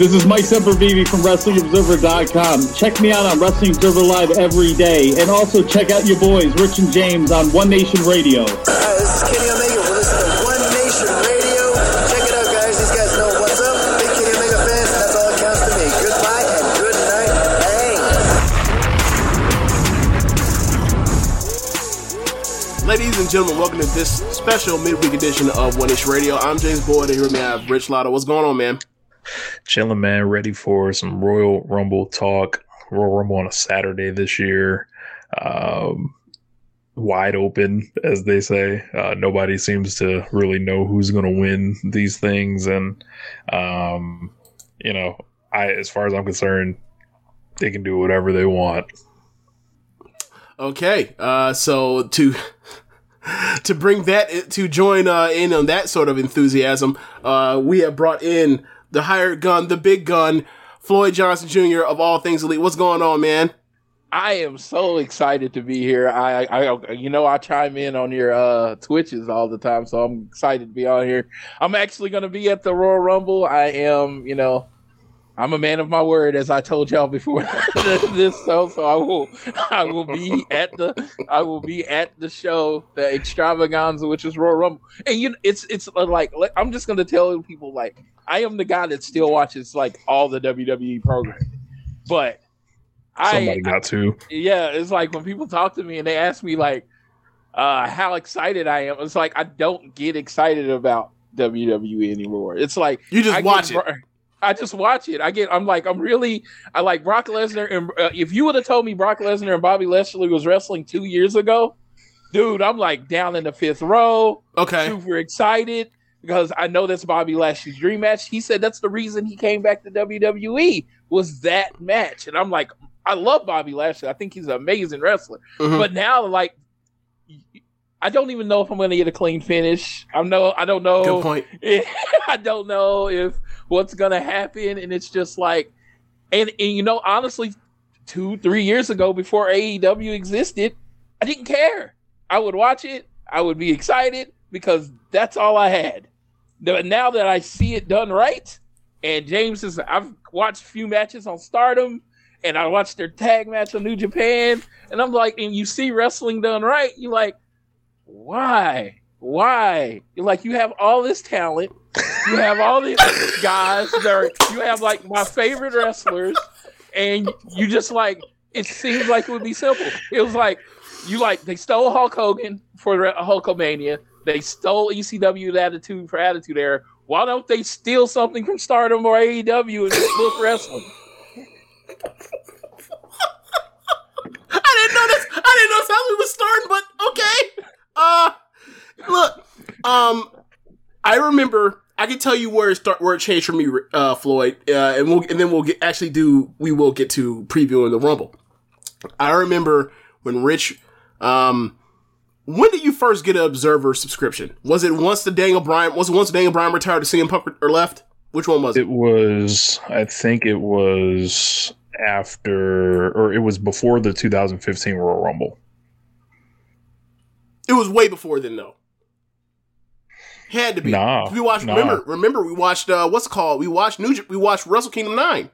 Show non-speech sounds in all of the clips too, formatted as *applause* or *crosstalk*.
This is Mike Sempervive from WrestlingObserver.com. Check me out on Wrestling Observer Live every day. And also check out your boys, Rich and James, on One Nation Radio. Hi, this is Kenny Omega. We're listening to One Nation Radio. Check it out, guys. These guys know what's up. Big Kenny Omega fans, and that's all that counts to me. Goodbye and good night. Bang. Ladies and gentlemen, welcome to this special midweek edition of One Nation Radio. I'm James Boyd, and here with me I have Rich Latta. What's going on, man? Chilling, man. Ready for some Royal Rumble talk. Royal Rumble on a Saturday this year. Um, wide open, as they say. Uh, nobody seems to really know who's going to win these things, and um, you know, I, as far as I'm concerned, they can do whatever they want. Okay, uh, so to *laughs* to bring that to join uh, in on that sort of enthusiasm, uh, we have brought in the hired gun, the big gun, Floyd Johnson Jr. of all things elite. What's going on, man? I am so excited to be here. I, I, you know, I chime in on your uh, Twitches all the time, so I'm excited to be on here. I'm actually going to be at the Royal Rumble. I am, you know, I'm a man of my word, as I told y'all before *laughs* this show. So I will, *laughs* I will be at the, I will be at the show, the extravaganza, which is Royal Rumble. And you, know, it's, it's like, I'm just going to tell people, like, I am the guy that still watches like all the WWE programming, but Somebody I got to. yeah, it's like when people talk to me and they ask me like uh how excited I am. It's like I don't get excited about WWE anymore. It's like You just I watch get, it. I just watch it. I get. I'm like. I'm really. I like Brock Lesnar. And uh, if you would have told me Brock Lesnar and Bobby Lashley was wrestling two years ago, dude, I'm like down in the fifth row. Okay. Super excited because I know that's Bobby Lashley's dream match. He said that's the reason he came back to WWE was that match, and I'm like, I love Bobby Lashley. I think he's an amazing wrestler. Mhm. But now, like, I don't even know if I'm going to get a clean finish. I know. I don't know. Good point. *laughs* I don't know if what's to happen, and it's just like, and, and you know, honestly, two, three years ago, before AEW existed, I didn't care. I would watch it. I would be excited because that's all I had. But now that I see it done right, and James is, I've watched a few matches on Stardom, and I watched their tag match on New Japan, and I'm like, and you see wrestling done right, you're like, why? Why? You're like, you have all this talent, you have all these guys that are, you have like my favorite wrestlers, and you just like, it seems like it would be simple. It was like, you like, they stole Hulk Hogan for Hulkamania. They stole ECW Attitude for Attitude Era. Why don't they steal something from Stardom or AEW and just book wrestling? I didn't know this. I didn't know we was starting, but okay. Uh, look, um, I remember. I can tell you where it start, where it changed for me, uh, Floyd, uh, and we'll and then we'll get actually do. We will get to previewing the Rumble. I remember when Rich, um, when did you first get an Observer subscription? Was it once the Daniel Bryan? Was it once Daniel Bryan retired to CM Punk or left? Which one was it? It was, I think it was after, or it was before the 2015 Royal Rumble. It was way before then, though. Had to be. Nah, we watched. nah. Remember, remember, we watched. uh What's it called? We watched New. We watched Wrestle Kingdom Nine.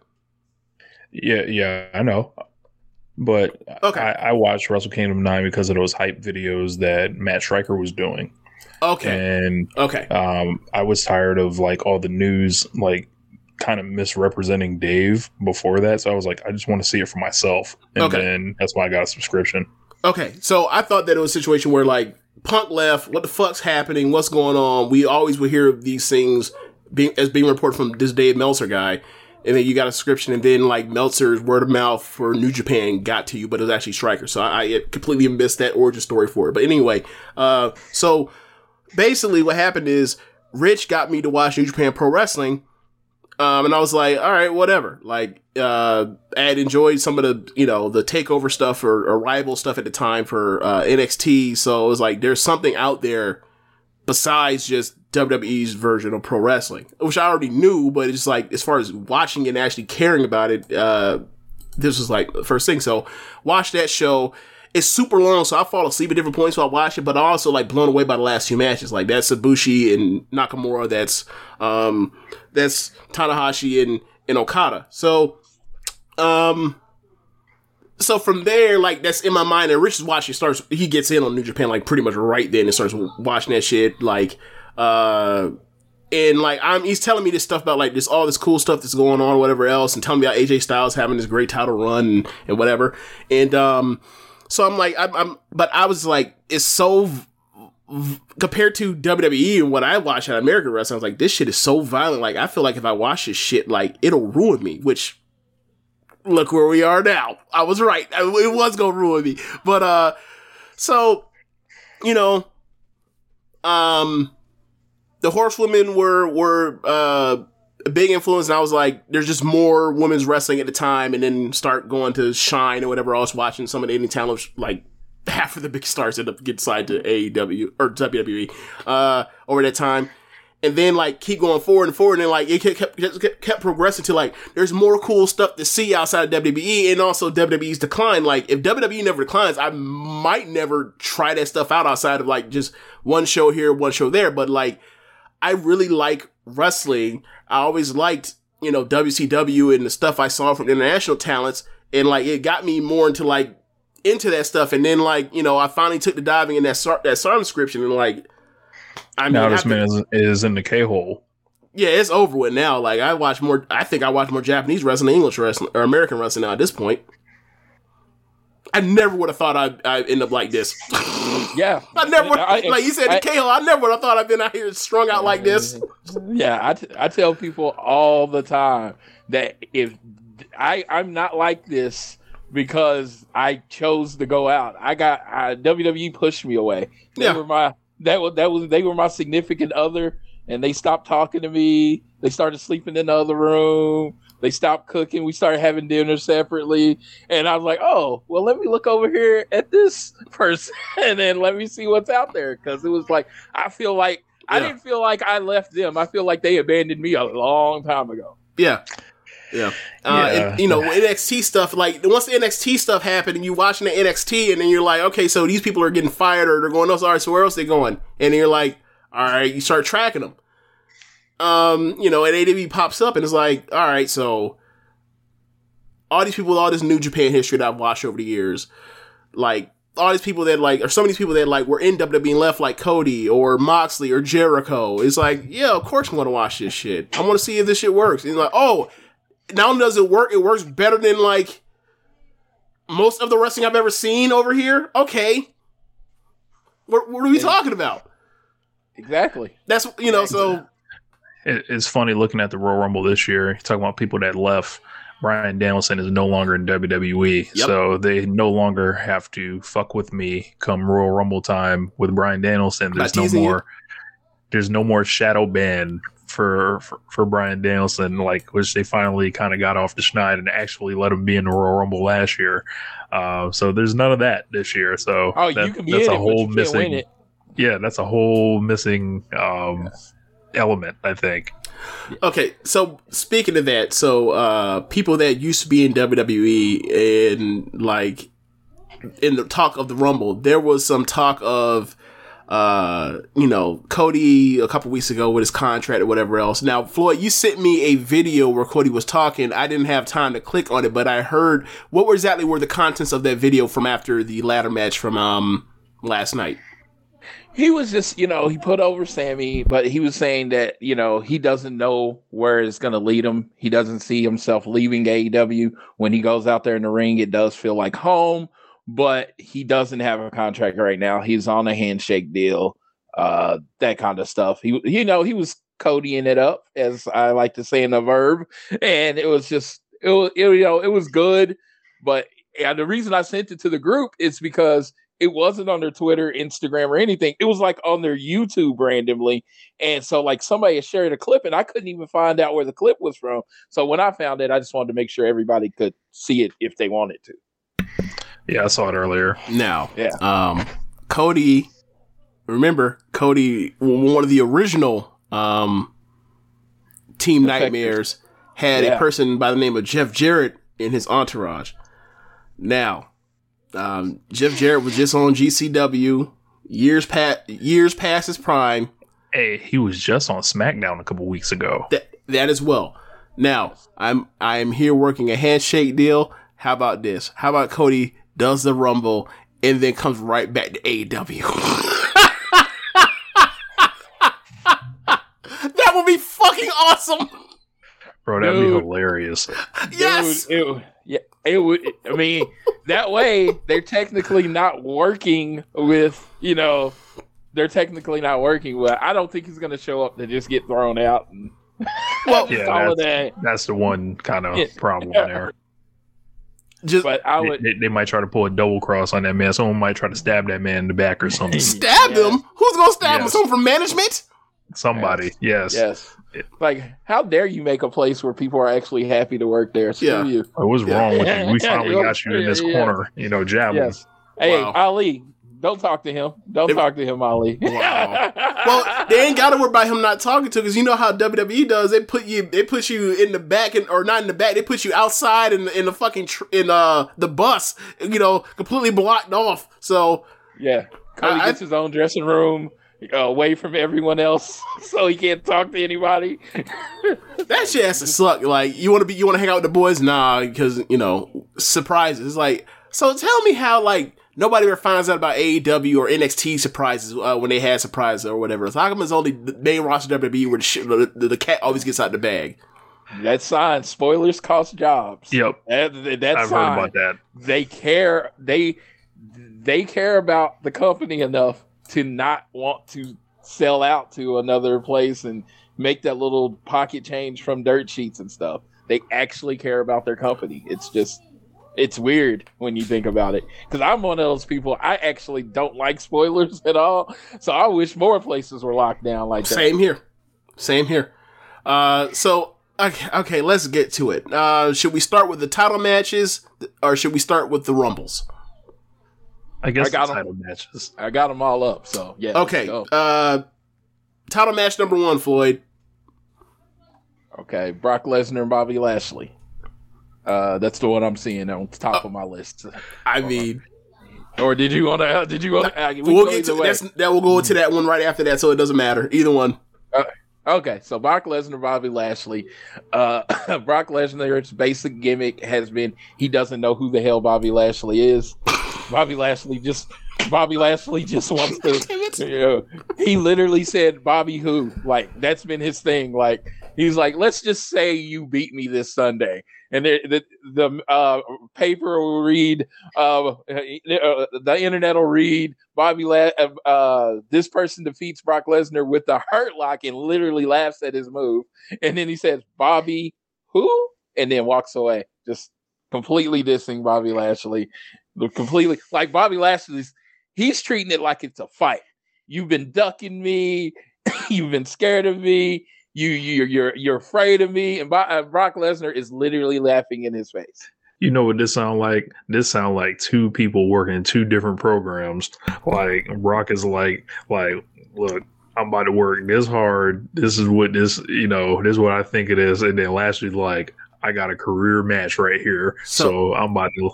Yeah, yeah, I know. But Okay. I, I watched Wrestle Kingdom 9 because of those hype videos that Matt Striker was doing. Okay. And Okay. um, I was tired of like all the news, like kind of misrepresenting Dave before that. So I was like, I just want to see it for myself. And Okay. then that's why I got a subscription. Okay, so I thought that it was a situation where like Punk left. What the fuck's happening? What's going on? We always would hear these things being as being reported from this Dave Meltzer guy, and then you got a description, and then like Meltzer's word of mouth for New Japan got to you, but it was actually Striker. So I, I completely missed that origin story for it. But anyway, uh, so basically what happened is Rich got me to watch New Japan Pro Wrestling. Um, and I was like, all right, whatever. Like, uh, I had enjoyed some of the, you know, the takeover stuff or, or rival stuff at the time for, uh, NXT. So it was like, there's something out there besides just WWE's version of pro wrestling, which I already knew, but it's like, as far as watching and actually caring about it, uh, this was like the first thing. So watch that show. It's super long, so I fall asleep at different points while I watch it, but I also like blown away by the last few matches. Like that's Ibushi and Nakamura. That's, um, that's Tanahashi and, and Okada. So, um, so from there, like that's in my mind, and Rich is watching. Starts he gets in on New Japan like pretty much right then and starts watching that shit. Like, uh, and like I'm, he's telling me this stuff about like this all this cool stuff that's going on, whatever else, and telling me about AJ Styles having this great title run and, and whatever. And um, so I'm like, I'm, I'm, but I was like, it's so v- v- compared to WWE and what I watch at American Wrestling. I was like, this shit is so violent. Like, I feel like if I watch this shit, like it'll ruin me. Which look where we are now. I was right. *laughs* It was gonna ruin me. But uh, so you know, um, the horsewomen were were uh a big influence, and I was like, there's just more women's wrestling at the time, and then start going to Shine or whatever else, watching some of the indie talent, like *laughs* half of the big stars end up getting signed to AEW or WWE uh over that time. And then like keep going forward and forward, and like it kept, kept, kept progressing to like there's more cool stuff to see outside of WWE, and also WWE's decline. Like if WWE never declines, I might never try that stuff out outside of like just one show here, one show there. But like I really like wrestling. I always liked, you know, WCW and the stuff I saw from international talents. And like, it got me more into like, into that stuff. And then like, you know, I finally took the diving in that SAR, that SAR description and like, I mean, now this man is, is in the K hole. yeah, it's over with now. Like I watch more, I think I watch more Japanese wrestling, English wrestling, or American wrestling now at this point. I never would have thought I'd, I'd end up like this. Yeah, *laughs* I never, would, I- like you said, I- K-hole, I never would have thought I'd been out here strung out like this. *laughs* Yeah, I, t- I tell people all the time that if I I'm not like this because I chose to go out. I got I, WWE pushed me away. They Yeah. were my that was that was they were my significant other, and they stopped talking to me. They started sleeping in the other room. They stopped cooking. We started having dinner separately, and I was like, "Oh, well, let me look over here at this *laughs* person, and then let me see what's out there." Because it was like I feel like I didn't feel like I left them. I feel like they abandoned me a long time ago. Yeah. Yeah. Uh, Yeah. and, you know, NXT stuff, like, once the NXT stuff happened and you watching the NXT and then you're like, okay, so these people are getting fired or they're going else. All right, so where else they going? And then you're like, all right, you start tracking them. Um, you know, and AW pops up and it's like, all right, so all these people with all this New Japan history that I've watched over the years, like, all these people that like, or some of these people that like were in WWE and left, like Cody or Moxley or Jericho. It's like, yeah, of course I'm gonna watch this shit. I want to see if this shit works. And like, oh, not only does it work, it works better than like most of the wrestling I've ever seen over here. Okay, what, what are we talking about? Exactly. That's you know, so It, it's funny looking at the Royal Rumble this year. Talking about people that left. Bryan Danielson is no longer in WWE, Yep. so they no longer have to fuck with me come Royal Rumble time with Bryan Danielson. There's no more. There's no more shadow ban for for, for Bryan Danielson, like which they finally kind of got off the schneid and actually let him be in the Royal Rumble last year. Uh, so there's none of that this year. So Oh, that- you can be that's in a it, whole missing. Yeah, that's a whole missing um, element. I think. Okay, so speaking of that, so uh people that used to be in WWE and like in the talk of the Rumble, there was some talk of uh you know Cody a couple weeks ago with his contract or whatever else. Now, Floyd, you sent me a video where Cody was talking. I didn't have time to click on it, but I heard what were exactly were the contents of that video from after the ladder match from um last night. He was just, you know, he put over Sammy, but he was saying that, you know, he doesn't know where it's going to lead him. He doesn't see himself leaving AEW. When he goes out there in the ring, it does feel like home, but he doesn't have a contract right now. He's on a handshake deal, uh, that kind of stuff. He, you know, he was codying it up, as I like to say in the verb, and it was just, it was, it, you know, it was good, but yeah, the reason I sent it to the group is because it wasn't on their Twitter, Instagram, or anything. It was like on their YouTube randomly. And so like somebody had shared a clip and I couldn't even find out where the clip was from. So when I found it, I just wanted to make sure everybody could see it if they wanted to. Yeah, I saw it earlier. Now, Yeah. um, Cody, remember Cody, one of the original um, Team Defectors. Nightmares, had a person by the name of Jeff Jarrett in his entourage. Now, um, Jeff Jarrett was just on GCW years past years past his prime. Hey, he was just on SmackDown a couple weeks ago. That that as well. Now, I'm I'm here working a handshake deal. How about this? How about Cody does the Rumble and then comes right back to AEW? *laughs* that would be fucking awesome. Bro, that'd Dude. be hilarious. Yes. Dude, it, yeah, it would. I mean, that way they're technically not working with, you know, they're technically not working with. I don't think he's going to show up to just get thrown out. And *laughs* Well, Yeah, all of that's, that. that's the one kind of Yeah. problem there. Just But I They, would. they, they might try to pull a double cross on that man. Someone might try to stab that man in the back or something. *laughs* stab Yeah. him. Who's gonna stab him? Someone from management? Somebody, yes. Yes. Like, how dare you make a place where people are actually happy to work there? Screw Yeah. you. Oh, What's Yeah. wrong with you? We *laughs* finally got you in this Yeah. corner, you know, jabbing. Yes. Hey, Wow. Ali, don't talk to him. Don't They- talk to him, Ali. Wow. *laughs* Well, they ain't got to worry about him not talking to because you know how WWE does. They put you, they put you in the back and or not in the back. They put you outside in the, in the fucking tr- in uh the bus. You know, completely blocked off. So Yeah. Cody I- gets his own dressing room away from everyone else *laughs* so he can't talk to anybody. *laughs* that shit has to suck. Like you want to be, you want to hang out with the boys, nah, because you know surprises. Like so. Tell me how like nobody ever finds out about AEW or NXT surprises uh, when they had surprises or whatever. So how come it's only the main roster WWE where the, shit, the, the, the cat always gets out the bag? That sign, spoilers cost jobs. Yep. That, that I've sign, heard about that. they care they they care about the company enough to not want to sell out to another place and make that little pocket change from dirt sheets and stuff. They actually care about their company. It's just it's weird when you think about it because I'm one of those people. I actually don't like spoilers *laughs* at all, so I wish more places were locked down like that. Same here. Same here. Uh, so okay, okay, let's get to it. Uh, should we start with the title matches or should we start with the rumbles? I guess I got the 'em. title matches. I got them all up, so yeah. Okay. Uh, title match number one, Floyd. Okay, Brock Lesnar and Bobby Lashley. Uh, that's the one I'm seeing on the top of my list. I mean, Or did you want to? Did you want to? We we'll go get to way. that's, that. We'll go into that one right after that, so it doesn't matter. Either one. Okay, so Brock Lesnar, Bobby Lashley. Uh, *laughs* Brock Lesnar's basic gimmick has been he doesn't know who the hell Bobby Lashley is. Bobby Lashley just Bobby Lashley just wants to. *laughs* You know, he literally said Bobby who? Like that's been his thing. Like he's like, let's just say you beat me this Sunday, and the the, the uh, paper will read, uh, uh, the internet will read Bobby La- uh, uh, this person defeats Brock Lesnar with the hurt lock and literally laughs at his move, and then he says Bobby who, and then walks away, just completely dissing Bobby Lashley, completely like Bobby Lashley's. He's treating it like it's a fight. You've been ducking me. *laughs* You've been scared of me. You you you're you're afraid of me. And uh, Brock Lesnar is literally laughing in his face. You know what this sound like? This sound like two people working two different programs. Like Brock is like, like, look, I'm about to work this hard. This is what this, you know, this is what I think it is. And then last week, like, I got a career match right here, so, So- I'm about to,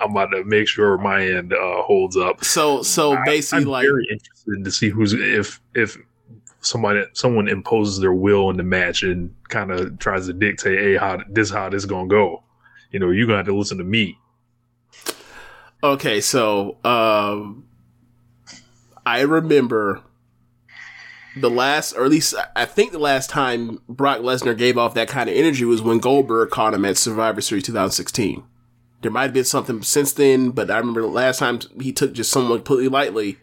I'm about to make sure my end uh, holds up. So so I- basically, I'm like very interested to see who's if if somebody someone imposes their will in the match and kind of tries to dictate, hey, how this how this gonna go. You know, you're gonna have to listen to me. Okay, so um, I remember the last, or at least I think the last time Brock Lesnar gave off that kind of energy was when Goldberg caught him at Survivor Series 2016. There might have been something since then, but I remember the last time he took just someone completely lightly.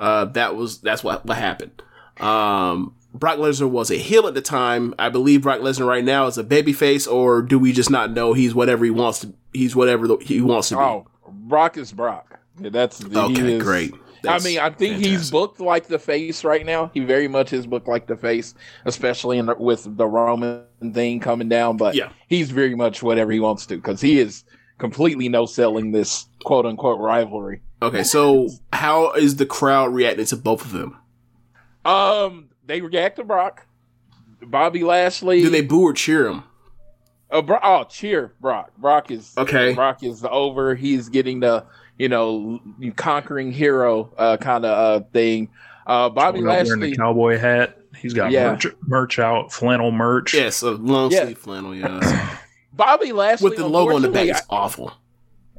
Uh, that was that's what what happened. Um, Brock Lesnar was a heel at the time. I believe Brock Lesnar right now is a babyface, or do we just not know he's whatever he wants to? He's whatever the, he wants to be. Oh, Brock is Brock. Yeah, That's he Okay, is- great. That's I mean, I think he's booked like the face right now. He very much is booked like the face, especially in the, with the Roman thing coming down. But Yeah. he's very much whatever he wants to because he is completely no selling this quote unquote rivalry. Okay, so how is the crowd reacting to both of them? Um, they react to Brock, Bobby Lashley. Do they boo or cheer him? Uh, Bro- oh, cheer Brock. Brock is Okay. Brock is over. He's getting the you know conquering hero uh, kind of uh, thing. Uh, Bobby Going out wearing the cowboy hat. He's got Yeah. merch, merch out, flannel merch. Yes, a long Yeah. sleeve flannel, Yeah. *coughs* Bobby Lashley With the logo on the back, unfortunately, it's awful.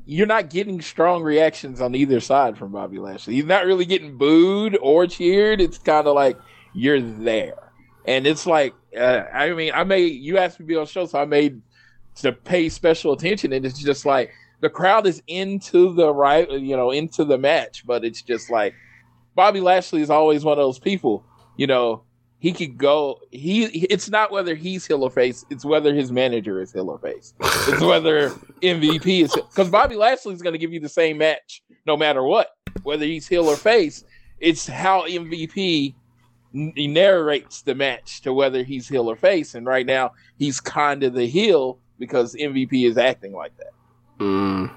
you're not getting strong reactions on either side from Bobby Lashley. He's not really getting booed or cheered. It's kind of like you're there, and it's like uh, I mean, I made you asked me to be on the show, so I made to pay special attention, and it's just like the crowd is into the right, you know, into the match, but it's just like Bobby Lashley is always one of those people, you know. He could go. He. It's not whether he's hill or face. It's whether his manager is hill or face. It's whether MVP is because Bobby Lashley is going to give you the same match no matter what, whether he's hill or face. It's how MVP narrates the match to whether he's hill or face, and right now he's kind of the heel because MVP is acting like that. Mm.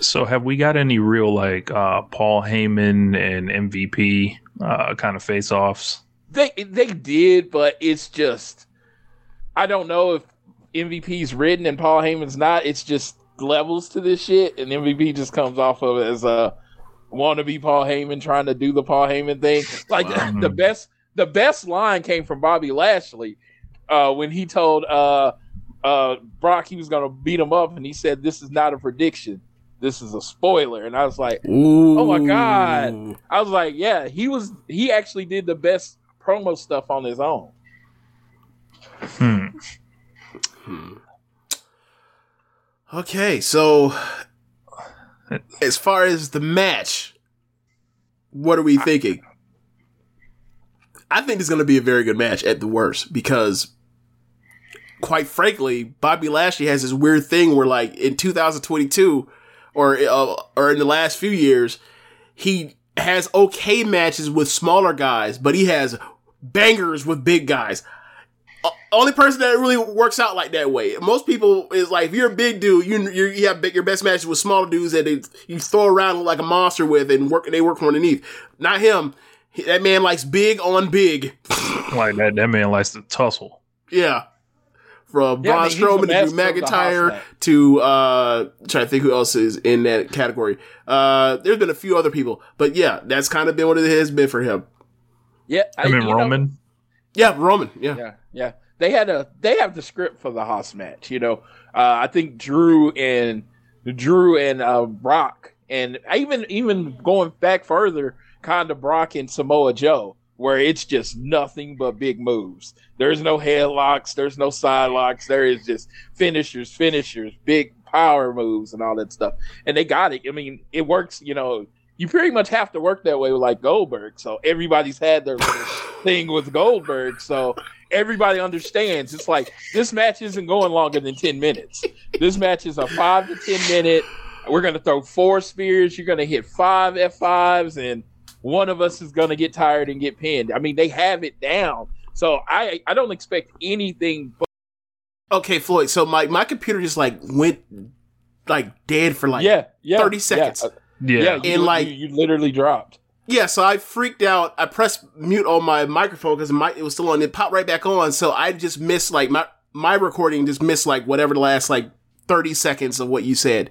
So have we got any real like uh, Paul Heyman and MVP uh, kind of face offs? They they did, but it's just I don't know if MVP's written and Paul Heyman's not. It's just levels to this shit, and MVP just comes off of it as a wannabe Paul Heyman trying to do the Paul Heyman thing. Like *laughs* the best the best line came from Bobby Lashley uh, when he told uh, uh, Brock he was going to beat him up, and he said, "This is not a prediction. This is a spoiler." And I was like, Ooh. "Oh my god!" I was like, "Yeah, he was. He actually did the best promo stuff on his own." Hmm. Okay, so as far as the match, what are we thinking? I think it's going to be a very good match at the worst because, quite frankly, Bobby Lashley has this weird thing where, like, in 2022 or uh, or in the last few years, he has okay matches with smaller guys, but he has bangers with big guys. O- Only person that really works out like that way. Most people is like, if you're a big dude, you you, you have big, your best matches with smaller dudes that they, you throw around like a monster with and work. They work from underneath. Not him. He- That man likes big on big. *laughs* Like that, that man likes to tussle. Yeah. From Yeah, I Braun mean, he's the Strowman to Drew master of the house McIntyre to uh trying to think who else is in that category. Uh there's been a few other people. But yeah, that's kind of been what it has been for him. Yeah, I mean you know- Roman. Yeah, Roman. Yeah. yeah, yeah. They had a they have the script for the Haas match. You know, uh, I think Drew and Drew and uh, Brock, and even even going back further, kind of Brock and Samoa Joe, where it's just nothing but big moves. There's no headlocks, there's no side locks. There is just finishers, finishers, big power moves, and all that stuff. And they got it. I mean, it works. You know, you pretty much have to work that way with like Goldberg. So everybody's had their *sighs* thing with Goldberg. So everybody understands. It's like this match isn't going longer than 10 minutes. This match is a five to 10 minute. We're going to throw four spears. You're going to hit five F5s, and one of us is going to get tired and get pinned. I mean, they have it down. So I, I don't expect anything but Okay, Floyd. So my my computer just like went like dead for like yeah, yeah, 30 seconds. Yeah, uh, Yeah. yeah, you, And, like- you, you literally dropped. Yeah, so I freaked out. I pressed mute on my microphone because it was still on. It popped right back on. So I just missed like my my recording just missed like whatever the last like thirty seconds of what you said.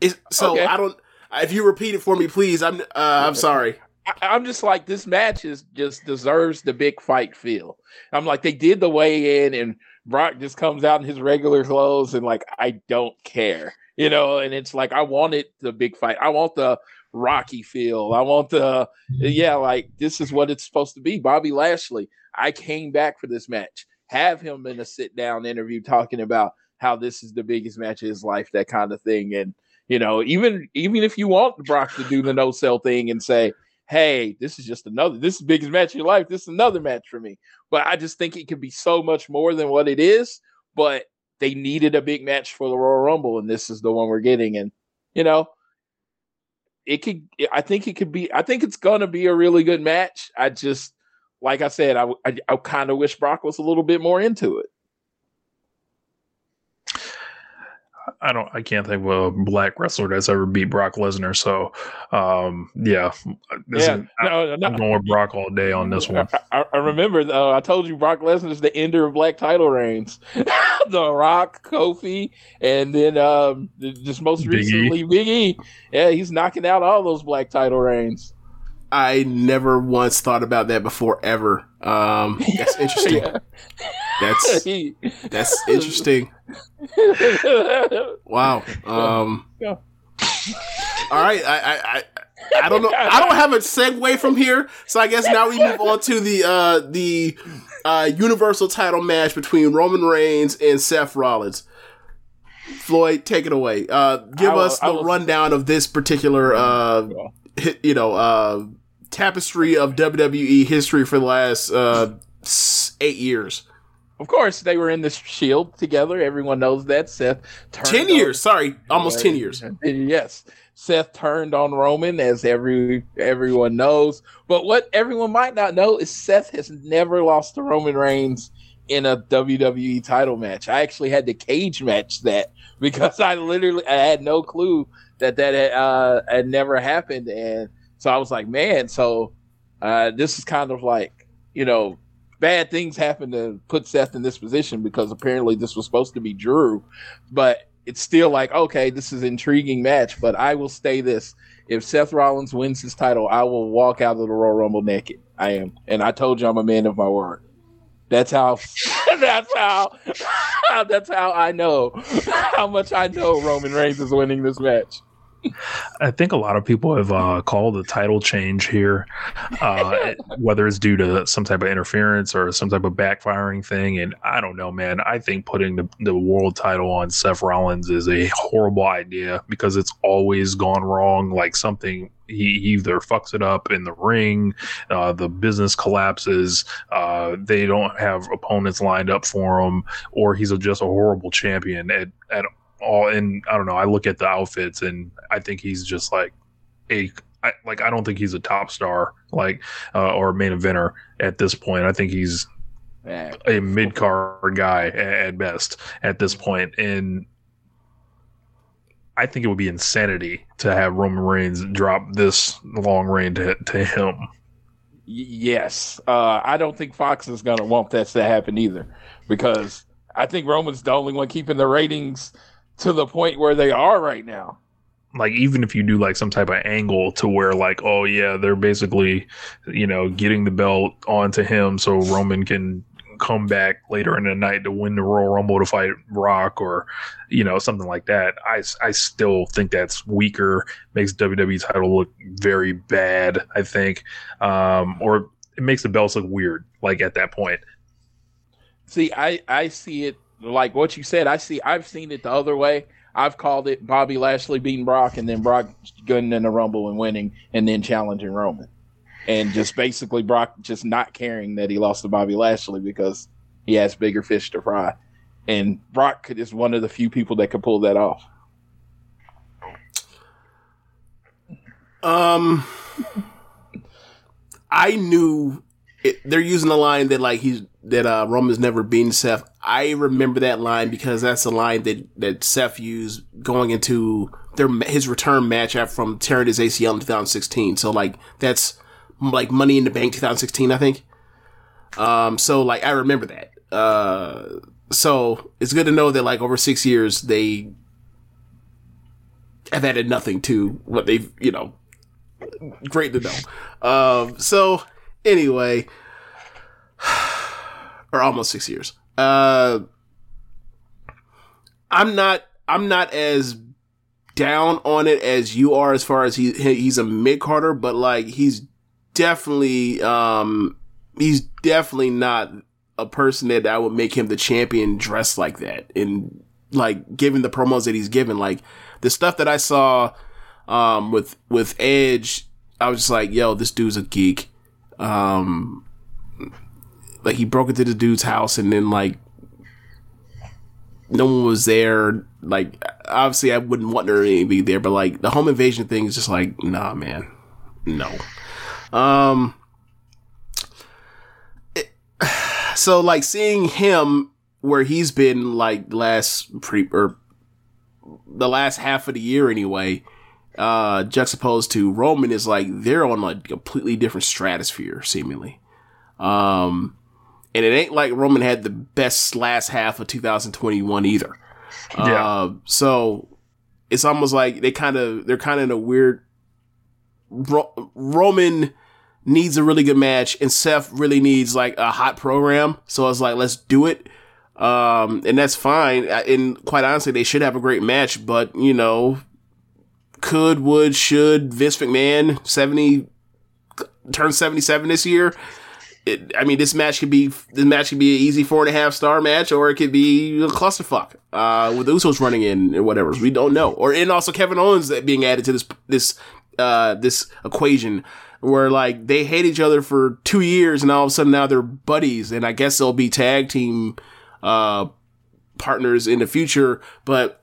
It's, so Okay. I don't. If you repeat it for me, please. I'm uh, I'm sorry. I, I'm just like this match is just deserves the big fight feel. I'm like they did the weigh in and Brock just comes out in his regular clothes and like I don't care, you know. And it's like I wanted the big fight. I want the Rocky feel. I want the yeah, like this is what it's supposed to be. Bobby Lashley. I came back for this match. Have him in a sit down interview talking about how this is the biggest match of his life, that kind of thing. And you know, even even if you want Brock to do the no sell thing and say, "Hey, this is just another, this is the biggest match of your life. This is another match for me." But I just think it could be so much more than what it is. But they needed a big match for the Royal Rumble, and this is the one we're getting. And you know, it could. I think it could be. I think it's gonna be a really good match. I just, like I said, I I, I kind of wish Brock was a little bit more into it. I don't. I can't think of a black wrestler that's ever beat Brock Lesnar. So, um, yeah, this Yeah, is- no, no, I'm going with Brock all day on this one. *laughs* I, I remember uh, I told you Brock Lesnar is the ender of black title reigns. *laughs* the Rock, Kofi, and then um, just most Big E. recently Big E. Yeah, he's knocking out all those black title reigns. I never once thought about that before ever. Um, that's *laughs* interesting. Yeah. That's that's interesting. Wow. Um, Yeah. all right. I, I, I, I don't know. I don't have a segue from here, so I guess now we move on to the uh, the uh, Universal Title match between Roman Reigns and Seth Rollins. Floyd, take it away. Uh, give will- us the rundown of this particular, uh, you know, uh, tapestry of WWE history for the last uh, eight years. Of course, they were in the Shield together. Everyone knows that. Seth turned Ten on- years. Sorry, almost ten years. Yes, Seth turned on Roman, as every everyone knows. But what everyone might not know is Seth has never lost to Roman Reigns in a WWE title match. I actually had to cage match that *laughs* because I literally I had no clue that that had, uh, had never happened, and so I was like, man, so uh, this is kind of like you know. Bad things happen to put Seth in this position because apparently this was supposed to be Drew, but it's still like okay, this is intriguing match. But I will stay this: if Seth Rollins wins his title, I will walk out of the Royal Rumble naked. I am, and I told you I'm a man of my word. That's how. *laughs* that's how. *laughs* that's how I know *laughs* how much I know Roman Reigns is winning this match. I think a lot of people have uh, called the title change here, uh, *laughs* whether it's due to some type of interference or some type of backfiring thing. And I don't know, man. I think putting the, the world title on Seth Rollins is a horrible idea because it's always gone wrong. Like something he he either fucks it up in the ring, uh, the business collapses, uh, they don't have opponents lined up for him, or he's a, just a horrible champion at, at all. And I don't know. I look at the outfits and I think he's just like a I, like I don't think he's a top star like uh, or main eventer at this point. I think he's Man, a mid card guy at, best at this point. and I think it would be insanity to have Roman Reigns drop this long reign to, to him. yes, uh, I don't think Fox is gonna want that to happen either, because I think Roman's the only one keeping the ratings to the point where they are right now. Like even if you do like some type of angle to where like oh yeah they're basically you know getting the belt onto him so Roman can come back later in the night to win the Royal Rumble to fight Rock or you know something like that. I, I still think that's weaker. Makes WWE title look very bad. I think, um, or it makes the belts look weird. Like at that point, See, I I see it like what you said. I see. I've seen it the other way. I've called it Bobby Lashley beating Brock, and then Brock getting in the Rumble and winning, and then challenging Roman, and just basically Brock just not caring that he lost to Bobby Lashley because he has bigger fish to fry, and Brock could- is one of the few people that could pull that off. Um, I knew it, they're using the line that like he's that uh, Roman's never beaten Seth. I remember that line because that's the line that that Seth used going into their his return match after from tearing his ACL in 2016. So like that's like Money in the Bank 2016, I think. Um, so like I remember that. Uh, so it's good to know that like over six years they have added nothing to what they've you know. Great to know. Um, so anyway, or almost six years. Uh, I'm not. I'm not as down on it as you are as far as he he's a mid carder, but like he's definitely um he's definitely not a person that I would make him the champion dressed like that and like given the promos that he's given like the stuff that I saw um with with Edge I was just like yo this dude's a geek um like he broke into the dude's house and then like no one was there. Like obviously I wouldn't want her to be there but like the home invasion thing is just like nah man. No. Um it, *sighs* so like seeing him where he's been like last pre or the last half of the year anyway uh juxtaposed to Roman is like they're on a completely different stratosphere seemingly. Um and it ain't like Roman had the best last half of 2021 either. Yeah. Uh, so it's almost like they kind of they're kind of in a weird. Ro- Roman needs a really good match, and Seth really needs like a hot program. So I was like let's do it, um, and that's fine. And quite honestly, they should have a great match. But you know, could, would, should Vince McMahon seventy turn seventy seven this year? It, I mean, this match could be this match could be an easy four and a half star match, or it could be a clusterfuck uh, with Usos running in and whatever. We don't know. Or and also Kevin Owens being added to this this uh, this equation where like they hate each other for two years and all of a sudden now they're buddies, and I guess they'll be tag team uh, partners in the future, but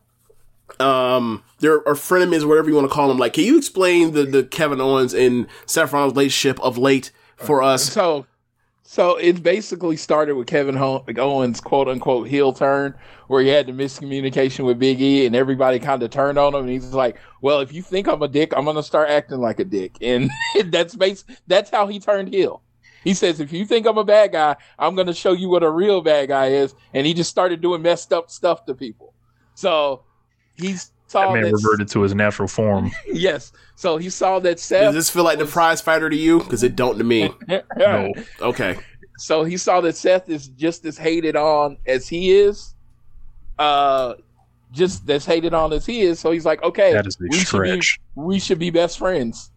um there are frenemies, whatever you want to call them. Like, can you explain the the Kevin Owens and Seth Rollins relationship of late for us? So, so it basically started with Kevin Owens' quote unquote heel turn, where he had the miscommunication with Big E, and everybody kind of turned on him. And he's like, "Well, if you think I'm a dick, I'm gonna start acting like a dick," *laughs* and *laughs* that's base. That's how he turned heel. He says, "If you think I'm a bad guy, I'm gonna show you what a real bad guy is," and he just started doing messed up stuff to people. So he's saw That man that reverted to his natural form. *laughs* yes. So he saw that Seth. Does this feel like the prize fighter to you? Because it don't to me. *laughs* No. Okay. So he saw that Seth is just as hated on as he is. Uh just as hated on as he is. So he's like, okay, That is a we should, be, we should be best friends.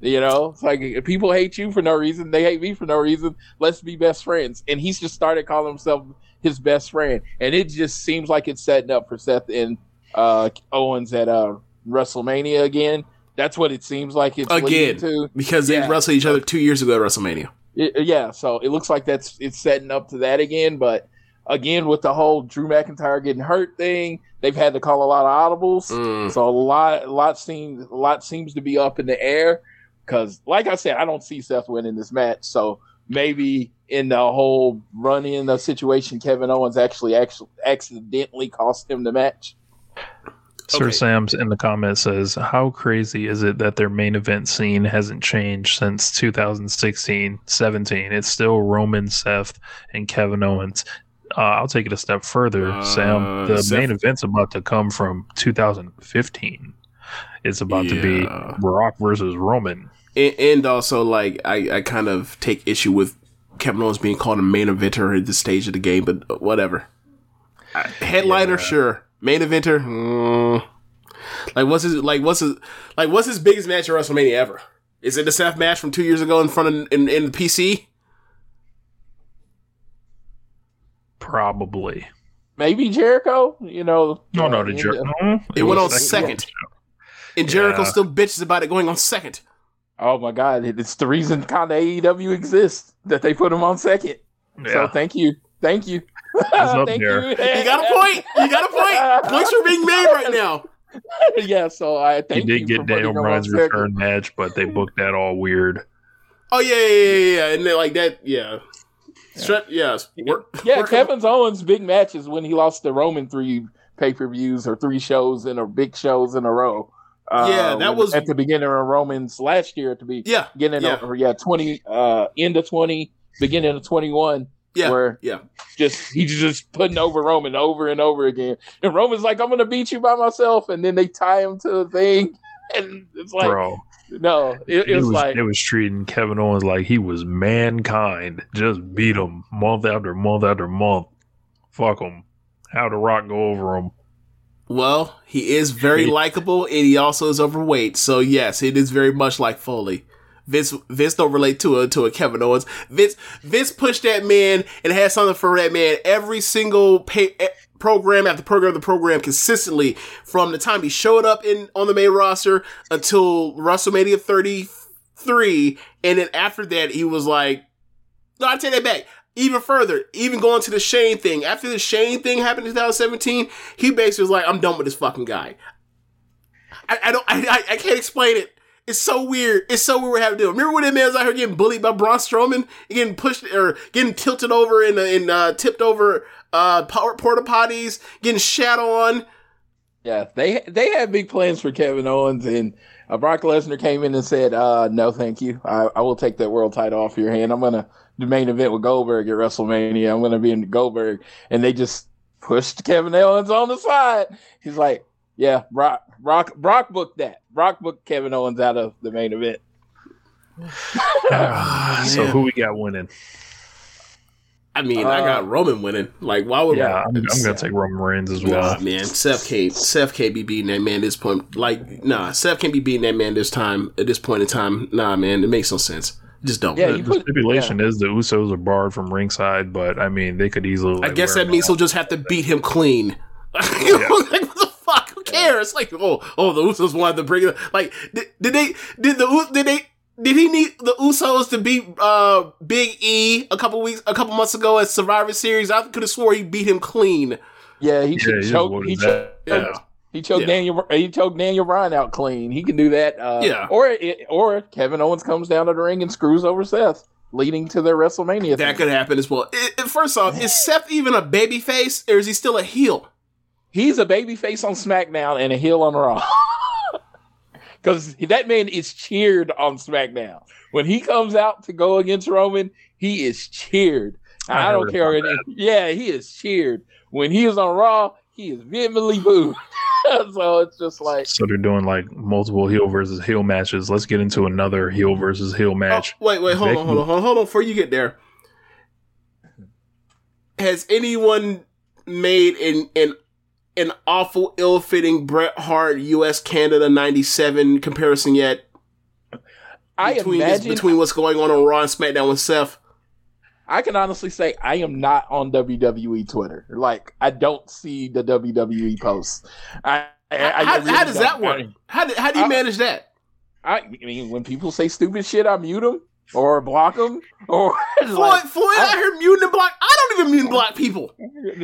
You know, it's like if people hate you for no reason, they hate me for no reason. Let's be best friends. And he's just started calling himself his best friend. And it just seems like it's setting up for Seth and uh Owens at uh WrestleMania again. That's what it seems like it's Again. to. Because they Yeah. wrestled each other two years ago at WrestleMania. It- yeah, so it looks like that's it's setting up to that again. But again, with the whole Drew McIntyre getting hurt thing, they've had to call a lot of audibles. Mm. So a lot, a lot seems, a lot seems to be up in the air. Because, like I said, I don't see Seth winning this match. So maybe in the whole run-in the situation, Kevin Owens actually, actually accidentally cost him the match. Sir Okay. Sam's in the comments says, "How crazy is it that their main event scene hasn't changed since 2016, 17? It's still Roman, Seth, and Kevin Owens." Uh, I'll take it a step further, Uh, Sam. The Seth- main event's about to come from 2015. It's about to be Yeah. Brock versus Roman. And, and also, like, I, I kind of take issue with Kevin Owens being called a main eventer at this stage of the game, but whatever. Headliner, sure. Main eventer, mm. like what's his like what's his like what's his biggest match at WrestleMania ever? Is it the Seth match from two years ago in front of in, in the PC? Probably. Maybe Jericho, you know. No, uh, no, the Jericho. Jer- the- no, It went on was second. And Jericho Yeah. still bitches about it going on second. Oh my God! It's the reason kind of AEW exists that they put him on second. So thank you, thank you. Up *laughs* Thank there. you. You got a point. You got a point. Points are being made right now. *laughs* yeah, so I He thank did you get Daniel him Bryan's return match, but they booked that all weird. Oh yeah, yeah, yeah, yeah, and then like that, yeah. Shut, yes. Work, Yeah, work- Kevin Owens' big matches when he lost to Roman three pay per views or three shows in a big shows in a row. Uh, Yeah, that when- was- at the beginning of Roman's last year To be- Yeah, beginning yeah. of yeah twenty uh end of twenty beginning of twenty one. Yeah, where yeah. just he's just putting over Roman over and over again, and Roman's like, "I'm gonna beat you by myself," and then they tie him to the thing, *laughs* and it's like, Bro, no, it, it it was, was, like, it was treating Kevin Owens like he was mankind. Just beat him month after month after month. Fuck him. How the Rock go over him? Well, he is very likable, and he also is overweight. So yes, it is very much like Foley. Vince Vince don't relate to a to a Kevin Owens. Vince Vince pushed that man and had something for that man every single pay, eh, program after program the program consistently from the time he showed up in on the main roster until WrestleMania 33, and then after that he was like, no, I take that back. Even further, even going to the Shane thing. After the Shane thing happened in 2017, he basically was like, "I'm done with this fucking guy." I, I don't, I, I, I can't explain it. It's so weird. It's so weird what happened to. Remember when that man was out here getting bullied by Braun Strowman, getting pushed or getting tilted over and and uh, tipped over uh, porta potties, getting shat on. Yeah, they they had big plans for Kevin Owens, and uh, Brock Lesnar came in and said, uh, "No, thank you. I, I will take that world title off your hand. I'm gonna the main event with Goldberg at WrestleMania. I'm gonna be in Goldberg." And they just pushed Kevin Owens on the side. He's like, "Yeah, Brock, Brock, Brock booked that. Brock booked Kevin Owens out of the main event." Ah, so who we got winning? I mean, I uh, got Roman winning. Like, why would? Yeah, I'm, I'm gonna take Roman Reigns as well. Nah, man, Seth can't. Seth can't be beating that man this point. Like, nah, Seth can't be beating that man this time. At this point in time, nah, man, it makes no sense. Just don't. the, the stipulation is the Usos are barred from ringside, but I mean they could easily. I guess that means he'll just have to beat him clean. *laughs* like, what the fuck? Who cares? Like, oh, oh, the Usos wanted to bring it. Like, did, did they? Did the did they? Did he need the Usos to beat uh, Big E a couple weeks, a couple months ago at Survivor Series? I could have swore he beat him clean. Yeah, he Yeah, choked. he choked he choked. Yeah. He choked Yeah. Daniel. He choked Daniel Bryan out clean. He can do that. Uh, Yeah. Or or Kevin Owens comes down to the ring and screws over Seth, leading to their WrestleMania. That thing. could happen as well. I- I- first off, is Seth even a baby face or is he still a heel? He's a baby face on SmackDown and a heel on Raw. *laughs* Because that man is cheered on SmackDown. When he comes out to go against Roman, he is cheered. I I, don't care. about yeah, he is cheered. When he is on Raw, he is vehemently booed. *laughs* so it's just like So they're doing like multiple heel versus heel matches. Let's get into another heel versus heel oh, match. Oh, wait, wait, hold on, hold on, hold on, hold on. Before you get there, has anyone made an an an awful, ill-fitting Bret Hart U.S. Canada '97 comparison yet? I between this- imagine between what's going on on Raw and SmackDown with Seth. I can honestly say I am not on WWE Twitter. Like I don't see the WWE posts. I, I, I how, really how does that work? How do, how do you I- manage that? I, I mean, when people say stupid shit, I mute them or block them. Or *laughs* Floyd, like, Floyd, I, heard muting and block. I don't even mute and block people.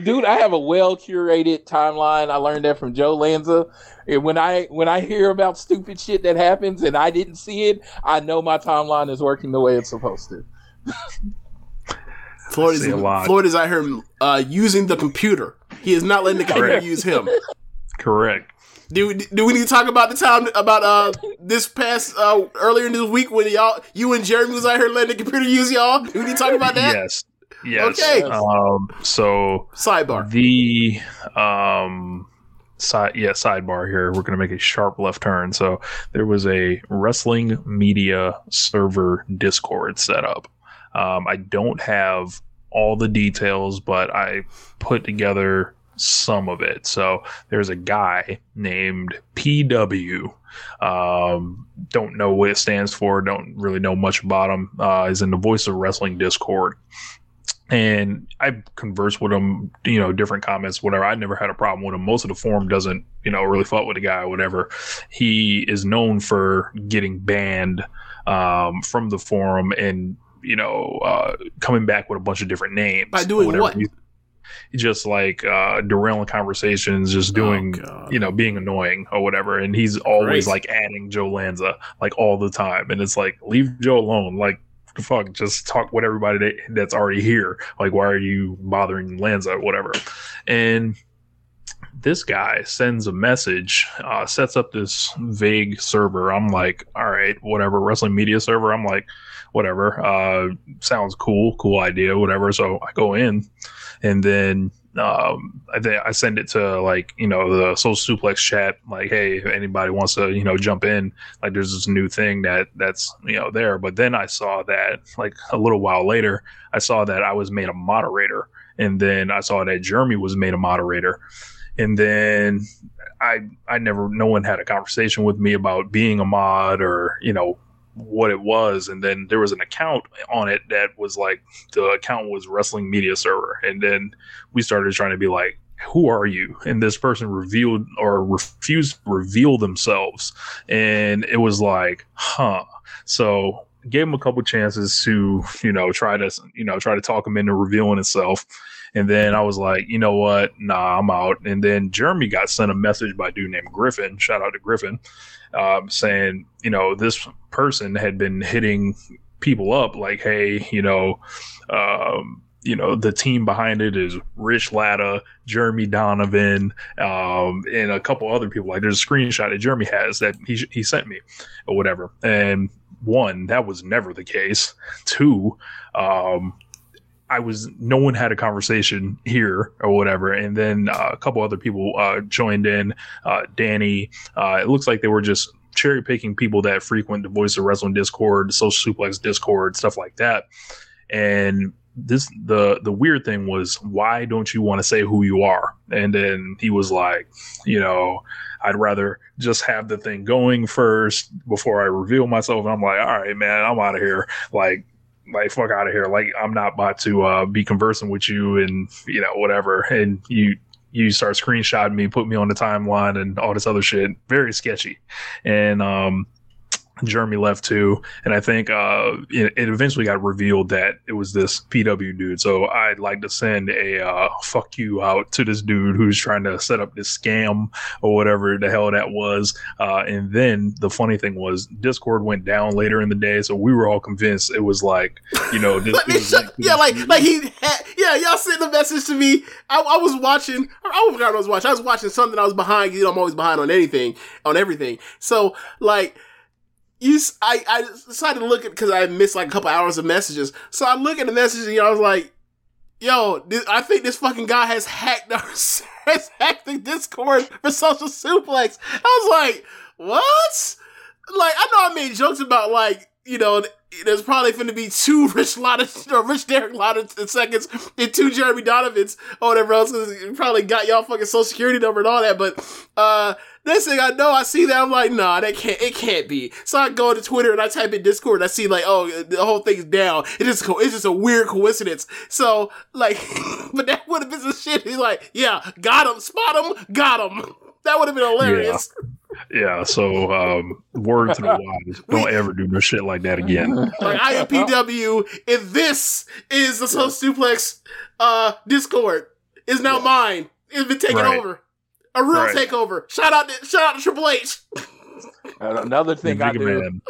dude, I have a well curated timeline. I learned that from Joe Lanza. And when I when I hear about stupid shit that happens and I didn't see it, I know my timeline is working the way it's supposed to. Floyd is, a lot. Floyd is out here uh, using the computer. He is not letting the computer Correct. use him. Correct. Do, do we need to talk about the time about uh this past uh earlier in this week when y'all you and Jeremy was out here letting the computer use y'all? Do we need to talk about that? Yes. Yes. Okay. Um, so Sidebar. the um side yeah sidebar here we're going to make a sharp left turn so there was a wrestling media server discord set up um, i don't have all the details but i put together some of it so there's a guy named pw um, don't know what it stands for don't really know much about him uh, is in the voice of wrestling discord and I converse with him, you know, different comments, whatever. I never had a problem with him. Most of the forum doesn't, you know, really fuck with the guy or whatever. He is known for getting banned um, from the forum and, you know, uh, coming back with a bunch of different names. By doing what? Just like uh, derailing conversations, just doing, Oh, you know, being annoying or whatever. And he's always like adding Joe Lanza like all the time. And it's like, leave Joe alone. Like, fuck? Just talk with everybody that, that's already here. Like, why are you bothering Lanza, or whatever? And this guy sends a message, uh, sets up this vague server. I'm like, all right, whatever, wrestling media server. I'm like, whatever, uh, sounds cool, cool idea, whatever. So I go in, and then um, I th- I send it to like you know the social suplex chat, like, hey, if anybody wants to you know jump in, like there's this new thing that that's you know there. But then I saw that like a little while later, I saw that I was made a moderator, and then I saw that Jeremy was made a moderator and then I I never no one had a conversation with me about being a mod or you know what it was and then there was an account on it that was like the account was wrestling media server and then we started trying to be like who are you and this person revealed or refused to reveal themselves and it was like huh so gave him a couple chances to you know try to you know try to talk him into revealing himself and then I was like, you know what? Nah, I'm out. And then Jeremy got sent a message by a dude named Griffin. Shout out to Griffin, um, saying, you know, this person had been hitting people up like, hey, you know, um, you know, the team behind it is Rich Latta, Jeremy Donovan, um, and a couple other people. Like there's a screenshot that Jeremy has that he, he sent me or whatever. And one, that was never the case. Two, um, I was no one had a conversation here or whatever, and then uh, a couple other people uh, joined in. Uh, Danny, uh, it looks like they were just cherry picking people that frequent the Voice of Wrestling Discord, Social Suplex Discord, stuff like that. And this the the weird thing was, why don't you want to say who you are? And then he was like, you know, I'd rather just have the thing going first before I reveal myself. And I'm like, all right, man, I'm out of here. Like like fuck out of here. Like i'm not about to uh, be conversing with you and you know whatever. And you you start screenshotting me put me on the timeline and all this other shit. Very sketchy. And um Jeremy left too, and I think uh, it, it, eventually got revealed that it was this PW dude. So I'd like to send a uh, fuck you out to this dude who's trying to set up this scam or whatever the hell that was. Uh, and then the funny thing was, Discord went down later in the day, so we were all convinced it was like, you know, this, *laughs* was like, yeah, like like he had, yeah, y'all sent the message to me. I, I was watching. I forgot I was watching. I was watching something. I was behind. You know, I'm always behind on anything, on everything. So like you, I, I decided to look at because I missed like a couple hours of messages. So I look at the messages and I was like, "Yo, this, I think this fucking guy has hacked our *laughs* has hacked the Discord for Social Suplex." I was like, "What?" Like I know I made jokes about like you know there's probably going to be two *laughs* Rich Latta or Rich Derek Latta seconds and two Jeremy Donovans or whatever else. Probably got y'all fucking social security number and all that. But uh next thing I know, I see that I'm like, nah, that can't. It can't be. So I go to Twitter and I type in Discord. and I see like, oh, the whole thing's down. It's just it's just a weird coincidence. So like, *laughs* but that would have been some shit. He's like, yeah, got him, spot him, got him. That would have been hilarious. Yeah. Yeah, so um, word to the *laughs* wise, don't ever do no shit like that again. Like IMPW, if this is the Soul Suplex uh, Discord, is now yeah. mine. It's been taken right. over. A real right. takeover. Shout out to shout out to Triple H. Another thing I do. Man.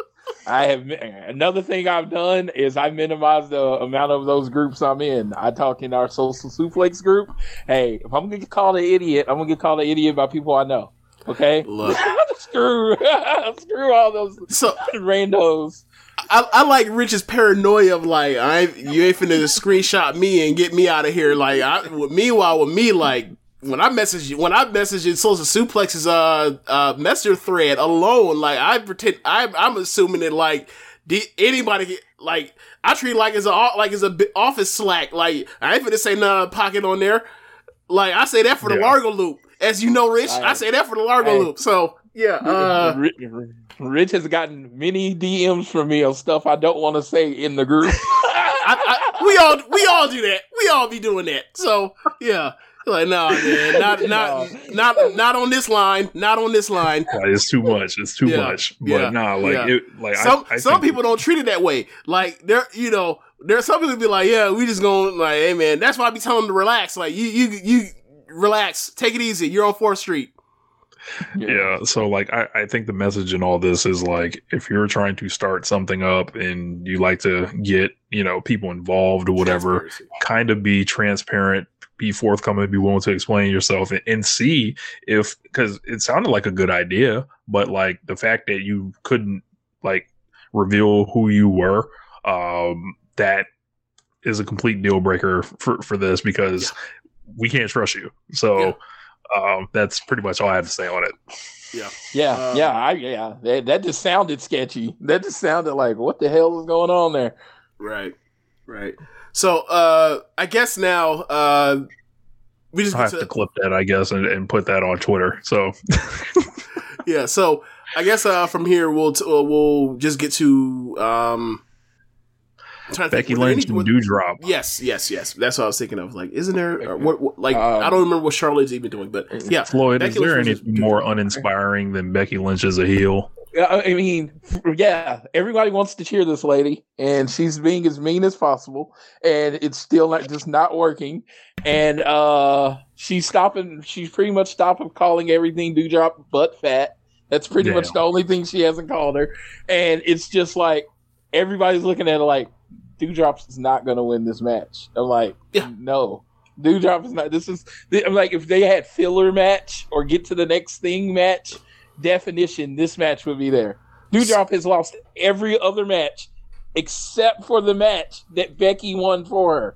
I have another thing I've done is I minimize the amount of those groups I'm in. I talk in our social suplex group. Hey, if I'm gonna get called an idiot, I'm gonna get called an idiot by people I know. Okay, look, *laughs* screw, *laughs* screw all those so randos. I, I like Rich's paranoia of like I you ain't finna screenshot me and get me out of here. Like, I, meanwhile with me like when I message you, when I message in Social Suplex's uh uh messenger thread alone, like I pretend I I'm assuming that like did anybody like I treat like it's a like it's a office slack. Like I ain't finna say none pocket on there. Like I say that for the yeah. Largo loop. As you know, Rich, I, I say that for the Largo I, loop. So yeah, uh, Rich has gotten many DMs from me of stuff I don't want to say in the group. *laughs* I, I, we all we all do that. We all be doing that. So yeah. Like no, man, not *laughs* not not not on this line, not on this line. It's too much. It's too yeah, much. But yeah, nah, like yeah. it, like some I, I some people don't treat it that way. Like there, you know, there's some people be like, yeah, we just going like, hey man, that's why I be telling them to relax. Like you you you relax, take it easy. You're on Fourth Street. Yeah. So like I, I think the message in all this is like if you're trying to start something up and you like to get, you know, people involved or whatever, kind of be transparent, be forthcoming, be willing to explain yourself and, and see if because it sounded like a good idea, but like the fact that you couldn't like reveal who you were, um, that is a complete deal breaker for, for this because we can't trust you. So um, that's pretty much all I have to say on it. Yeah, Um, yeah, I, yeah. That, that just sounded sketchy. That just sounded like what the hell is going on there? Right. Right. So uh I guess now uh we just I'll have to, to clip that, I guess, and, and put that on Twitter. So *laughs* yeah, so I guess uh from here we'll t- uh, we'll just get to um I'm trying to think, Becky were there Lynch any- and Doudrop. Yes, yes, yes. That's what I was thinking of. Like, isn't there uh, what, what like Um, I don't remember what Charlotte's even doing, but yeah, Floyd, Becky is there Lynch anything more uninspiring than Becky Lynch as a heel? Yeah, I mean, yeah, everybody wants to cheer this lady, and she's being as mean as possible, and it's still not just not working. And uh she's stopping. She's pretty much stopping calling everything Doudrop butt fat. That's pretty much the only thing she hasn't called her. And it's just like everybody's looking at her like Doudrops is not going to win this match. I'm like, Yeah. no. Doudrop is not. This is. I'm like, if they had filler match or get to the next thing match, definition, this match would be there. Doudrop has lost every other match except for the match that Becky won for her.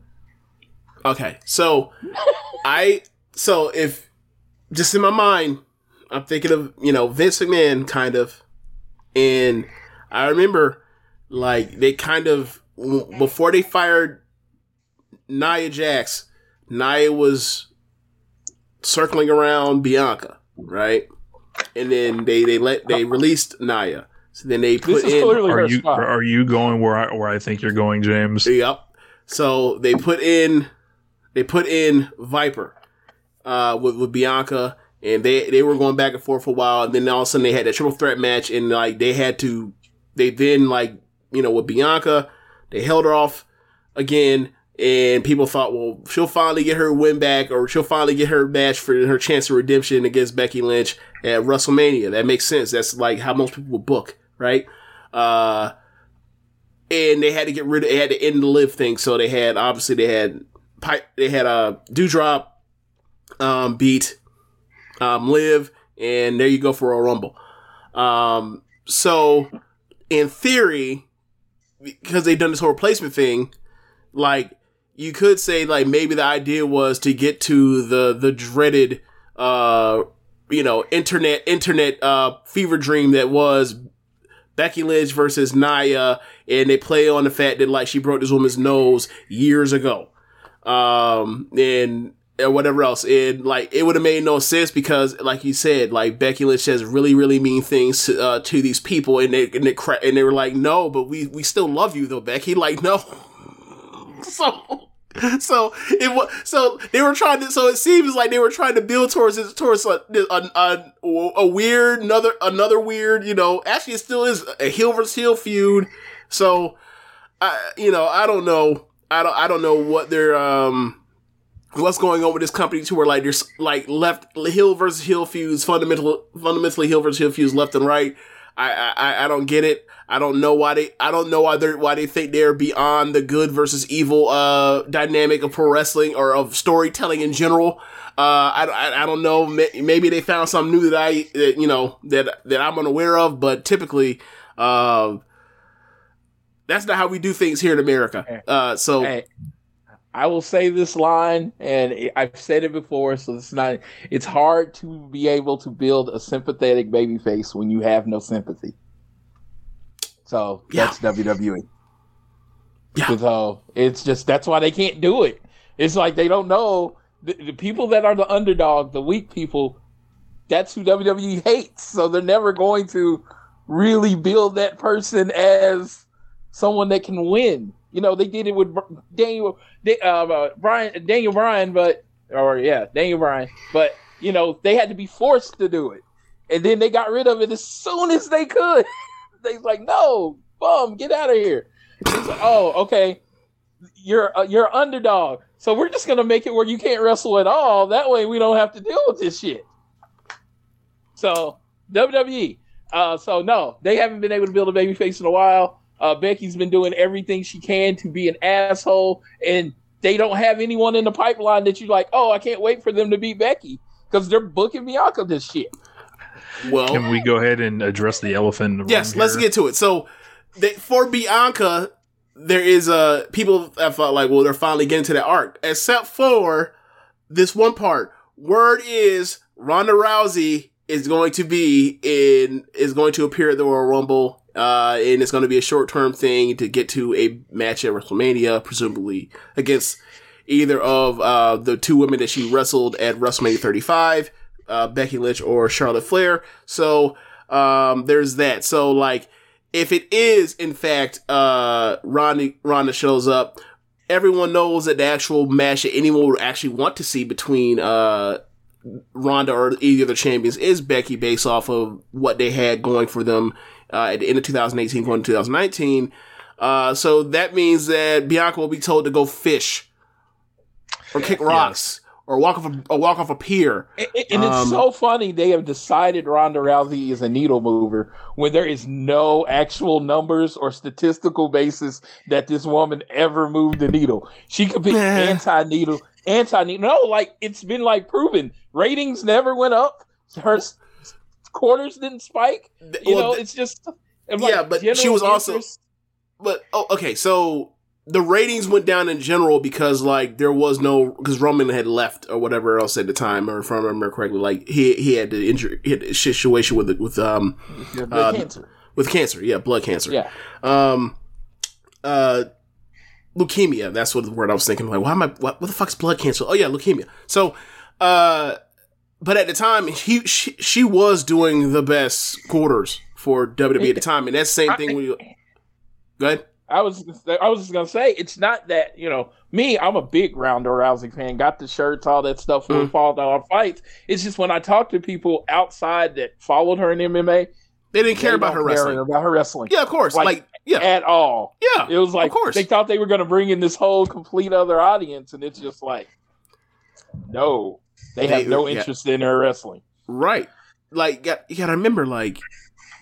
Okay, so *laughs* I so if just in my mind, I'm thinking of you know Vince McMahon kind of, and I remember like they kind of before they fired Nia Jax, Nia was circling around Bianca, right? And then they they let they released Nia. So then they put This is in Are you spot. are you going where I where I think you're going, James? Yep. So they put in they put in Viper uh, with with Bianca, and they they were going back and forth for a while, and then all of a sudden they had that triple threat match, and like they had to they then like you know with Bianca they held her off again. And people thought, well, she'll finally get her win back, or she'll finally get her match for her chance of redemption against Becky Lynch at WrestleMania. That makes sense. That's like how most people book, right? Uh, and they had to get rid of they had to end the live thing so they had obviously they had pipe they had a uh, Doudrop um beat um live and there you go for a rumble um so in theory because they've done this whole replacement thing like you could say like maybe the idea was to get to the the dreaded uh you know internet internet uh fever dream that was Becky Lynch versus Nia, and they play on the fact that like she broke this woman's nose years ago, um, and and whatever else. And like it would have made no sense because, like you said, like Becky Lynch says really really mean things to, uh, to these people, and they and they cra- and they were like, no, but we we still love you though, Becky. Like no, *laughs* so. So it was so they were trying to. So it seems like they were trying to build towards this, towards a, a, a, a weird another another weird. You know, actually it still is a heel versus heel feud. So I you know I don't know I don't I don't know what they're um what's going on with this company too where like there's like left hill versus hill feuds fundamental fundamentally hill versus hill feuds left and right. I, I I don't get it. I don't know why they I don't know why they why they think they're beyond the good versus evil uh dynamic of pro wrestling or of storytelling in general. Uh, I, I, I don't know. Maybe they found something new that I that, you know that that I'm unaware of. But typically, uh, that's not how we do things here in America. Uh, so Hey, I will say this line, and I've said it before, so it's not. It's hard to be able to build a sympathetic baby face when you have no sympathy. So Yeah. that's WWE. Yeah. So it's just that's why they can't do it. It's like they don't know the, the people that are the underdog, the weak people. That's who WWE hates. So they're never going to really build that person as someone that can win. You know, they did it with Daniel, Da- uh, Brian, Daniel Bryan, but or yeah, Daniel Bryan, but you know they had to be forced to do it, and then they got rid of it as soon as they could. *laughs* they like, no, bum, get out of here. Like, oh, okay, you're uh, you're underdog, so we're just gonna make it where you can't wrestle at all. That way, we don't have to deal with this shit. So WWE. Uh, so no, they haven't been able to build a baby face in a while. Uh, Becky's been doing everything she can to be an asshole, and they don't have anyone in the pipeline that you're like. Oh, I can't wait for them to beat Becky because they're booking Bianca this shit. Well, Can we go ahead and address the elephant? In the Yes, room let's get to it. So, they, for Bianca, there is uh people have felt like, well, they're finally getting to that arc, except for this one part. Word is Ronda Rousey is going to be in is going to appear at the Royal Rumble, uh, and it's going to be a short term thing to get to a match at WrestleMania, presumably against either of uh the two women that she wrestled at WrestleMania 35, uh, Becky Lynch or Charlotte Flair. So um, there's that. So like, if it is in fact uh Ronda Ronda shows up, everyone knows that the actual match that anyone would actually want to see between uh Ronda or either of the champions is Becky, based off of what they had going for them uh, at the end of 2018, going to 2019. Uh, so that means that Bianca will be told to go fish or kick rocks or walk off a, or walk off a pier. And, and it's Um, so funny they have decided Ronda Rousey is a needle mover when there is no actual numbers or statistical basis that this woman ever moved the needle. She could be anti needle, anti needle. No, like it's been like proven. Ratings never went up. Her quarters didn't spike. You Well, know, th- it's just I'm Yeah, but she was also- interest- but oh, okay, so the ratings went down in general because like there was no because Roman had left or whatever else at the time, or if I remember correctly, like he he had the injury, he had the situation with with um Yeah, uh, cancer. with cancer, yeah, blood cancer, Yeah. um, uh, leukemia. That's what the word I was thinking. Like, why am I? What, what the fuck's blood cancer? Oh yeah, leukemia. So, uh, but at the time, he she, she was doing the best quarters for WWE at the time, and that's the same thing. We go ahead. I was I was just gonna say it's not that you know me. I'm a big Ronda Rousey fan. Got the shirts, all that stuff. Mm. We followed our fights. It's just when I talk to people outside that followed her in MMA, They didn't care they about her wrestling. About her wrestling, Yeah, of course. Like, Like, yeah, at all. yeah. It was like of course. they thought they were gonna bring in this whole complete other audience, and it's just like, no, they, They- have no yeah. interest in her wrestling. right. Like, you got- gotta remember, like,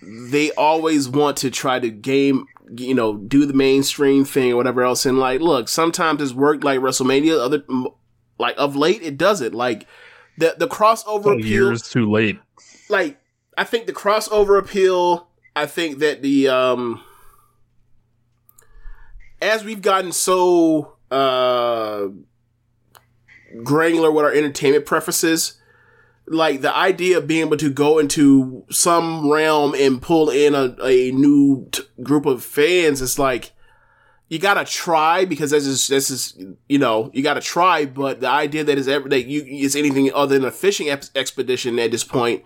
they always want to try to game, you know, do the mainstream thing or whatever else. And like, look, sometimes it's worked like WrestleMania. Other, like of late, it doesn't. Like the the crossover Some appeal. years too late. like I think the crossover appeal. I think that the um as we've gotten so uh granular with our entertainment preferences, like the idea of being able to go into some realm and pull in a, a new t- group of fans it's like you gotta try because this is this is you know you gotta try but the idea that is ever that you is anything other than a fishing ex- expedition at this point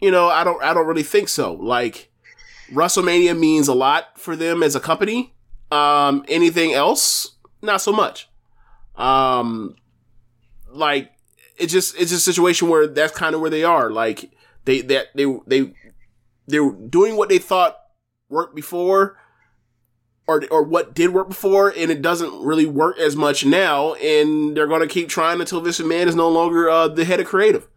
you know i don't i don't really think so. Like wrestlemania means a lot for them as a company. Um anything else? Not so much. Um like it's just it's a situation where that's kind of where they are. Like they that they they they're doing what they thought worked before or or what did work before and it doesn't really work as much now and they're to keep trying until Vince McMahon is no longer uh, the head of creative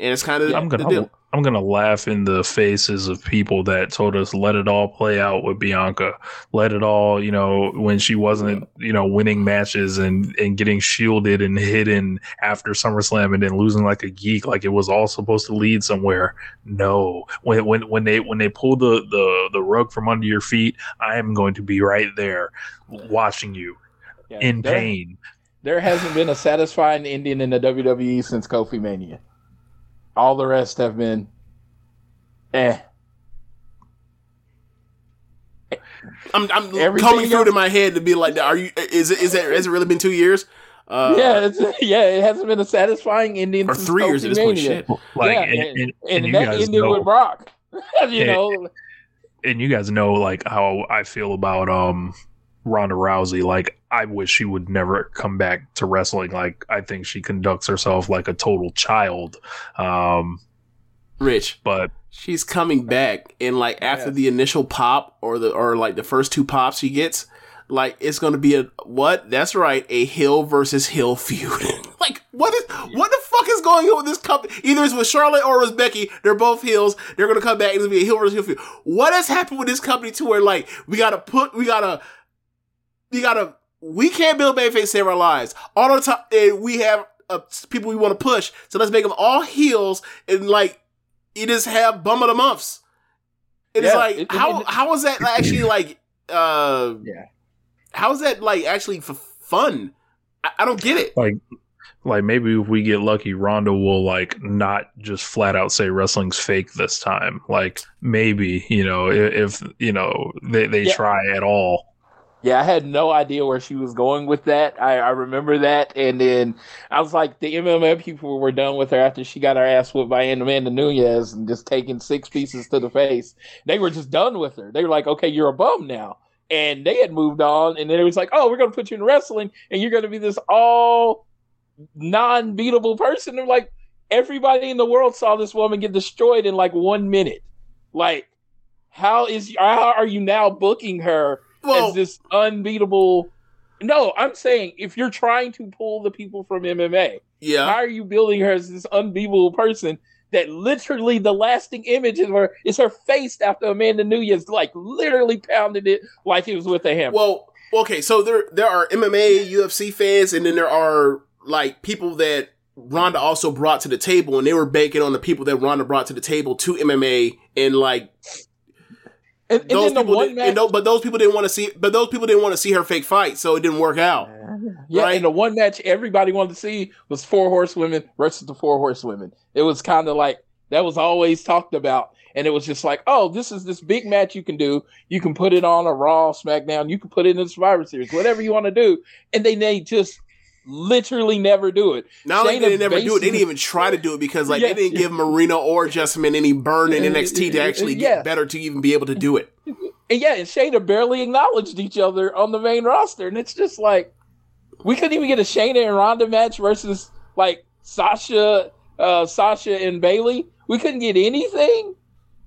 and it's kind of I'm gonna deal. I'm gonna laugh in the faces of people that told us let it all play out with Bianca, let it all you know when she wasn't you know winning matches and and getting shielded and hidden after SummerSlam and then losing like a geek like it was all supposed to lead somewhere. No, when when when they when they pull the the the rug from under your feet, I am going to be right there watching you Yeah, in there- pain. There hasn't been a satisfying ending in the WWE since Kofi Mania. All the rest have been, eh. I'm I'm Everything coming through else- to my head to be like are you is it is that has it really been 2 years uh yeah, it's, yeah, it hasn't been a satisfying ending or 3 years Kofi at this point shit Like yeah, and, and, and, and and you that guys ended know. with Brock. *laughs* you Yeah. know, and you guys know like how I feel about um Ronda Rousey. Like I wish she would never come back to wrestling. Like I think she conducts herself like a total child. Um, Rich but she's coming back and like after Yes. the initial pop or the or like the first two pops she gets like it's going to be a what that's right a hill versus hill feud *laughs* like what is what the fuck is going on with this company? Either it's with Charlotte or with Becky. They're both heels. They're gonna come back and it's gonna be a hill versus hill feud. What has happened with this company to where like we gotta put we gotta we gotta we can't build babyface save our lives all the time. And we have uh, people we want to push, so let's make them all heels and like you just have bum of the months. It's Yeah, like it- how it- how is that actually like uh Yeah. how is that like actually f- fun? I, I don't get it. like like maybe if we get lucky Ronda will like not just flat out say wrestling's fake this time like maybe you know if, if you know they, they Yeah. try at all Yeah, I had no idea where she was going with that. I, I remember that, and then I was like, the MMA people were done with her after she got her ass whipped by Amanda Nunes and just taking six pieces to the face. They were just done with her. They were like, okay, you're a bum now, and they had moved on. And then it was like, oh, we're gonna put you in wrestling, and you're gonna be this all non-beatable person. They're like, everybody in the world saw this woman get destroyed in like one minute. Like, how is how are you now booking her? Well, as this unbeatable. No, I'm saying if you're trying to pull the people from MMA, how yeah, are you building her as this unbeatable person that literally the lasting image of her is her face after Amanda Nunes like literally pounded it like it was with a hammer. well, okay. So there there are MMA, UFC fans, and then there are like people that Ronda also brought to the table, and they were banking on the people that Ronda brought to the table to MMA, and like and, and those then the people, one did, match, and tho- but those people didn't want to see, but those people didn't want to see her fake fight, so it didn't work out. yeah, right? and the one match everybody wanted to see was four horsewomen versus the four horsewomen. It was kind of like that was always talked about. And it was just like, oh, this is this big match you can do. You can put it on a Raw, SmackDown. You can put it in the Survivor Series, whatever you want to do. And then they just literally never do it. Not only did they never do it, they didn't even try to do it because like Yeah. they didn't give Marina or Jessamyn any burn in NXT to actually get Yeah. better to even be able to do it. And yeah, and Shayna barely acknowledged each other on the main roster. And it's just like, we couldn't even get a Shayna and Ronda match versus like Sasha, uh, Sasha and Bayley. We couldn't get anything.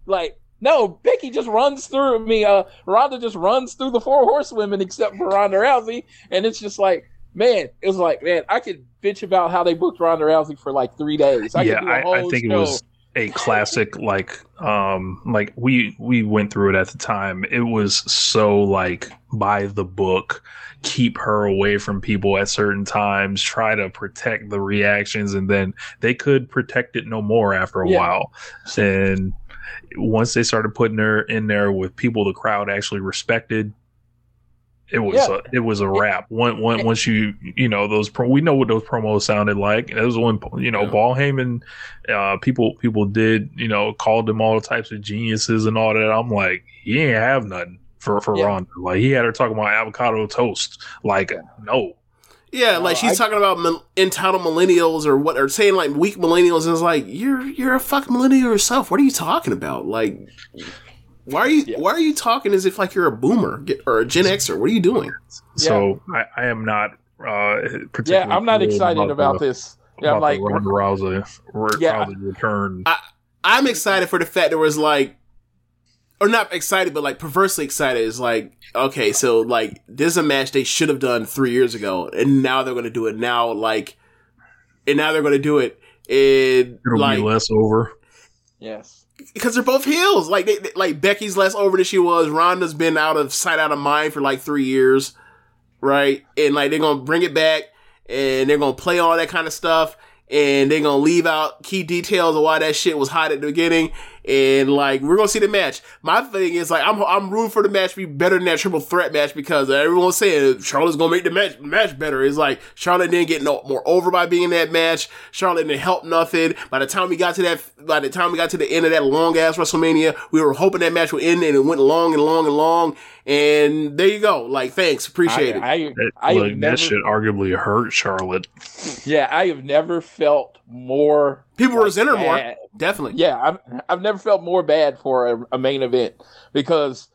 Like, no, Becky just runs through me. Uh, Ronda just runs through the four horsewomen except for Ronda Rousey. And it's just like, man, it was like, man, I could bitch about how they booked Ronda Rousey for like three days. I yeah could do a I, I think it was a classic like um like we we went through it at the time it was so like by the book keep her away from people at certain times try to protect the reactions and then they could protect it no more after a Yeah. while and once they started putting her in there with people the crowd actually respected it was Yeah. a, it was a wrap. One, one, once you you know those pro, we know what those promos sounded like. It was when you know Yeah. Paul Heyman, uh, people people did you know called them all types of geniuses and all that. I'm like, he ain't have nothing for for Yeah. Ronda. Like he had her talking about avocado toast. Like no, Yeah, like No, she's I- talking about mil- entitled millennials or what, or saying like weak millennials. And it's like you're you're a fuck millennial yourself. What are you talking about? Like, why are you Yeah. why are you talking as if like you're a boomer or a Gen Xer? What are you doing? so I, I am not. Uh, Yeah, I'm not excited about the, this. Yeah, I'm like, the Ronda Rousey, Yeah. Rousey return. I'm excited for the fact there was like, or not excited, but like perversely excited. Is like, okay, so like this is a match they should have done three years ago, and now they're going to do it now. Like, and now they're going to do it. And It'll like, be less over. yes. Because they're both heels. Like they, they- like Becky's less over than she was. Ronda's been out of sight, out of mind for like three years, right? And like they're gonna bring it back, and they're gonna play all that kind of stuff, and they're gonna leave out key details of why that shit was hot at the beginning. And like we're gonna see the match. My thing is like I'm I'm rooting for the match to be better than that triple threat match because everyone's saying Charlotte's gonna make the match match better. It's like Charlotte didn't get no more over by being in that match. Charlotte didn't help nothing. By the time we got to that, by the time we got to the end of that long ass WrestleMania, we were hoping that match would end, and it went long and long and long. And there you go. Like thanks, appreciate it. I, I, That, I look, never, that shit arguably hurt Charlotte. yeah, I have never felt more. People like, resent her more. Definitely. Yeah, I've I've never felt more bad for a, a main event because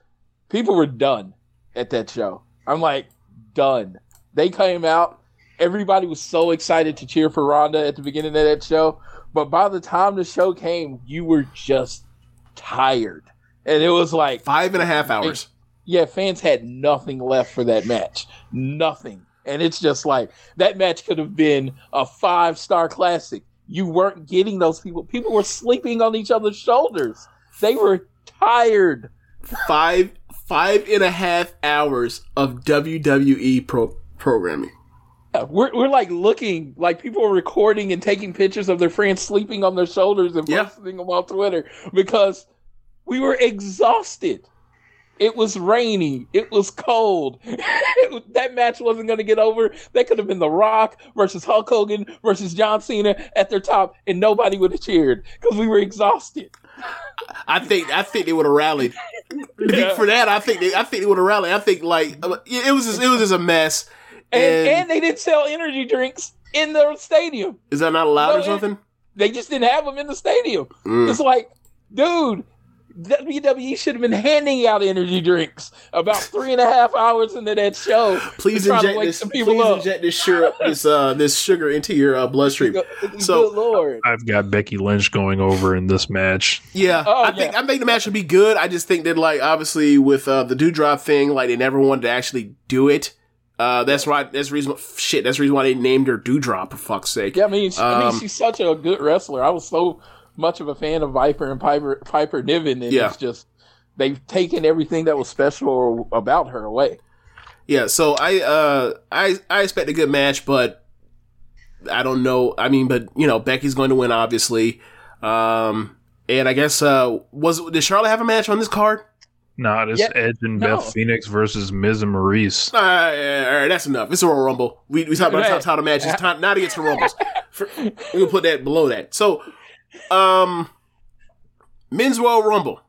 people were done at that show. I'm like done. They came out. Everybody was so excited to cheer for Ronda at the beginning of that show, but by the time the show came, you were just tired, and it was like Five and a half hours. yeah, fans had nothing left for that match. Nothing. And it's just like that match could have been a five star classic. You weren't getting those people. People were sleeping on each other's shoulders. They were tired. Five five and a half hours of WWE pro- programming. Yeah, We're, we're like looking like people were recording and taking pictures of their friends sleeping on their shoulders and Yeah. posting them on Twitter because we were exhausted. It was rainy. It was cold. *laughs* That match wasn't going to get over. That could have been The Rock versus Hulk Hogan versus John Cena at their top, and nobody would have cheered because we were exhausted. I think I think they would have rallied Yeah. for that. I think they, I think they would have rallied. I think like uh, it was just, it was just a mess. And, And, and they didn't sell energy drinks in the stadium. is that not allowed No, or something? They just didn't have them in the stadium. Mm. It's like, dude, WWE should have been handing out energy drinks about three and a half hours into that show. Please to inject this. some people Please up. inject this sugar, this uh, this sugar into your uh, bloodstream. So- Good lord. I've got Becky Lynch going over in this match. Yeah, Oh, I think. I think the match would be good. I just think that like obviously with uh, the Doudrop thing, like they never wanted to actually do it. Uh, that's why. That's reason. Shit. That's the reason why they named her Doudrop. For fuck's sake. Yeah, I mean, she, I mean, Um, she's such a good wrestler. I was so much of a fan of Viper and Piper Piper Niven, and Yeah. it's just they've taken everything that was special about her away. Yeah, so I uh I I expect a good match, but I don't know. I mean, but you know, Becky's going to win, obviously. Um, and I guess uh was did Charlotte have a match on this card? Nah, this Yeah, Edge and no. Beth Phoenix versus Miz and Maurice. All right, all right, that's enough. It's a Royal Rumble. We we talked about Right. top title matches. Time now to get to Rumbles. *laughs* For, we'll put that below that. So, um, men's Royal Rumble.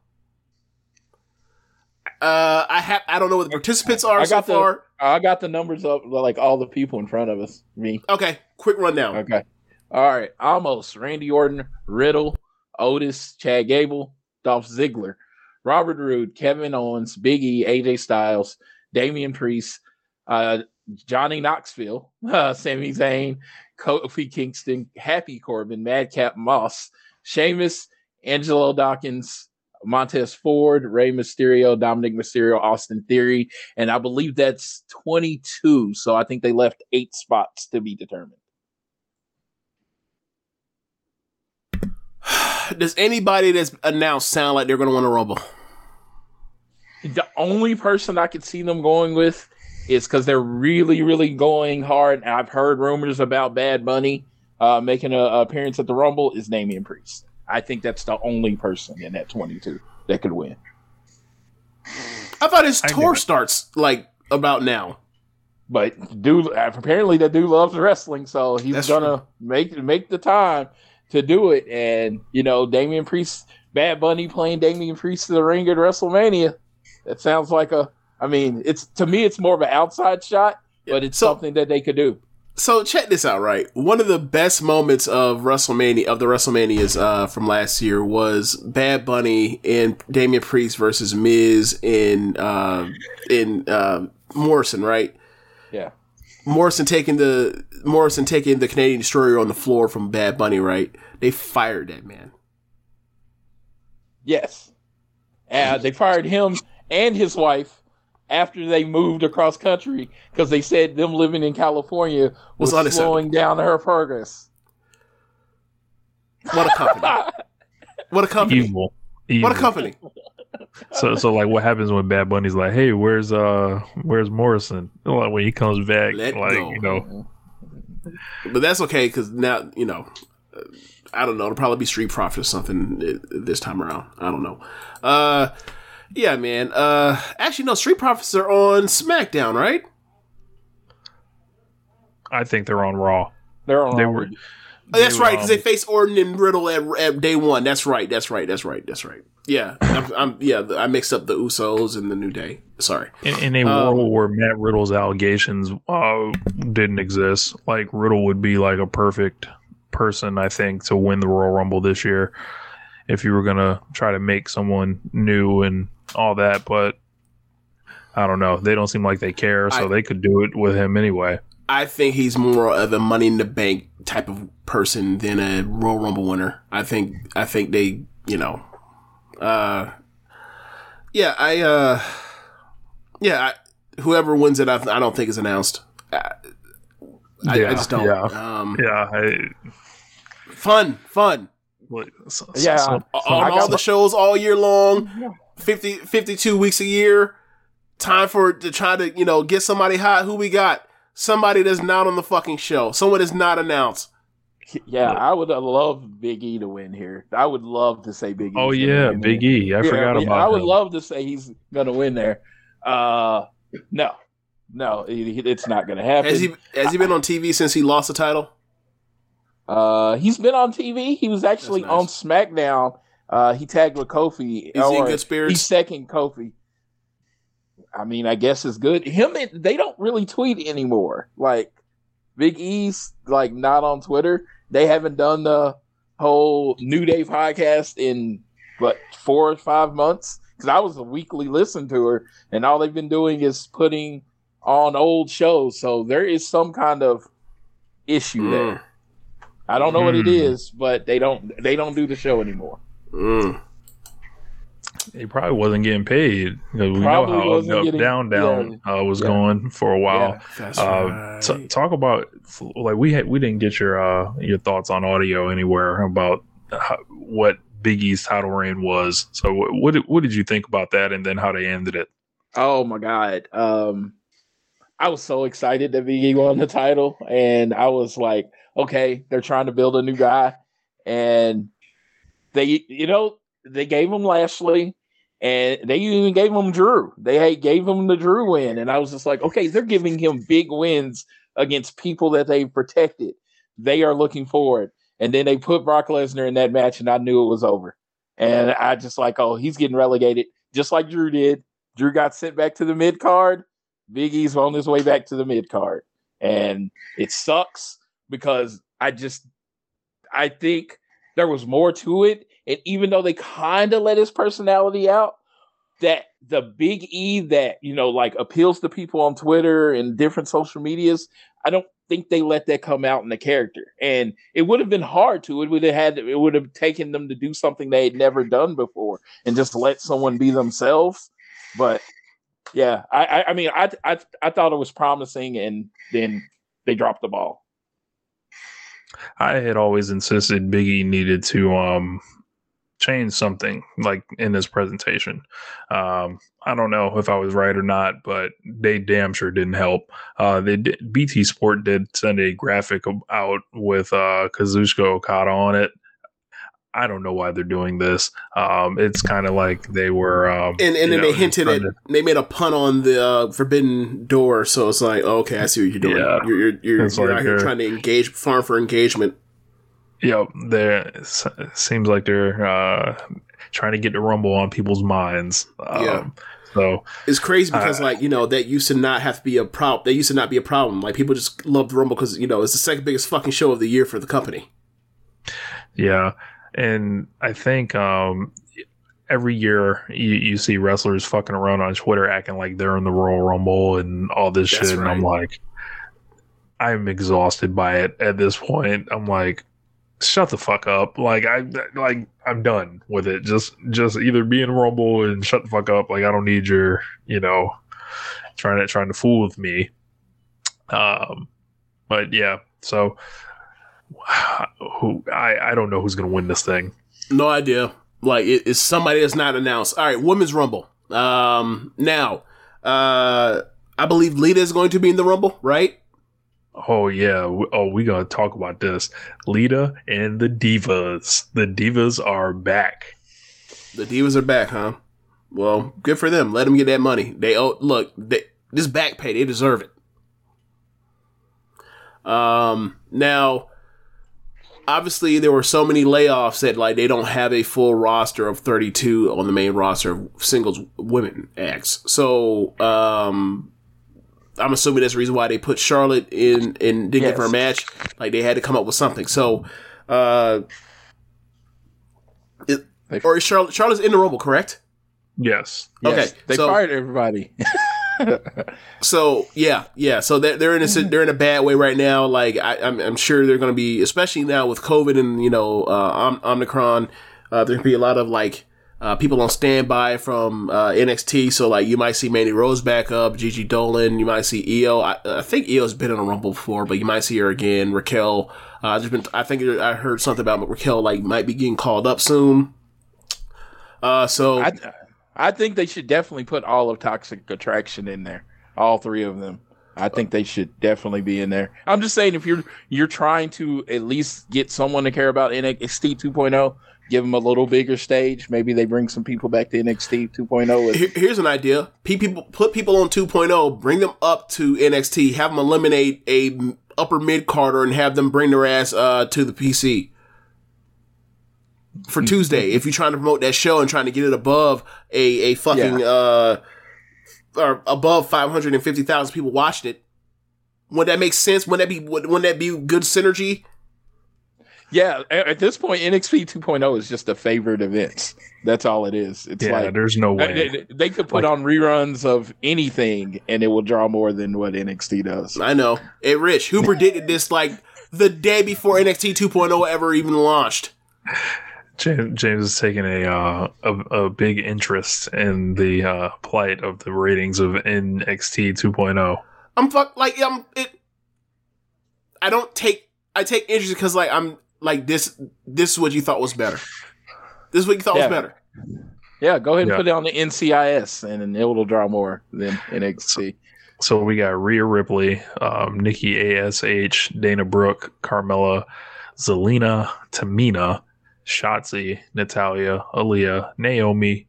Uh, I have I don't know what the participants are I so got the- far. I got the numbers up, like all the people in front of us. Me. Okay, quick rundown. Okay. All right. Almost. Randy Orton, Riddle, Otis, Chad Gable, Dolph Ziggler, Robert Roode, Kevin Owens, Big E, AJ Styles, Damian Priest, uh, Johnny Knoxville, uh, *laughs* Sami Zayn, Kofi Kingston, Happy Corbin, Madcap Moss, Sheamus, Angelo Dawkins, Montez Ford, Rey Mysterio, Dominic Mysterio, Austin Theory, and I believe that's 22. So I think they left eight spots to be determined. *sighs* Does anybody that's announced sound like they're going to win a Rumble? The only person I could see them going with is because they're really, really going hard. And I've heard rumors about Bad Bunny uh, making a, a appearance at the Rumble is Damian Priest. I think that's the only person in that 22 that could win. I thought his tour starts like about now. But dude, apparently that dude loves wrestling, so he's That's gonna make make the time to do it. And you know, Damian Priest, Bad Bunny playing Damian Priest to the ring at WrestleMania. That sounds like a. I mean, it's to me, it's more of an outside shot, but it's So- something that they could do. So check this out, right? One of the best moments of WrestleMania of the WrestleManias uh, from last year was Bad Bunny and Damian Priest versus Miz in uh, in uh, Morrison, right? Yeah. Morrison taking the Morrison taking the Canadian Destroyer on the floor from Bad Bunny, right? They fired that man. Yes. Uh, they fired him and his wife after they moved across country because they said them living in California was Was unacceptable. slowing down her progress. What a company! *laughs* what a company! Evil. Evil. What a company! So, so like, what happens when Bad Bunny's like, "Hey, where's uh, where's Morrison?" Like when he comes back, Let like go. you know, But that's okay because now you know. uh, I don't know. It'll probably be Street Profit or something uh, this time around. I don't know. Uh, yeah, man. Uh, actually, no. Street Profits are on SmackDown, right? I think they're on Raw. They're on They Raw. were. Oh, that's they were, right because um, they face Orton and Riddle at, at day one. That's right. That's right. That's right. That's right. Yeah, I'm, I'm yeah. I mixed up the Usos and the New Day. Sorry. in, in a Um, world where Matt Riddle's allegations uh, didn't exist, like Riddle would be like a perfect person, I think, to win the Royal Rumble this year. If you were gonna try to make someone new and all that, but I don't know, they don't seem like they care, so I- they could do it with him anyway. I think he's more of a Money in the Bank type of person than a Royal Rumble winner. I think I think they, you know, uh, yeah, I, uh, yeah, I, whoever wins it, I, I don't think is announced. I, I Yeah, just don't. yeah. Um, Yeah, I, Fun, fun. like, so- so- Yeah. so- on I all got- the shows all year long, 50, 52 weeks a year. Time for to try to you know get somebody hot. Who we got? Somebody that's not on the fucking show. Someone that's not announced. Yeah, I would love Big E to win here. I would love to say Big E. oh yeah, Big E. I forgot yeah, about I would him. love to say he's gonna win there. Uh, no, no, it's not gonna happen. Has he has he been on TV since he lost the title? Uh, he's been on TV. He was actually That's on. SmackDown. Uh, he tagged with Kofi. Is he in good spirits? He's second Kofi. I mean, I guess it's good. Him, and- they don't really tweet anymore. Like Big E's, like not on Twitter. They haven't done the whole New Day podcast in what four or five months. Because I was a weekly listen to her, and all they've been doing is putting on old shows. So there is some kind of issue Mm. there. I don't know what it Hmm. but they don't they don't do the show anymore. Mm. He probably wasn't getting paid. 'cause We Probably know how up, getting- down, down uh, was Yeah. going for a while. Yeah. That's Uh, right. t- talk about like we had we didn't get your uh your thoughts on audio anywhere about how, what Big E's title reign was. So what what did, what did you think about that, and then how they ended it? Oh my god. Um I was so excited that Big E won the title and I was like, okay, they're trying to build a new guy and they you know, they gave him Lashley and they even gave him Drew. They gave him the Drew win and I was just like, okay, they're giving him big wins against people that they've protected. They are looking forward. And then they put Brock Lesnar in that match and I knew it was over. And I just like, oh, he's getting relegated just like Drew did. Drew got sent back to the mid card. Big E's on his way back to the mid card. And it sucks because I just I think there was more to it. And even though they kind of let his personality out, that the big E that, you know, like appeals to people on Twitter and different social medias, I don't think they let that come out in the character. And it would have been hard to. It would have had it would have taken them to do something they had never done before and just let someone be themselves. But yeah, I I, I mean I, I I thought it was promising and then they dropped the ball. I had always insisted Big E needed to um change something like in this presentation. Um, I don't know if I was right or not, but they damn sure didn't help. Uh, they did, BT Sport did send a graphic out with uh, Kazuchika Okada on it. I don't know why they're doing this. Um, it's kind of like they were, um, and and then know, they hinted at to- they made a pun on the uh, forbidden door, so it's like, oh, okay, I see what you're doing. Yeah. You're you're, you're, you're like out here trying to engage, farm for engagement. Yep, there seems like they're uh, trying to get the rumble on people's minds. Um, Yeah. So It's crazy because Uh, like you know that used to not have to be a problem. That used to not be a problem. Like people just love the Rumble because you know it's the second biggest fucking show of the year for the company. yeah, and I think um, every year you, you see wrestlers fucking around on Twitter acting like they're in the Royal Rumble and all this That's shit, and I'm like, I'm exhausted by it at this point. I'm like. Shut the fuck up! Like I like I'm done with it. Just just either be in Rumble and shut the fuck up. Like I don't need your you know trying to trying to fool with me. Um, but yeah, so *sighs* who I I don't know who's gonna win this thing. No idea. Like it, it's somebody that's not announced. All right, Women's Rumble. Um, now, uh, I believe Lita is going to be in the Rumble, right? Oh yeah, oh we gonna talk about this. Lita and the Divas. The Divas are back. The Divas are back, huh? Well, good for them. Let them get that money. They owe. Look, they, this back pay, they deserve it. Um, now, obviously, there were so many layoffs that like they don't have a full roster of thirty-two on the main roster of singles women acts. So, um, I'm assuming that's the reason why they put Charlotte in and didn't give her a match. Like they had to come up with something. So, uh, it, or is Charlotte Charlotte's in the Rumble, correct? Yes. Yes, Okay, they so- fired everybody. *laughs* *laughs* So yeah, yeah. So they're, they're in a they're in a bad way right now. Like I, I'm, I'm sure they're going to be, especially now with COVID and you know uh, Om- Omicron. Uh, there's going to be a lot of like uh, people on standby from uh, NXT. So like you might see Mandy Rose back up, Gigi Dolan. You might see Io. I, I think Io's been in a Rumble before, but you might see her again. Raquel. Uh, there's been I think I heard something about Raquel like might be getting called up soon. Uh, so I, I think they should definitely put all of Toxic Attraction in there. All three of them. I think they should definitely be in there. I'm just saying if you're you're trying to at least get someone to care about NXT 2.0, give them a little bigger stage. Maybe they bring some people back to NXT 2.0. Here- here's an idea: people put people on 2.0, bring them up to NXT, have them eliminate a upper mid carder, and have them bring their ass uh, to the PC for Tuesday. If you're trying to promote that show and trying to get it above a a fucking uh or above 550,000 people watched it, would that make sense? Would that be would, wouldn't that be good synergy? Yeah, at, at this point, NXT 2.0 is just a favorite event. That's all it is. It's Yeah, like there's no way. they- they could put on reruns of anything, and it will draw more than what NXT does. I know. Hey, Rich, who predicted this like the day before NXT 2.0 ever even launched? James, James is taking a, uh, a a big interest in the uh, plight of the ratings of NXT 2.0. I'm fuck like I'm it. I don't take I take interest because like I'm like this. This is what you thought was better. This is what you thought Yeah. was better. Yeah, go ahead and Yeah. put it on the NCIS, and then it will draw more than NXT. So we got Rhea Ripley, um, Nikki Ash, Dana Brooke, Carmella, Zelina, Tamina, Shotzi, Natalya, Aaliyah, Naomi,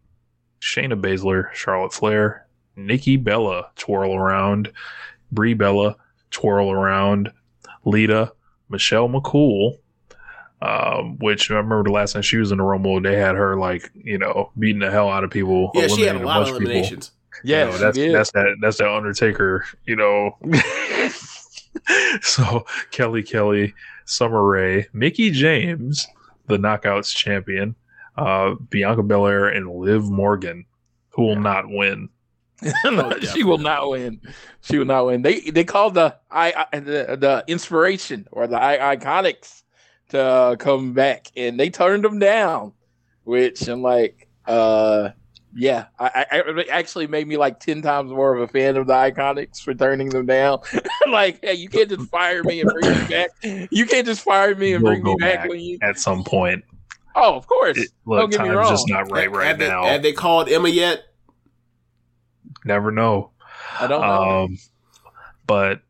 Shayna Baszler, Charlotte Flair, Nikki Bella, twirl around, Brie Bella, twirl around, Lita, Michelle McCool, um, which I remember the last time she was in the Rumble, they had her like you know beating the hell out of people. Yeah, she had a eliminating lot of bunch people. eliminations. You Yeah, know, that's did. that's that that's that Undertaker, you know. *laughs* *laughs* so Kelly Kelly, Summer Rae, Mickie James, the Knockouts champion, uh, Bianca Belair, and Liv Morgan, who will not win. *laughs* *laughs* she will not win. She will not win. They they called the I, I the, the inspiration or the I, iconics to come back, and they turned them down. Which I'm like, uh, yeah, I, I it actually made me like ten times more of a fan of the IIconics for turning them down. *laughs* like, hey, you can't just fire me and bring me back. You can't just fire me and We'll bring me back, back when you. at some point. Oh, of course. It, Don't look, get me wrong. just not right Have- right have they, now. Have they called Emma yet? Never know. I don't know. Um, but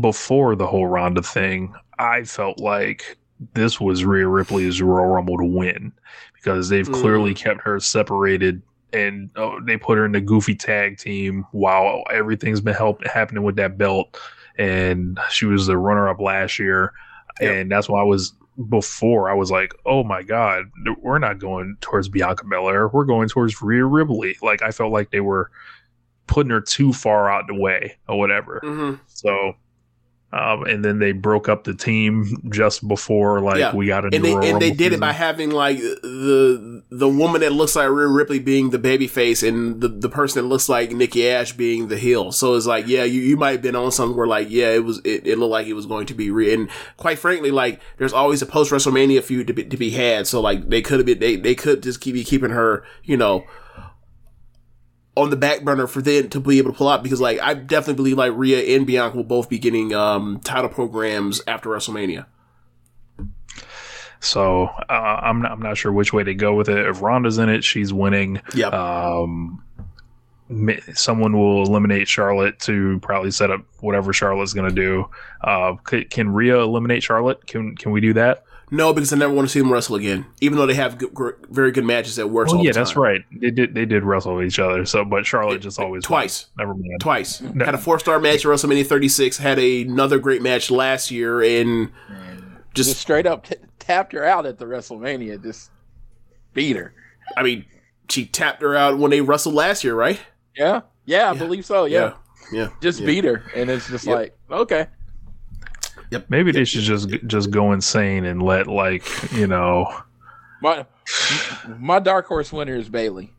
before the whole Ronda thing, I felt like this was Rhea Ripley's Royal Rumble to win because they've Mm. clearly kept her separated and oh, they put her in the goofy tag team while everything's been help happening with that belt. And she was the runner up last year. Yep. And that's why I was before I was like, oh my God, we're not going towards Bianca Belair. We're going towards Rhea Ripley. Like I felt like they were putting her too far out the way or whatever. hmm So, um, and then they broke up the team just before like Yeah. we got a And new they and they did it by having like the the woman that looks like Rhea Ripley being the baby face and the, the person that looks like Nikki Ash being the heel. So it's like, yeah, you, you might have been on something where like, yeah, it was it, it looked like it was going to be Rhea. And quite frankly, like there's always a post WrestleMania feud to be, to be had. So like they could have been they they could just keep be keeping her, you know, on the back burner for them to be able to pull out because like I definitely believe like Rhea and Bianca will both be getting um title programs after WrestleMania. So uh, I'm not, I'm not sure which way to go with it. If Ronda's in it, she's winning. Yeah. Um, someone will eliminate Charlotte to probably set up whatever Charlotte's going to do. Uh, c- can Rhea eliminate Charlotte? Can can we do that? No, because I never want to see them wrestle again. Even though they have good, gr- very good matches that works. Oh all yeah, the that's right. They did they did wrestle each other. So, but Charlotte just always Twice. won. Never mind. Twice had a four star match at WrestleMania 36. Had another great match last year, and just just straight up t- tapped her out at the WrestleMania. Just beat her. I mean, she tapped her out when they wrestled last year, right? Yeah, yeah, I believe so. Yeah, yeah, just yeah. beat her, and it's just Yep. like okay. Maybe they should just just go insane and let like you know. My my dark horse winner is Bayley.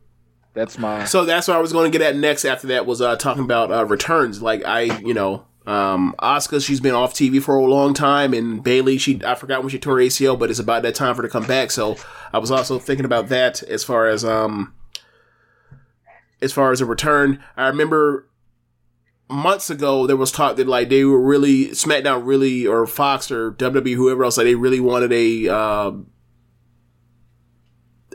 That's my So that's what I was going to get at next. After that was uh, talking about uh, returns. Like I, you know, Um, Asuka, she's been off TV for a long time, and Bayley, she I forgot when she tore ACL, but it's about that time for her to come back. So I was also thinking about that as far as um as far as a return. I remember months ago there was talk that like they were really SmackDown really or Fox or WWE whoever else like they really wanted a uh,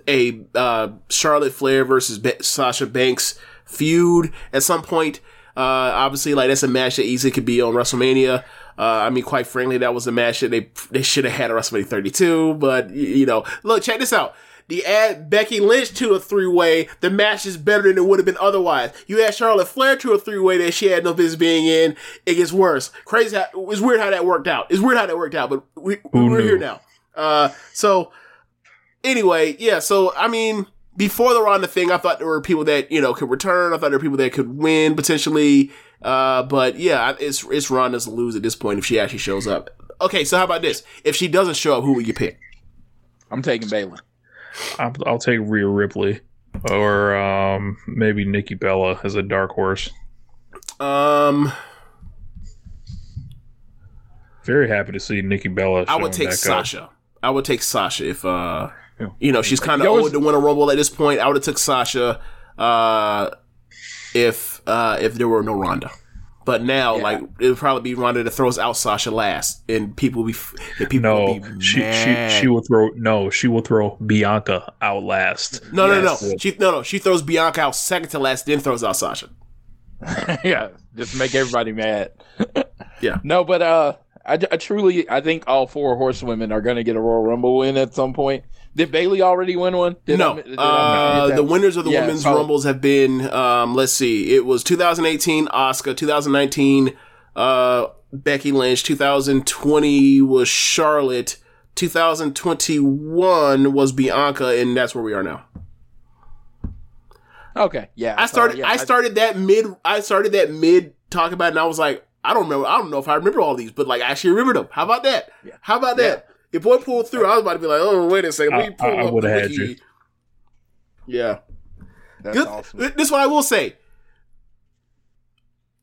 a uh, Charlotte Flair versus Sasha Banks feud at some point. Uh, obviously, like that's a match that easily could be on WrestleMania. Uh, I mean, quite frankly, that was a match that they they should have had at WrestleMania 32. But you know, look, check this out. The add Becky Lynch to a three way, the match is better than it would have been otherwise. You add Charlotte Flair to a three way that she had no business being in, it gets worse. Crazy, how, it's weird how that worked out. It's weird how that worked out, but we, Who we're knew? here now. Uh, so anyway, yeah. So I mean, before the Ronda thing, I thought there were people that you know could return. I thought there were people that could win potentially. Uh, but yeah, it's it's Ronda's to lose at this point if she actually shows up. Okay, so how about this? If she doesn't show up, who would you pick? I'm taking Bayley. I'll, I'll take Rhea Ripley or um, maybe Nikki Bella as a dark horse. Um, Very happy to see Nikki Bella. I would take back up. Sasha. I would take Sasha if uh, Yeah. you know, she's kind of old to win a Rumble at this point. I would have took Sasha. Uh, if uh if there were no Ronda. But now, Yeah. like, it would probably be Ronda that throws out Sasha last, and people will be and people No, will be she, mad. she she will throw no, she will throw Bianca out last. No, Yes. no, no. She no, no. She throws Bianca out second to last, then throws out Sasha. *laughs* yeah, just make everybody mad. *laughs* Yeah. No, but uh, I, I truly I think all four horsewomen are going to get a Royal Rumble win at some point. Did Bayley already win one? Did no, I- did uh, the winners of the Yeah, women's so- rumbles have been. Um, let's see, it was 2018 Asuka, 2019 uh, Becky Lynch, 2020 was Charlotte, 2021 was Bianca, and that's where we are now. Okay, yeah. I started. yeah, I started that mid. I started that mid talking about, it, and I was like, I don't remember. I don't know if I remember all these, but like, I actually remember them. How about that? Yeah. How about that? Your boy pulled through. I was about to be like, oh, wait a second. Let me I- I- pull I up would've the had you. Yeah. That's Good. awesome. This is what I will say.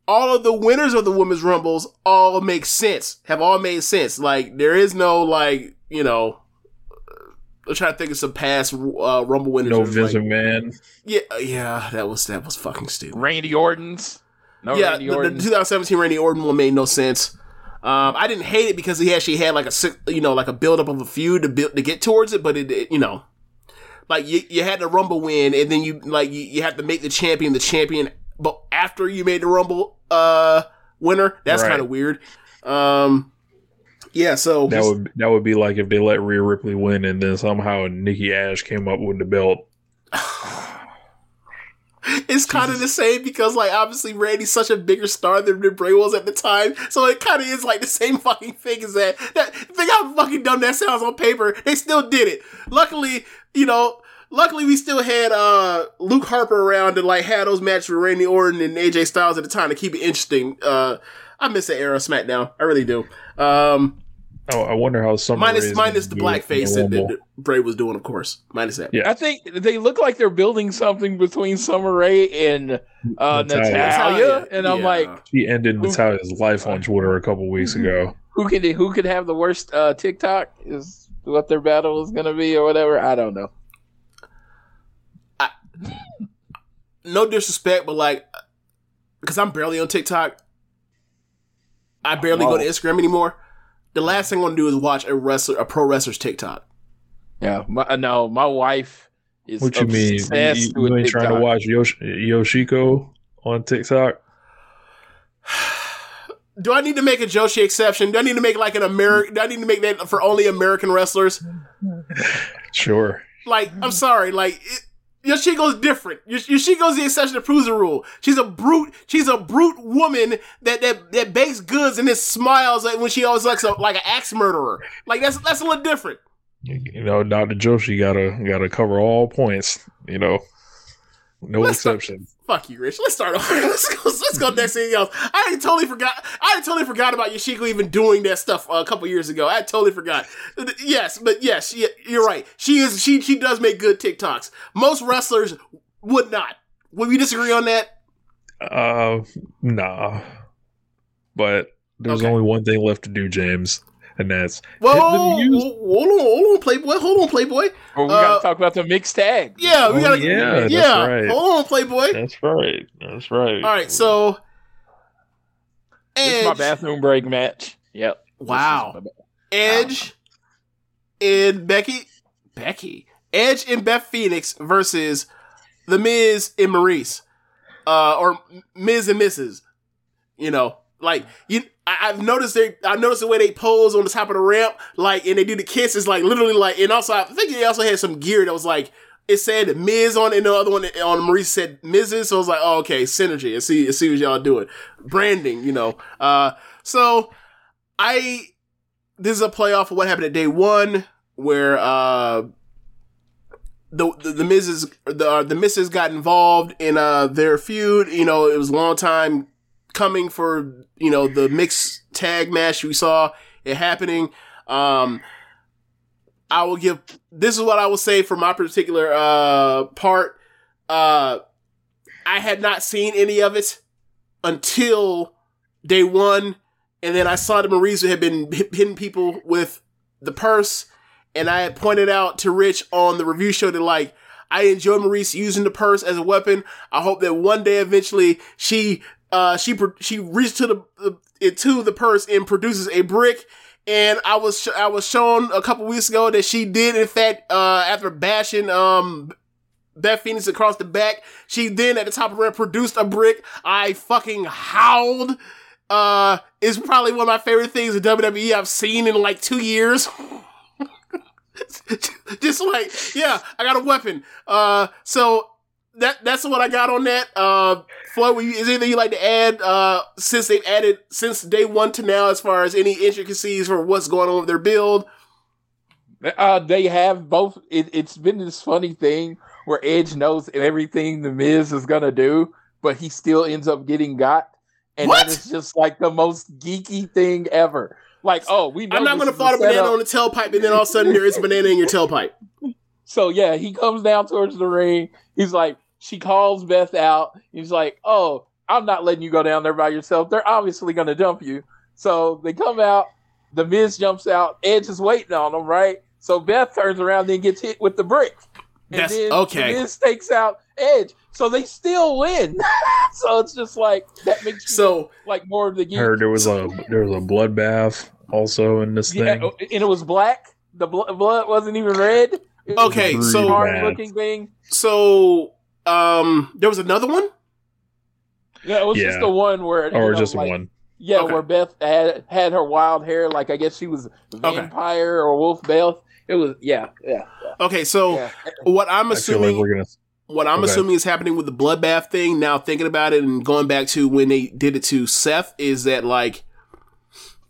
All of the winners of the women's rumbles all make sense. Have all made sense. Like there is no like you know. I'm trying to think of some past uh, rumble winners. No that was Vince like- McMahon. yeah, yeah, that was that was fucking stupid. Randy Orton's. No yeah, Randy the, the 2017 Randy Orton one made no sense. Um, I didn't hate it because he actually had like a you know like a build up of a feud to build to get towards it, but it, it- you know like you, you had the Rumble win and then you like you, you have to make the champion the champion, but after you made the Rumble uh winner, that's Right. kind of weird. Um, yeah, so That would that would be like if they let Rhea Ripley win and then somehow Nikki Ash came up with the belt. *sighs* *sighs* *sighs* it's kind of the same because like obviously Randy's such a bigger star than Bray was at the time, so it kind of is like the same *laughs* fucking thing as that. That think how fucking dumb that sounds on paper. They still did it. Luckily, you know. Luckily, we still had uh, Luke Harper around to like have those matches with Randy Orton and AJ Styles at the time to keep it interesting. Uh, I miss that era of SmackDown. I really do. Um, Oh, I wonder how some minus minus the blackface that, that, that Bray was doing, of course. Minus that. Yeah. I think they look like they're building something between Summer Rae and uh, Natalya. Natalya, Natalya, and I'm like, She ended Natalia's life on Twitter a couple weeks ago. who could who could have the worst uh, TikTok is what their battle is going to be or whatever. I don't know. no disrespect, but like, because I'm barely on TikTok, I barely go to Oh. Instagram anymore. The last thing I want to do is watch a wrestler, a pro wrestler's TikTok. Yeah, my, uh, no, my wife is. What you mean? You, obsessed you with ain't trying to watch Yosh- Yoshiko on TikTok? *sighs* Do I need to make a Joshi exception? Do I need to make like an American? Do I need to make that for only American wrestlers? Sure. Like, I'm sorry, like. It, Yoshiko's different. Yosh- Yoshiko's the exception that proves the rule. She's a brute. She's a brute woman that that that bakes goods and then smiles like when she always looks a, like an axe murderer. Like that's that's a little different. You know, Dr. Joshi gotta gotta cover all points. You know, no Let's exceptions. Fuck you, Rich. Let's start over. *laughs* Let's go. Let's go next thing else. I totally forgot. I totally forgot about Yoshiko even doing that stuff uh, a couple years ago. I totally forgot. Yes, but yes, she, you're right. She is. She she does make good TikToks. Most wrestlers would not. Would we disagree on that? Uh, nah. but there's Okay. only one thing left to do, James, and that's Whoa, hit the hold music. on, hold on, Playboy. Hold on, Playboy. Well, we Uh, gotta talk about the mixed tag. Yeah, we Oh, gotta. yeah, that's yeah. right. Hold on, Playboy. That's right. That's right. All right, so This is my bathroom break match. Yep. Wow. This is my- Edge, and Becky, Becky, Edge and Beth Phoenix versus the Miz and Maryse, uh, or Miz and Mrs. You know, like you. I, I've noticed they. I noticed the way they pose on the top of the ramp, like, and they do the kiss. Is like literally like, and also I think they also had some gear that was like. It said Miz on it, and the other one on Maryse said Mrs. So I was like, oh, okay, synergy. And see, see what y'all doing. Branding, you know. Uh, so I this is a playoff of what happened at day one, where uh the the, the Mrs. the uh, the Misses got involved in uh their feud. You know, it was a long time coming for you know the mixed tag match we saw it happening. Um, I will give this is what I will say for my particular uh part. Uh, I had not seen any of it until day one and then I saw that Maryse had been hit- hitting people with the purse, and I had pointed out to Rich on the review show that like I enjoy Maryse using the purse as a weapon. I hope that one day eventually she uh she she reaches to the, the it to the purse and produces a brick. And I was sh- I was shown a couple weeks ago that she did in fact uh after bashing um Beth Phoenix across the back. She then at the top of ramp produced a brick. I fucking howled. Uh, is probably one of my favorite things in WWE I've seen in like two years. *laughs* Just like, yeah, I got a weapon. Uh, so that that's what I got on that. Uh, Floyd, is there anything you like to add? Uh, since they've added since day one to now, as far as any intricacies for what's going on with their build. Uh, they have both. It, it's been this funny thing where Edge knows everything the Miz is gonna do, but he still ends up getting got, and What? that is just like the most geeky thing ever. Like, oh, we know I'm not going to is fart a banana on the tailpipe, and then all of a sudden there is a banana in your tailpipe. *laughs* So yeah, he comes down towards the ring. He's like, she calls Beth out. He's like, oh, I'm not letting you go down there by yourself. They're obviously gonna dump you. So they come out. The Miz jumps out. Edge is waiting on them, right? So Beth turns around and gets hit with the brick. And That's- then okay. The Miz takes out Edge. So they still win. *laughs* so it's just like that makes you So like more of the I geek. heard there was a there was a bloodbath also in this Yeah, thing. Oh, and it was black. The bl- blood wasn't even red. It was Okay, a so- hard looking thing. so um, there was another one. Yeah, it was Yeah. just the one where, or know, just like- one. Yeah, Okay. where Beth had had her wild hair, like I guess she was vampire or wolf Beth. It was yeah, yeah, Okay, so yeah. what I'm I feel like assuming we're gonna. what I'm Okay. assuming is happening with the bloodbath thing. Now thinking about it and going back to when they did it to Seth is that like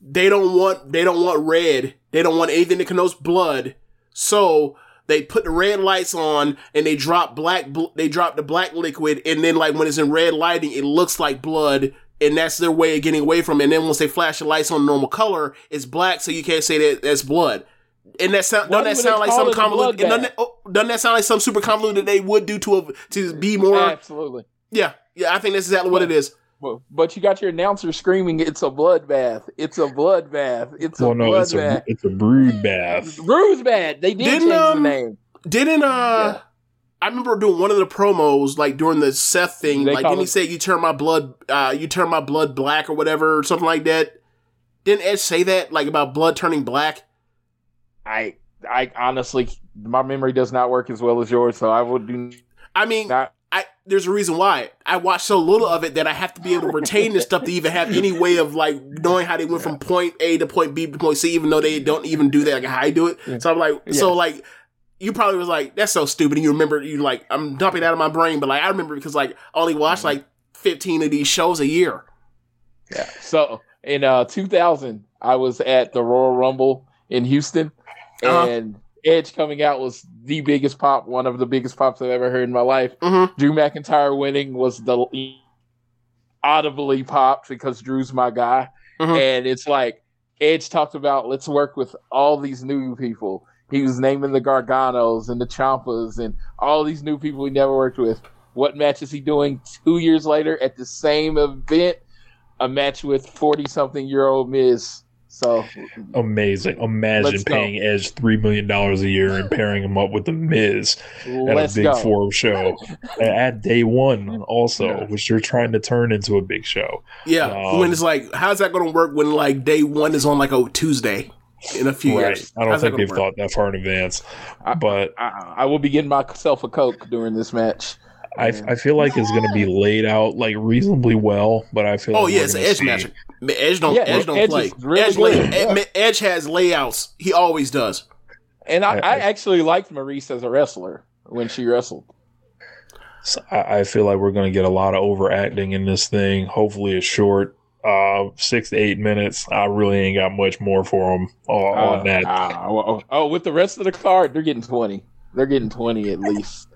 they don't want they don't want red. They don't want anything that connotes blood. So they put the red lights on and they drop black bl- they drop the black liquid and then like when it's in red lighting it looks like blood and that's their way of getting away from it. And then once they flash the lights on normal color, it's black so you can't say that that's blood. And that sound doesn't that sound like some convoluted? Doesn't that, oh, doesn't that sound like some super convoluted they would do to a, to be more? absolutely. Yeah, yeah. I think that's exactly what it is. But, but you got your announcer screaming, "It's a bloodbath! It's a bloodbath! It's a Well, no, it's a bloodbath!" it's a brood bath. Bruise bad. They did Didn't, change um, the name. Didn't uh? Yeah. I remember doing one of the promos like during the Seth thing. They like, call didn't he it- say you turn my blood, uh, you turn my blood black or whatever or something like that? Didn't Edge say that like about blood turning black? I I honestly, my memory does not work as well as yours, so I would do I mean, not. I there's a reason why I watched so little of it that I have to be able to retain this stuff to even have any way of like knowing how they went from point A to point B to point C, even though they don't even do that like how I do it. So I'm like, so like. You probably was like, that's so stupid. And you remember, you like, I'm dumping it out of my brain, but like, I remember because like, I only watched like 15 of these shows a year. Yeah. So in uh 2000, I was at the Royal Rumble in Houston, Uh-huh. and Edge coming out was the biggest pop, one of the biggest pops I've ever heard in my life. Mm-hmm. Drew McIntyre winning was the audibly popped because Drew's my guy, Mhm. and it's like Edge talked about let's work with all these new people. He was naming the Garganos and the Ciampas and all these new people he never worked with. What match is he doing two years later at the same event? a match with forty something year old Miz. So Amazing. Imagine Let's go. paying Edge three million dollars a year and pairing him up with the Miz at let's a big go. four show at day one, also, Yeah. which you're trying to turn into a big show. Yeah, Um, when it's like, how's that going to work when like day one is on like a Tuesday in a few Right. years? I don't How's think they've work? thought that far in advance. I- But I, I will be getting myself a coke during this match. I, I feel like it's going to be *laughs* laid out like reasonably well. But I feel Oh like yeah, we're it's an edge see- match. Edge don't Yeah, Edge don't Edge play. really Edge, lay, yeah. Edge has layouts. He always does. And I, I- I actually liked Maryse as a wrestler when she wrestled. So I, I feel like we're going to get a lot of overacting in this thing. Hopefully, it's short, uh, six to eight minutes. I really ain't got much more for them on, on Uh, that. ah, well, oh, with the rest of the card, they're getting twenty. They're getting twenty at least.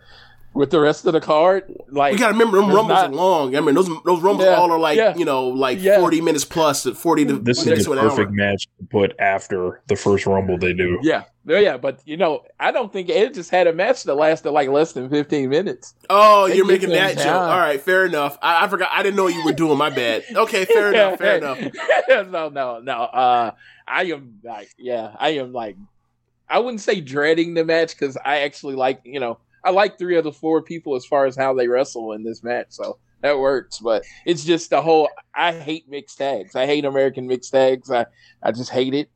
With the rest of the card, like You got to remember, them rumbles not- are long. I mean, those those rumbles Yeah, all are like yeah. you know, like Yeah. forty minutes plus, to forty to This minutes is to the an perfect hour. match to put after the first Rumble they do. Yeah, yeah, yeah, but you know, I don't think it just had a match that lasted like less than fifteen minutes. Oh, They you're making that joke. All right, fair enough. I, I forgot. I didn't know you were doing my bad. Okay, fair *laughs* enough. Fair enough. *laughs* no, no, no. Uh, I am like, yeah, I am like, I wouldn't say dreading the match because I actually like, you know, I like three of the four people as far as how they wrestle in this match, so that works. But it's just the whole. I hate mixed tags. I hate American mixed tags. I, I just hate it.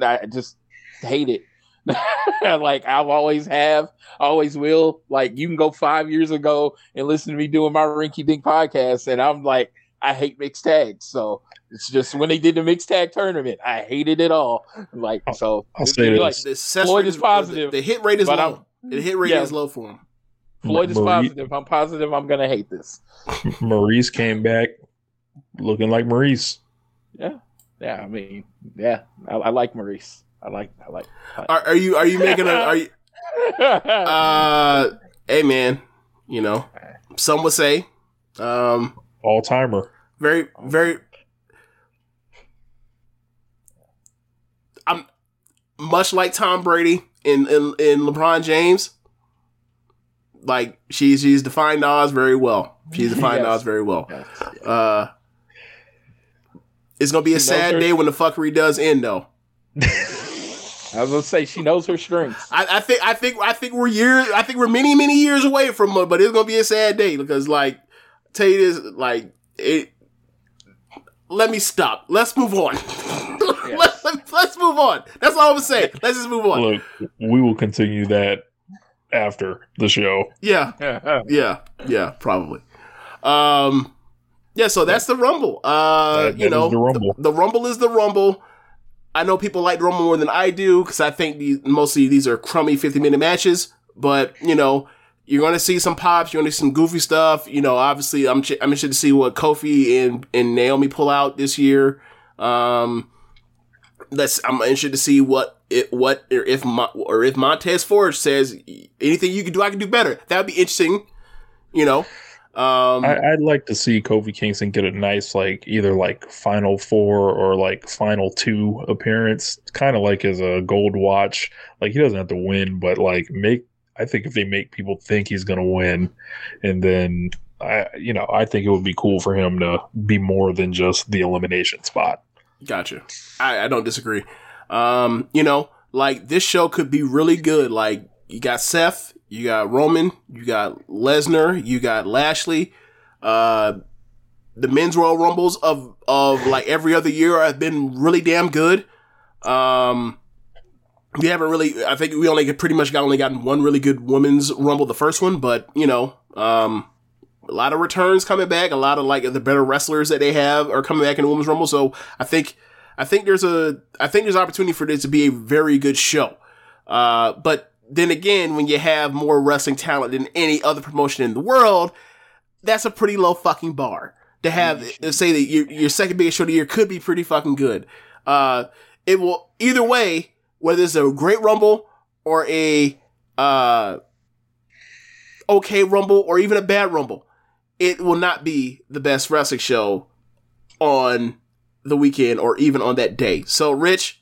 I just hate it. *laughs* like I've always have, always will. Like you can go five years ago and listen to me doing my Rinky Dink podcast, and I'm like, I hate mixed tags. So it's just when they did the mixed tag tournament, I hated it all. Like so, I'll it's say like, this. The Floyd is positive, The, the hit rate is but low. I'm- The hit rate yeah. is low for him. Floyd is Marie- positive. I'm positive. I'm gonna hate this. *laughs* Maryse came back looking like Maryse. Yeah, Yeah, I mean, yeah, I, I like Maryse. I like, I like. Are, are you are you making a are you *laughs* uh hey man, you know, some would say um All timer. very very I'm much like Tom Brady in in, in LeBron James. Like she's she's defined Oz very well. She's *laughs* defined Yes. Oz very well. Yes. Uh it's gonna be a She sad her- day when the fuckery does end though. *laughs* I was gonna say she knows her strengths. I, I think I think I think we're years I think we're many many years away from it, but it's gonna be a sad day because like you this like it. Let me stop. Let's move on. *laughs* let's, let's move on. That's all I'm saying. Let's just move on. Look, we will continue that after the show. Yeah, *laughs* yeah, yeah, probably. Um, yeah. So that's the Rumble. Uh, That- you know, is the Rumble. The, Rumble is the Rumble. I know people like the Rumble more than I do because I think these, mostly these are crummy 50 minute matches. But you know, you're going to see some pops. You're going to see some goofy stuff. You know, obviously, I'm ch- I'm interested to see what Kofi and and Naomi pull out this year. Um, let's. I'm interested to see what it what or if or if Montez Ford says anything you can do, I can do better. That would be interesting. You know. Um, I, I'd like to see Kofi Kingston get a nice, like, either like final four or like final two appearance, kind of like as a gold watch. Like, he doesn't have to win, but like, make, I think if they make people think he's to win, and then, I, you know, I think it would be cool for him to be more than just the elimination spot. Gotcha. I, I don't disagree. Um, you know, like this show could be really good. Like you got Seth, you got Roman, you got Lesnar, you got Lashley. Uh, the men's Royal Rumbles of of like every other year have been really damn good. Um, we haven't really. I think we only pretty much got only gotten one really good women's Rumble, the first one, but you know, um, a lot of returns coming back. A lot of like the better wrestlers that they have are coming back in the women's rumble. So I think I think there's a I think there's opportunity for this to be a very good show. Uh, but then again, when you have more wrestling talent than any other promotion in the world, that's a pretty low fucking bar to have to say that your your second biggest show of the year could be pretty fucking good. Uh, it will either way, whether it's a great rumble or a uh okay rumble or even a bad rumble it will not be the best wrestling show on the weekend or even on that day. So, Rich,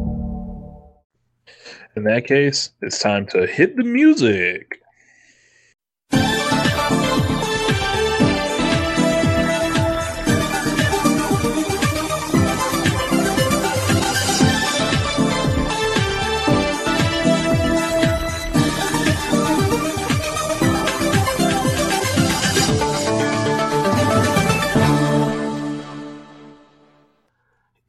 In that case, it's time to hit the music.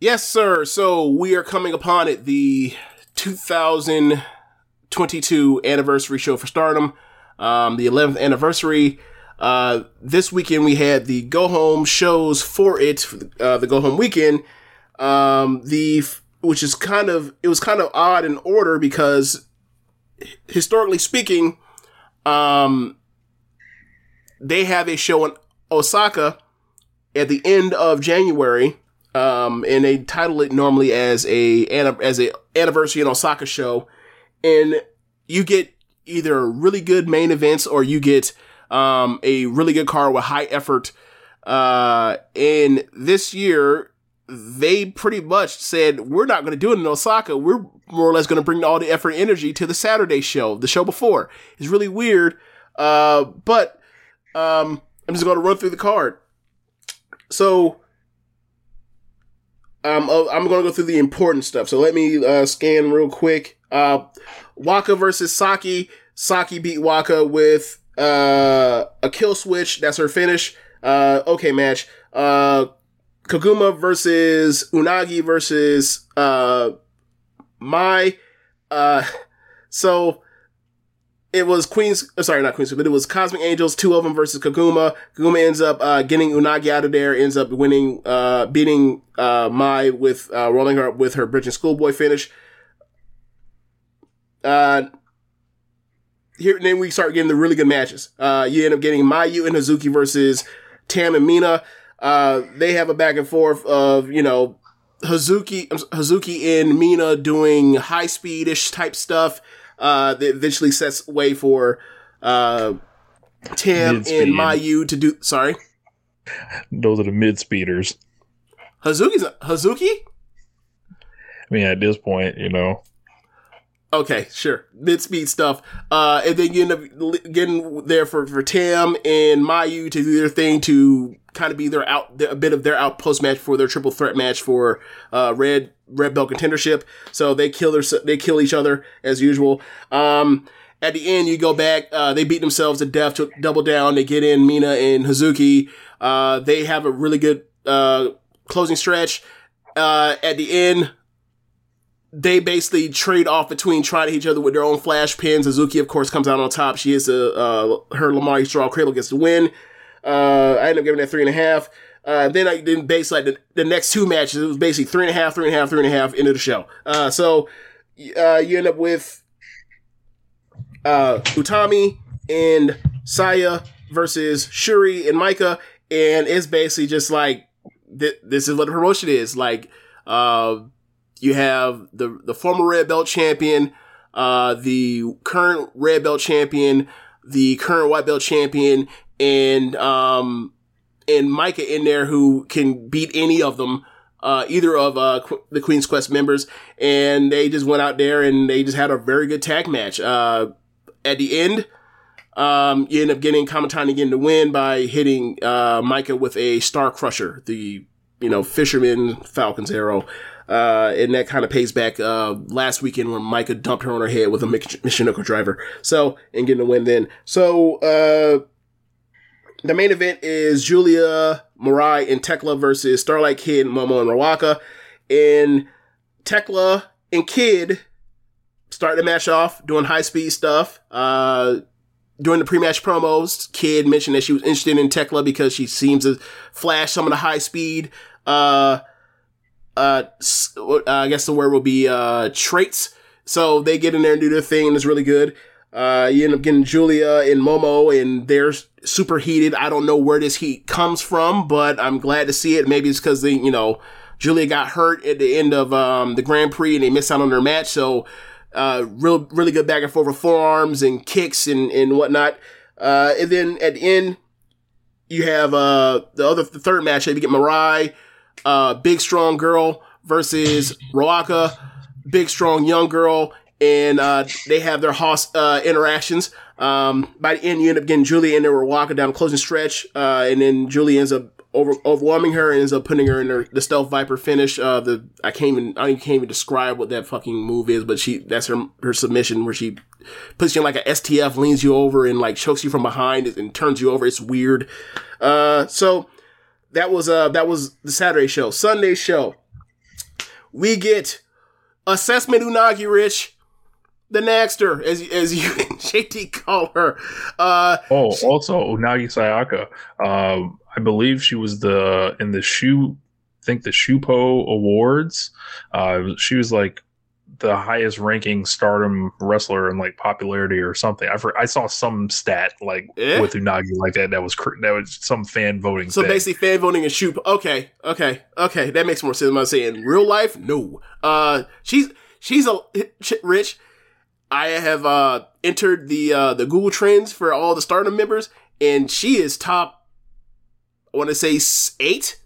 Yes, sir. So we are coming upon it, the 2022 anniversary show for Stardom, um, the 11th anniversary. Uh, this weekend we had the go home shows for it, uh, the go home weekend. Um, the which is kind of it was kind of odd in order because historically speaking, um, they have a show in Osaka at the end of January um, and they title it normally as a as a anniversary in Osaka show, and you get either really good main events or you get um, a really good card with high effort. Uh, and this year they pretty much said we're not going to do it in Osaka. We're more or less going to bring all the effort and energy to the Saturday show, the show before. It's really weird, uh, but um, I'm just going to run through the card. So um, oh, I'm going to go through the important stuff. So let me uh, scan real quick. Uh, Waka versus Saki. Saki beat Waka with uh, a kill switch. That's her finish. Uh, okay, match. Uh, Koguma versus Unagi versus uh, Mai. Uh, *laughs* so it was Queens, uh, sorry, not Queens, but it was Cosmic Angels, two of them versus Koguma. Koguma ends up uh, getting Unagi out of there, ends up winning, uh, beating uh, Mai with uh, rolling her up with her Bridge and Schoolboy finish. Uh, here, then we start getting the really good matches. Uh, you end up getting Mayu and Hazuki versus Tam and Mina. Uh, they have a back and forth of you know Hazuki, Hazuki and Mina doing high speedish type stuff uh, that eventually sets way for uh, Tam Mid-speed. and Mayu to do. Sorry, Those are the mid speeders. Hazuki's Hazuki. I mean, at this point, you know, Okay, sure, mid speed stuff. Uh, and then you end up getting there for for Tam and Mayu to do their thing to kind of be their out a bit of their outpost match for their triple threat match for uh red red belt contendership. So they kill their they kill each other as usual. Um, at the end, you go back. Uh, they beat themselves to death to double down. They get in Mina and Hazuki. Uh, they have a really good uh closing stretch. Uh, at the end, they basically trade off between trying to hit each other with their own flash pins. Hazuki, of course, comes out on top. She is a, uh, her Lamar Straw Cradle gets the win. Uh, I end up giving that three and a half. Uh, then I then basically like the, the next two matches, it was basically three and a half, three and a half, three and a half into the show. Uh, so, uh, you end up with, uh, Utami and Saya versus Syuri and Maika. And it's basically just like, th- this is what the promotion is. Like, uh, you have the the former red belt champion, uh, the current red belt champion, the current white belt champion, and um, and Maika in there who can beat any of them, uh, either of uh, Qu- the Queen's Quest members, and they just went out there and they just had a very good tag match. Uh, at the end, um, you end up getting Kamitani getting the win by hitting uh, Maika with a Star Crusher, the you know Fisherman Falcon's arrow. Uh, and that kind of pays back uh, last weekend when Maika dumped her on her head with a Mich- Michinoku driver. So, and getting a win then. So, uh, the main event is Giulia, Mirai, and Tekla versus Starlight Kid, Momo, and Ruaka. And Tekla and Kid start the match off doing high speed stuff. Uh, during the pre-match promos, Kid mentioned that she was interested in Tekla because she seems to flash some of the high speed, uh, uh, uh, I guess the word will be, uh, traits So they get in there and do their thing, and it's really good. Uh, you end up getting Giulia and Momo, and they're super heated. I don't know where this heat comes from, but I'm glad to see it. Maybe it's because they, you know, Giulia got hurt at the end of um, the Grand Prix and they missed out on their match. So, uh, real, really good back and forth with forearms and kicks and, and whatnot. Uh, and then at the end, you have, uh, the other, the third match, you get Mirai, uh, big strong girl versus Ruaka, big strong young girl. And, uh, they have their hoss, uh, interactions. Um, by the end, you end up getting Julie in there with Ruaka down closing stretch. Uh, and then Julie ends up over overwhelming her and ends up putting her in her, the stealth viper finish. Uh, the I can't even I can't even describe what that fucking move is, but she that's her her submission where she puts you in like a STF, leans you over and like chokes you from behind and turns you over. It's weird. Uh, so that was uh that was the Saturday show. Sunday show, we get assessment Unagi Rich. The Naxter, as as you and *laughs* JT call her. Uh, oh, also Unagi Sayaka. Um, I believe she was the in the shoe, I think the Shupo Awards. Uh, she was like the highest ranking Stardom wrestler in like popularity or something. I I saw some stat like Eh? with Unagi like that. That was cr- that was some fan voting. So thing. basically, fan voting and shoot. Okay, okay, okay. That makes more sense. I'm saying real life, no. Uh, she's she's a rich. I have uh entered the uh the Google Trends for all the Stardom members, and she is top. I want to say eight.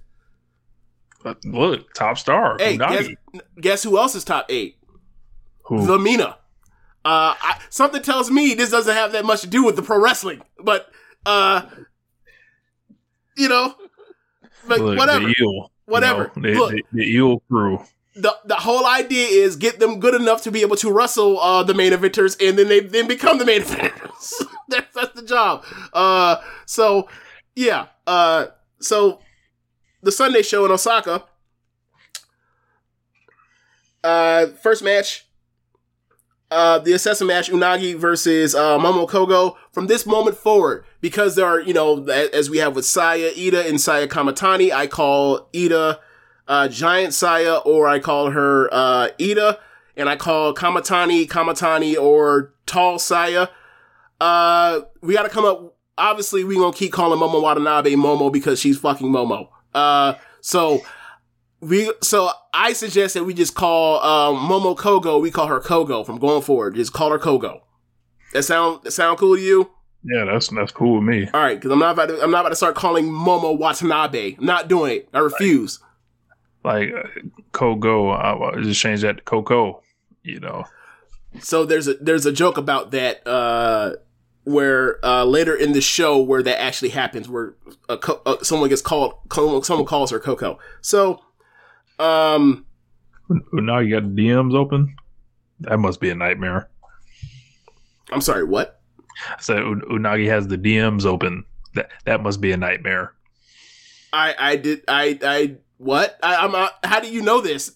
Look, top star. Hey, guess, guess who else is top eight? Who? The Mina. Uh, I, something tells me this doesn't have that much to do with the pro wrestling, but uh, you know, Look, whatever. The eel. Whatever. You know, the, Look. the, the eel crew. the the whole idea is get them good enough to be able to wrestle uh, the main eventers, and then they then become the main *laughs* eventers. that's that's the job. Uh, so yeah. Uh, so the Sunday show in Osaka. Uh, first match. Uh, the assassin match, Unagi versus uh, Momo Kogo. From this moment forward, because there are, you know, as we have with Saya Iida and Saya Kamitani, I call Iida uh, Giant Saya, or I call her uh, Iida, and I call Kamitani Kamitani or Tall Saya. Uh, we got to come up. Obviously, we gonna keep calling Momo Watanabe Momo because she's fucking Momo. Uh, so we so I suggest that we just call um, Momo Kogo. We call her Kogo from going forward. Just call her Kogo. That sound that sound cool to you? Yeah, that's that's cool with me. All right, because I'm not about to I'm not about to start calling Momo Watanabe. I'm not doing it. I refuse. Like uh, Kogo, I just change that to Coco. You know. So there's a there's a joke about that uh, where uh, later in the show where that actually happens, where a co- uh, someone gets called, someone calls her Coco. So, um, Now you got DMs open. That must be a nightmare. I'm sorry, what? I said Unagi has the DMs open. That that must be a nightmare. I I did I I what? I, I'm uh, how do you know this?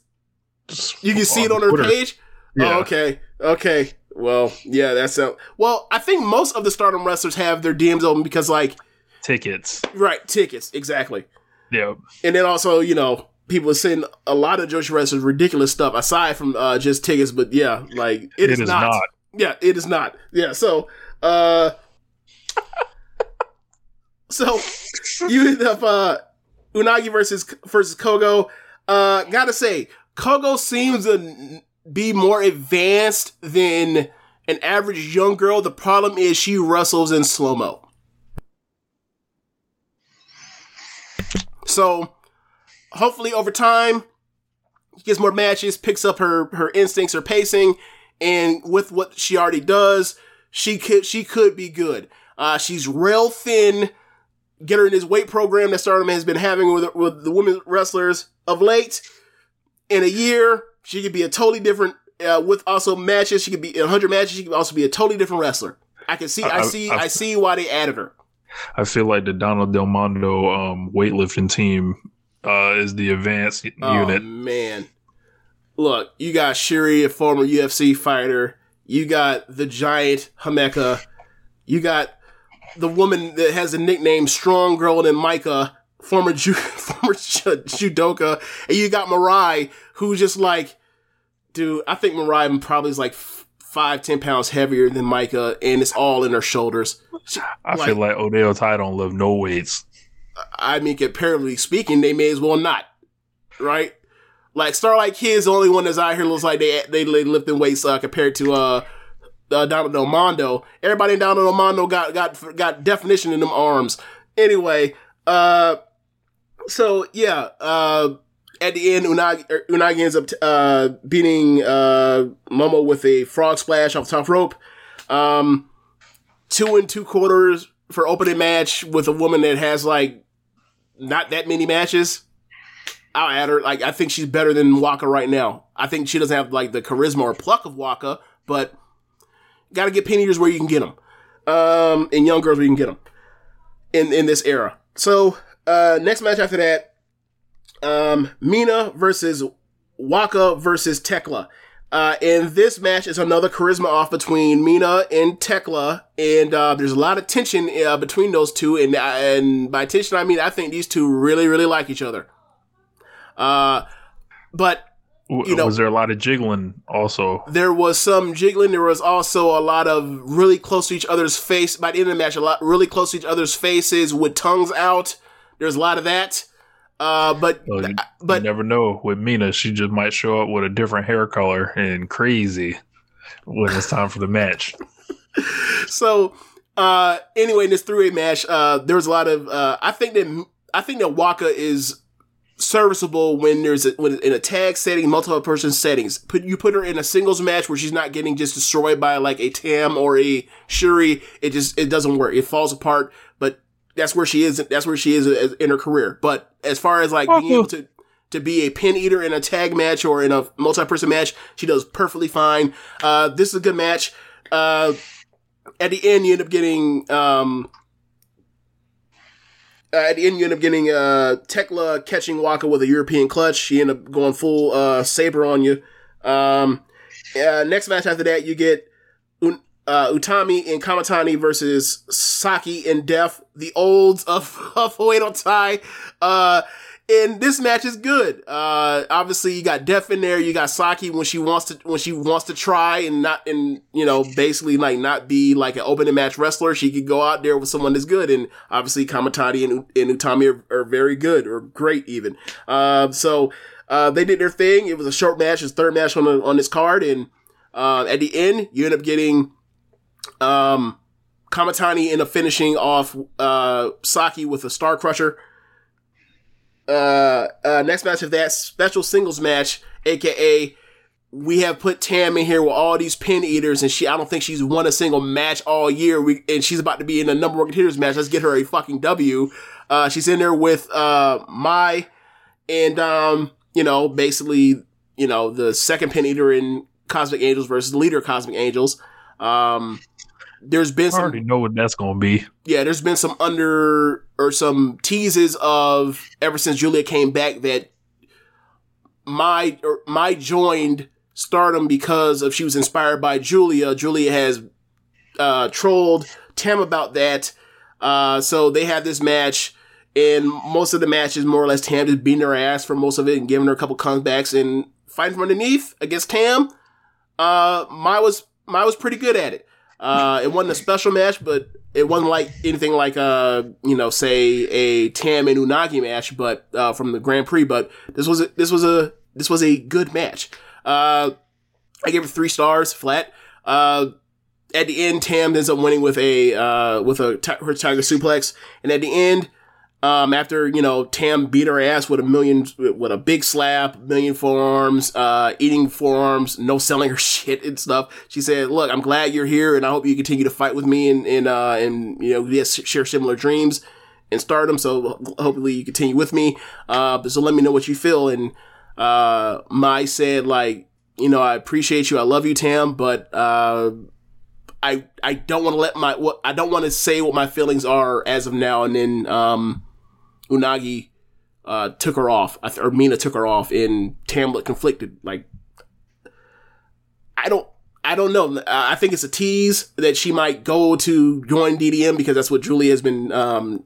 You can see it on her Twitter. page. Yeah. Oh, okay, okay. Well, yeah, that's a, well. I think most of the Stardom wrestlers have their DMs open because, like, Tickets. right, tickets exactly. Yeah. And then also, you know, people are saying a lot of Joshi wrestlers ridiculous stuff aside from uh, just tickets. But yeah, like it It is, is not. not. Yeah, it is not. Yeah, so uh *laughs* so you end up uh Unagi versus versus Kogo. Uh gotta say, Kogo seems to be more advanced than an average young girl. The problem is she wrestles in slow-mo. So hopefully over time she gets more matches, picks up her her instincts, her pacing, and with what she already does, she could she could be good. Uh, she's real thin. Get her in this weight program that Stardom has been having with with the women wrestlers of late. In a year, she could be a totally different. Uh, with also matches, she could be in 100 matches. She could also be a totally different wrestler. I can see, I, I- see, I- I see why they added her. I feel like the Donna Del Mondo um, weightlifting team uh, is the advanced Oh unit. man, look, you got Syuri, a former UFC fighter. You got the giant Himeka. You got the woman that has the nickname Strong Girl and Maika, former ju- *laughs* former ju- judoka, and you got Mirai, who's just like dude, I think Mariah probably is like five, ten pounds heavier than Maika, and it's all in her shoulders. She- I feel like Oedo Tai don't lift no weights. I mean, comparatively speaking, they may as well not, right? Like Starlight Kid's the only one that's out here looks like they they, lifting weights uh, compared to uh, uh Donna Del Mondo. Everybody in Donna Del Mondo got got got definition in them arms. Anyway, uh, so yeah, uh, at the end, Unagi, er, Unagi ends up t- uh beating uh Momo with a frog splash off the top rope. Um, two and two quarters for opening match with a woman that has like not that many matches. I'll add her. Like I think she's better than Waka right now. I think she doesn't have like the charisma or pluck of Waka, but got to get penny where you can get them, um, and young girls where you can get them in in this era. So uh, next match after that, um, Mina versus Waka versus Thekla. Uh, and this match is another charisma off between Mina and Thekla, and uh, there's a lot of tension uh, between those two. And uh, and by tension, I mean I think these two really really like each other. Uh, but You know- was there a lot of jiggling also? there was some jiggling. There was also a lot of really close to each other's face. By the end of the match, a lot really close to each other's faces with tongues out. There's a lot of that. Uh, but Well, you, but you never know. With Mina, she just might show up with a different hair color and crazy when it's time for the match. *laughs* so uh anyway in this three-way match uh there was a lot of uh i think that i think that waka is serviceable when there's a, when in a tag setting multiple person settings put you put her in a singles match where she's not getting just destroyed by like a tam or a Syuri it just it doesn't work it falls apart that's where she is that's where she is in her career but as far as like being able to to be a pin eater in a tag match or in a multi-person match she does perfectly fine uh this is a good match uh at the end you end up getting um uh, at the end you end up getting uh Thekla catching Waka with a European clutch. She end up going full uh saber on you. Um uh, next match after that you get uh, Utami and Kamitani versus Saki and Def, the olds of, *laughs* of Oedo Tai. Uh, and this match is good. Uh, obviously you got Def in there, you got Saki when she wants to, when she wants to try and not, and, you know, basically like not be like an opening match wrestler. She could go out there with someone that's good. And obviously Kamitani and, and Utami are, are very good or great even. Uh, so, uh, they did their thing. It was a short match, his third match on the, on this card. And, uh, at the end, you end up getting, um, Kamitani end up finishing off, uh, Saki with a Star Crusher uh, uh, next match of that special singles match, aka we have put Tam in here with all these pin eaters, and she I don't think she's won a single match all year. We, and she's about to be in a number one contenders match. Let's get her a fucking W. Uh, she's in there with uh Mai, and um, you know, basically, you know, the second pin eater in Cosmic Angels versus the leader Cosmic Angels. Um, there's been I some already know what that's going to be. yeah, there's been some under or some teases of ever since Giulia came back that Mai or Mai joined stardom because of she was inspired by Giulia. Giulia has uh trolled Tam about that. Uh so they have this match and most of the match is more or less Tam just beating her ass for most of it and giving her a couple comebacks and fighting from underneath against Tam. Uh Mai was Mai was pretty good at it. Uh, it wasn't a special match, but it wasn't like anything like uh, you know, say a Tam and Unagi match, but uh, from the Grand Prix. But this was a, this was a this was a good match. Uh, I gave it three stars flat. Uh, at the end, Tam ends up winning with a uh, with a her tiger suplex, and at the end, um, after you know Tam beat her ass with a million with a big slap, million forearms, uh, eating forearms, no selling *laughs* her shit and stuff. She said, "Look, I'm glad you're here, and I hope you continue to fight with me, and and uh, and you know, yes, share similar dreams and stardom. So hopefully you continue with me. Uh, but so let me know what you feel." And uh, Mai said, like, you know, I appreciate you, I love you, Tam, but uh, I I don't want to let my what I don't want to say what my feelings are as of now. And then um, Unagi uh, took her off, or Mina took her off, and Tamlet conflicted. Like, I don't. I don't know. I think it's a tease that she might go to join DDM because that's what Julie has been, um,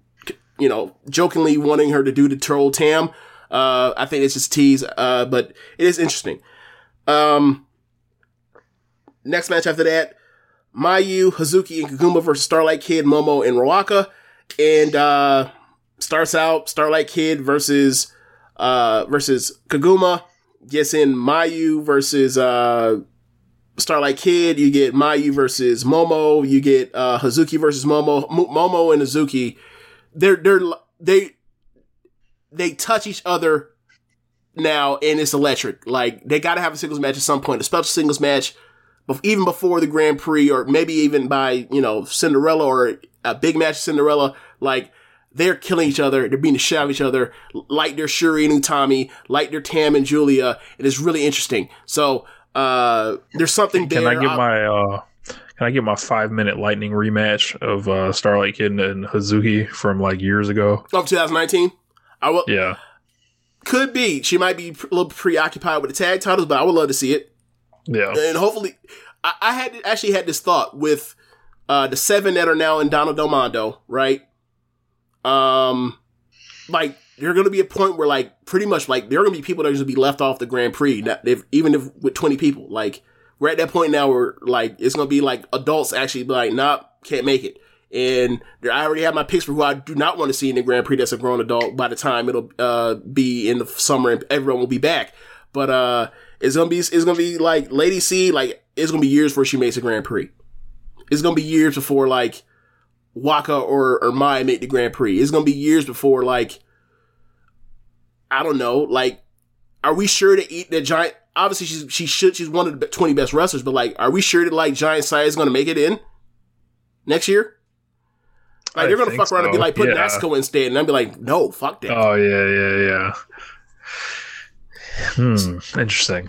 you know, jokingly wanting her to do to troll Tam. Uh, I think it's just a tease, uh, but it is interesting. Um, next match after that, Mayu, Hazuki, and Koguma versus Starlight Kid, Momo, and Ruaka. And uh, starts out Starlight Kid versus uh, versus Koguma. Gets in Mayu versus uh, Starlight Kid. You get Mayu versus Momo. You get uh, Hazuki versus Momo. M- Momo and Hazuki. They're they're they they touch each other now, and it's electric. Like they got to have a singles match at some point, a special singles match, even before the Grand Prix, or maybe even by you know Cinderella or a big match Cinderella. Like they're killing each other, they're beating the shit out of each other, like they're Syuri and Utami, like they're Tam and Giulia. It is really interesting. So uh there's something Can there. I get I'll- my uh can I get my five minute lightning rematch of uh Starlight Kid and Hazuki from like years ago? of 2019? I will. Yeah. Could be. She might be a little preoccupied with the tag titles, but I would love to see it. Yeah. and hopefully I, I had actually had this thought with uh the seven that are now in Donna Del Mondo, right? Um like there's gonna be a point where like pretty much like there are gonna be people that are gonna be left off the Grand Prix, not, if, even if with twenty people. Like we're at that point now where like it's gonna be like adults actually like, nah, can't make it. And I already have my picks for who I do not want to see in the Grand Prix that's a grown adult by the time it'll uh, be in the summer and everyone will be back. But uh, it's gonna be it's gonna be like Lady C, like it's gonna be years before she makes a Grand Prix. It's gonna be years before like Waka or or Mai make the Grand Prix. It's gonna be years before like I don't know, like are we sure to eat the giant? Obviously, she's she should she's one of the twenty best wrestlers, but like, are we sure that like Giant Sai is gonna make it in next year? Like I they're gonna think fuck around and be like putting yeah. Natsuko instead, and I'd be like, no, fuck that. Oh yeah, yeah, yeah. Hmm. Interesting.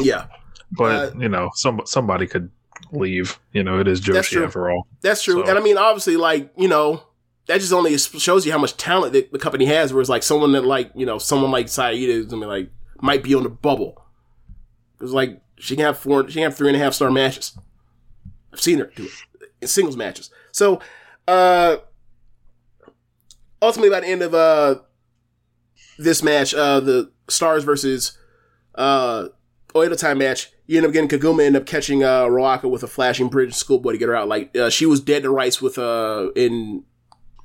yeah, But you know, some somebody could leave. You know, it is That's true. Joshi after all. That's true. So- And I mean, obviously, like, you know, that just only shows you how much talent that the company has, whereas like someone that like, you know, someone like Saida is gonna be like might be on the bubble. It's like she can have four she can have three and a half star matches. I've seen her do it in singles matches. So uh ultimately by the end of uh this match, uh the stars versus uh Oedo Tai match, you end up getting Koguma end up catching uh Ruaka with a flashing bridge schoolboy to get her out. Like uh, she was dead to rights with uh in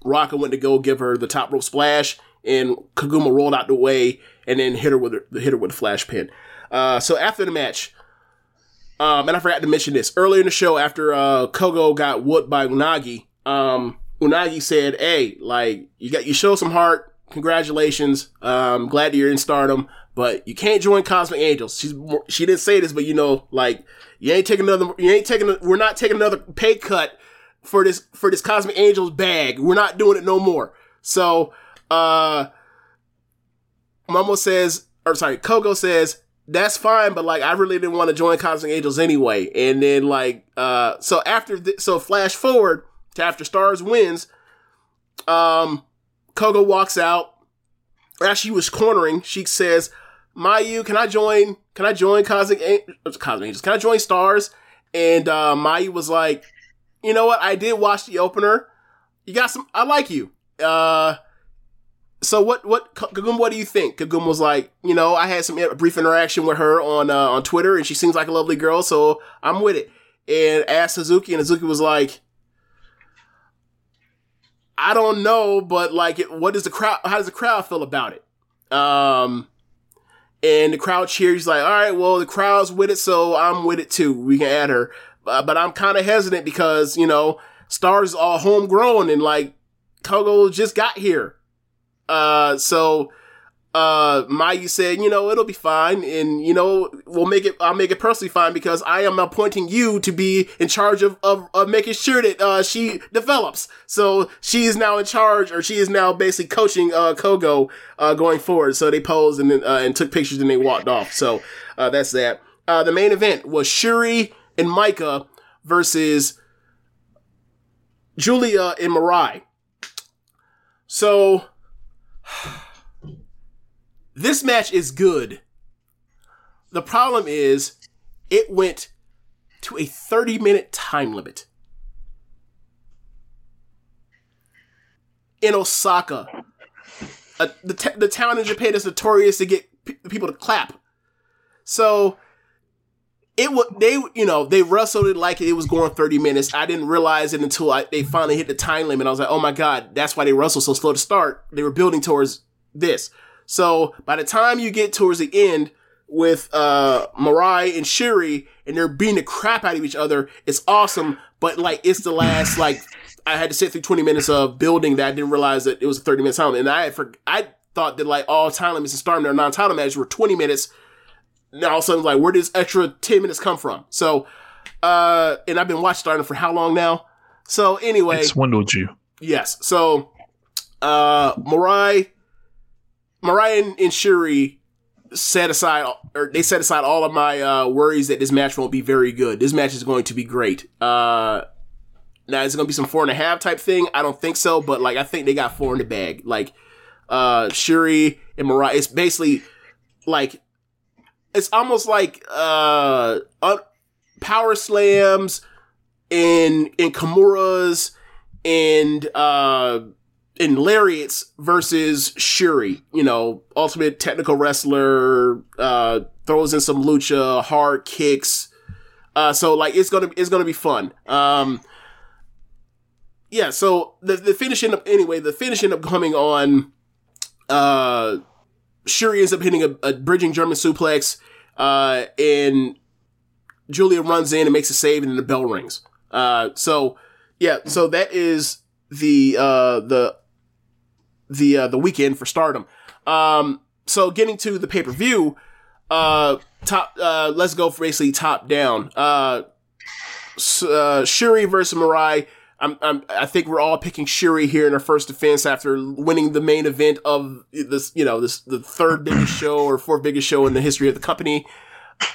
Ruaka went to go give her the top rope splash and Koguma rolled out the way and then hit her with her, hit her with a flash pin. Uh so after the match, um and I forgot to mention this earlier in the show after uh Kogo got whooped by Unagi, um Unagi said, "Hey, like you got you show some heart. Congratulations. Um glad that you're in stardom." But you can't join Cosmic Angels. She's more, she didn't say this, but you know, like you ain't taking another. You ain't taking. We're not taking another pay cut for this for this Cosmic Angels bag. We're not doing it no more. So, uh, Momo says, or sorry, Kogo says that's fine, but like I really didn't want to join Cosmic Angels anyway. And then like, uh, so after th- so flash forward to after Stars wins, um, Kogo walks out. As she was cornering, she says, Mayu, can I join? Can I join Cosmic An- Cosmic Angels? Can I join Stars? And uh, Mayu was like, you know what? I did watch the opener. You got some. I like you. Uh, so what? What Kagum? What do you think? Kagum was like, you know, I had some brief interaction with her on uh, on Twitter, and she seems like a lovely girl, so I'm with it. And asked Suzuki, and Suzuki was like, I don't know, but like, what does the crowd? How does the crowd feel about it? Um, and the crowd cheers. He's like, all right, well, the crowd's with it, so I'm with it too. We can add her, uh, but I'm kind of hesitant because you know, stars all homegrown and like Kogo just got here. Uh, so uh, Mayu said, you know, it'll be fine, and you know, we'll make it. I'll make it personally fine because I am appointing you to be in charge of of, of making sure that uh, she develops. So she is now in charge, or she is now basically coaching uh, Kogo uh, going forward. So they posed and then, uh, and took pictures and they walked off. So uh, that's that. Uh, the main event was Syuri and Maika versus Giulia and Mirai. So this match is good. The problem is it went to a 30 minute time limit. In Osaka, uh, the, t- the town in Japan is notorious to get p- people to clap. So it was they you know they wrestled it like it was going 30 minutes i didn't realize it until I, they finally hit the time limit i was like oh my god that's why they wrestled so slow to start they were building towards this so by the time you get towards the end with uh Mirai and Syuri and they're beating the crap out of each other it's awesome but like it's the last like i had to sit through 20 minutes of building that i didn't realize that it was a 30 minute time and i had for, i thought that like all time limits and starting their non-title matches were 20 minutes now all of a sudden like where did this extra 10 minutes come from? So uh and i've been watching starting for how long now? So anyway. It swindled you. yes so uh Mirai Mirai and, Syuri set aside or they set aside all of my uh worries that this match won't be very good. This match is going to be great. Uh now is it gonna be some four and a half type thing? I don't think so but like i think they got four in the bag. Like uh Syuri and Mirai it's basically like it's almost like uh un- power slams and and kimuras and uh and lariats versus Syuri, you know, ultimate technical wrestler, uh, throws in some lucha, hard kicks. Uh, so like it's gonna it's gonna be fun. Um, yeah. So the the finish end up anyway. The finish end up coming on. Uh, Syuri ends up hitting a, a bridging German suplex, uh, and Giulia runs in and makes a save, and then the bell rings. Uh, so yeah, so that is the uh the the uh, the weekend for Stardom. Um, so getting to the pay per view, uh, top. Uh, let's go basically top down. Uh, uh, Syuri versus Mirai. I'm, I'm, I think we're all picking Syuri here in her first defense after winning the main event of this, you know, this the third biggest show or fourth biggest show in the history of the company,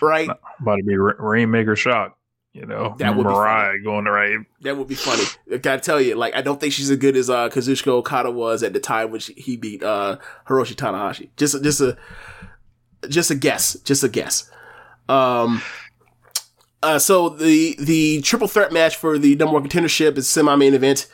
right? About to be Rainmaker shock. You know, That would be Mariah going to right. That would be funny. I gotta tell you, like, I don't think she's as good as uh, Kazuchika Okada was at the time when she, he beat uh, Hiroshi Tanahashi. Just, just a, just a guess. Just a guess. Um, uh, so the the triple threat match for the number one contendership is semi main event.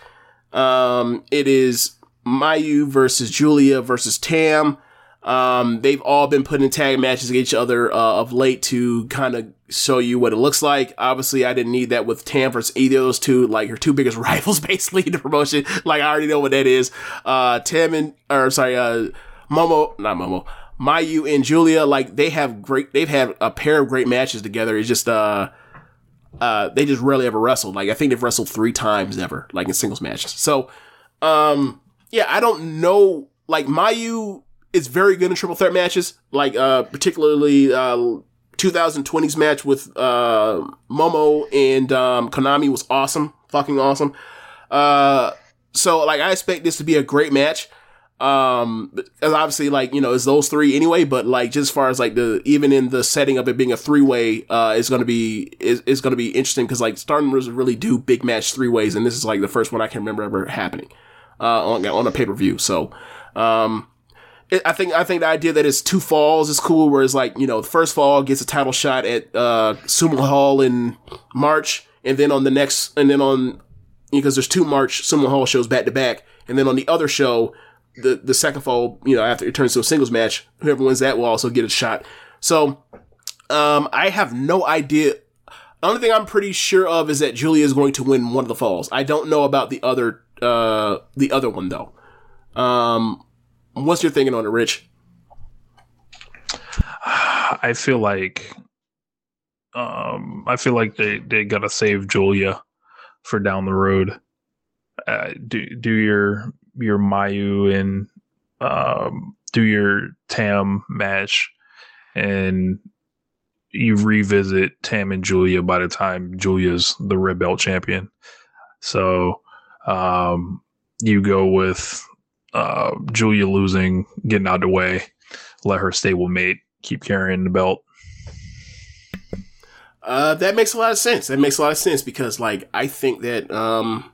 Um, it is Mayu versus Giulia versus Tam. Um, they've all been put in tag matches against each other uh, of late to kind of show you what it looks like. Obviously, I didn't need that with Tam versus either of those two, like her two biggest *laughs* rivals, basically in the promotion. Like I already know what that is. Uh, Tam and or sorry, uh, Momo, not Momo, Mayu and Giulia, like they have great. They've had a pair of great matches together. It's just uh, uh, they just rarely ever wrestled. Like I think they've wrestled three times ever, like in singles matches. So, um, yeah, I don't know. Like Mayu is very good in triple threat matches, like uh, particularly uh, 2020's match with uh, Momo and um, Konami was awesome, fucking awesome. Uh, so like I expect this to be a great match. Um, as obviously like you know it's those three anyway, but like just as far as like the even in the setting of it being a three way, uh, is gonna be is, is gonna be interesting because like Stardom really do big match three ways, and this is like the first one I can remember ever happening uh, on on a pay per view. So, um, I think I think the idea that it's two falls is cool. Whereas like you know the first fall gets a title shot at uh, Sumo Hall in March, and then on the next, and then on because there's two March Sumo Hall shows back to back, and then on the other show, the the second fall, you know, after it turns to a singles match, whoever wins that will also get a shot. So, um, I have no idea. The only thing I'm pretty sure of is that Giulia is going to win one of the falls. I don't know about the other uh the other one though. Um, what's your thinking on it, Rich? I feel like um I feel like they they gotta save Giulia for down the road. Uh, do do your your Mayu and um do your Tam match and you revisit Tam and Giulia by the time Giulia's the red belt champion. So um you go with uh Giulia losing, getting out of the way, let her stablemate keep carrying the belt. Uh, that makes a lot of sense. That makes a lot of sense because, like, I think that um,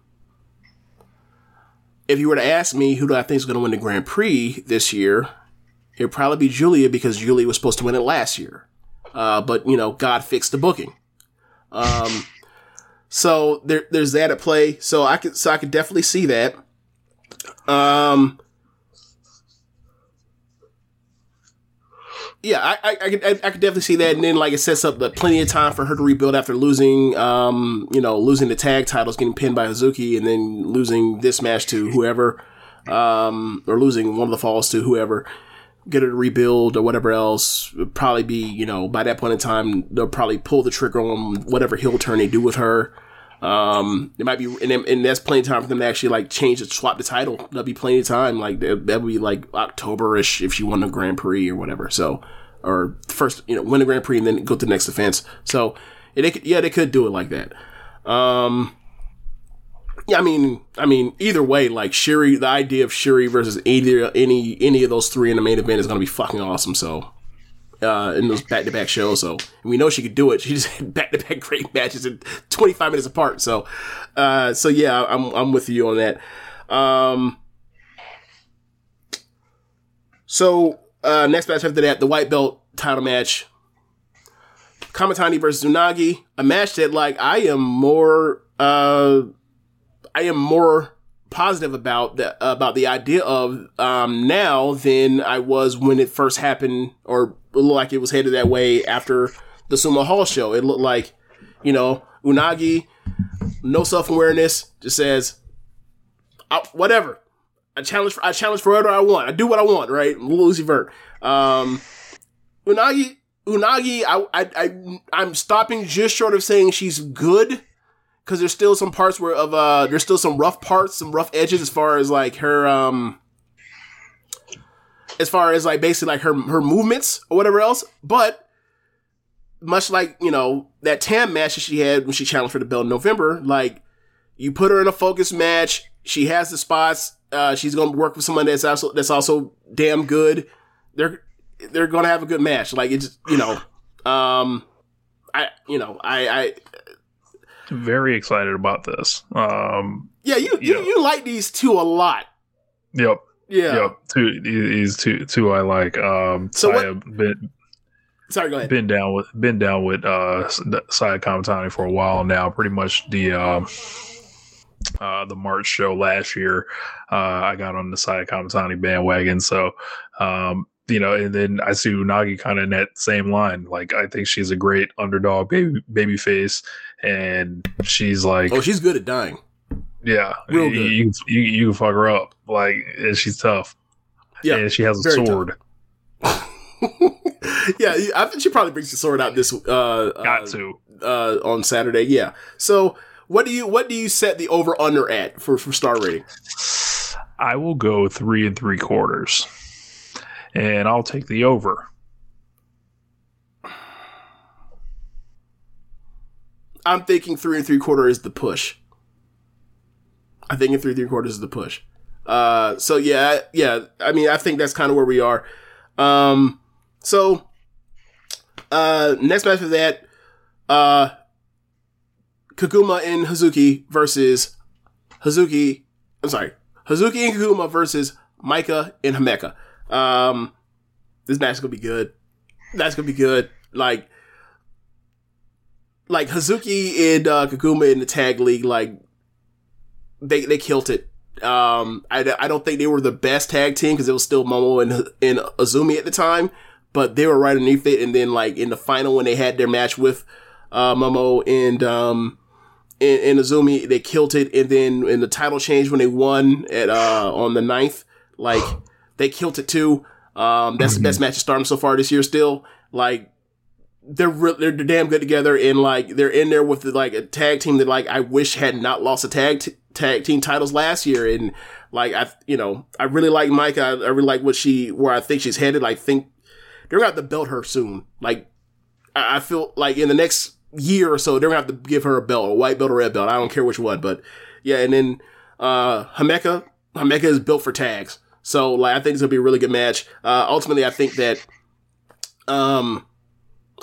if you were to ask me who do I think is going to win the Grand Prix this year, it'd probably be Giulia because Giulia was supposed to win it last year. Uh, but you know, God fixed the booking. Um, so there, there's that at play. So I could, so I could definitely see that. Um, yeah, I, I, I, could, I, could definitely see that, and then like it sets up the plenty of time for her to rebuild after losing, um, you know, losing the tag titles, getting pinned by Hazuki, and then losing this match to whoever, um, or losing one of the falls to whoever. Get her to rebuild or whatever else. It'd probably be, you know, by that point in time, they'll probably pull the trigger on whatever heel turn they do with her. Um, it might be, and, and that's plenty of time for them to actually like change it, swap the title. That'll be plenty of time. Like that would be like October-ish if she won the Grand Prix or whatever. So, or first, you know, win the Grand Prix and then go to the next defense. So, yeah, they could, yeah, they could do it like that. Um, yeah, I mean, I mean, either way, like Syuri, the idea of Syuri versus either any any of those three in the main event is going to be fucking awesome. So, uh, in those back to back shows, so and we know she could do it. *laughs* She just had back to back great matches twenty five minutes apart. So, uh, so yeah, I'm I'm with you on that. Um, so uh, next match after that, the white belt title match. Kamitani versus Unagi, a match that like I am more uh I am more positive about the about the idea of um now than I was when it first happened or looked like it was headed that way after the Sumo Hall show. It looked like, you know, Unagi, no self awareness, just says whatever. I challenge for I challenge for whatever I want. I do what I want, right? Lucy Vert. Um Unagi Unagi, I, I, I, I'm stopping just short of saying she's good because there's still some parts where of uh, there's still some rough parts, some rough edges as far as like her um, as far as like basically like her her movements or whatever else. But much like you know that Tam match that she had when she challenged for the belt in November, like you put her in a focus match, she has the spots. Uh, she's gonna work with someone that's also that's also damn good. They're they're gonna have a good match. Like it's you know, um, I you know I I Very excited about this. Um, yeah you you, Yeah. you like these two a lot. yep. Yeah. Yep. Two these two two I like. Um, So what- been Sorry, go ahead. been down with been down with uh Saya Kamitani for a while now. Pretty much the um uh the March show last year. Uh, I got on the Saya Kamitani bandwagon. So um you know, and then I see Unagi kind of in that same line. Like I think she's a great underdog baby baby face, and she's like, Oh, she's good at dying. Yeah, real you, good. You, you you can fuck her up. Like and she's tough. Yeah, and she has a sword. *laughs* yeah, I think she probably brings the sword out this uh, Got uh, to. uh on Saturday. Yeah. So what do you what do you set the over under at for for star rating? I will go three and three quarters, and I'll take the over. I'm thinking three and three quarter is the push. I think in three three quarters is the push. Uh, so yeah, yeah. I mean, I think that's kind of where we are. Um, so uh, next match for that, uh, Koguma and Hazuki versus Hazuki. I'm sorry, Hazuki and Koguma versus Maika and Himeka. Um, this match is gonna be good. That's gonna be good. Like like Hazuki and uh, Koguma in the tag league, like they they killed it. Um, I, I don't think they were the best tag team because it was still Momo and and Azumi at the time, but they were right underneath it. And then like in the final when they had their match with uh, Momo and um and, and Azumi, they killed it. And then in the title change when they won at uh on the 9th, like they killed it too. Um, that's the best match of Stardom so far this year. Still, like they're re- they're damn good together and like they're in there with the, like a tag team that like I wish had not lost a tag t- tag team titles last year. And like I you know I really like Mike I, I really like what she where I think she's headed. I think they're gonna have to belt her soon. Like I, I feel like in the next year or so they're gonna have to give her a belt a white belt or red belt. I don't care which one but yeah and then uh Himeka Himeka is built for tags. So like I think it's gonna be a really good match. Uh ultimately I think that um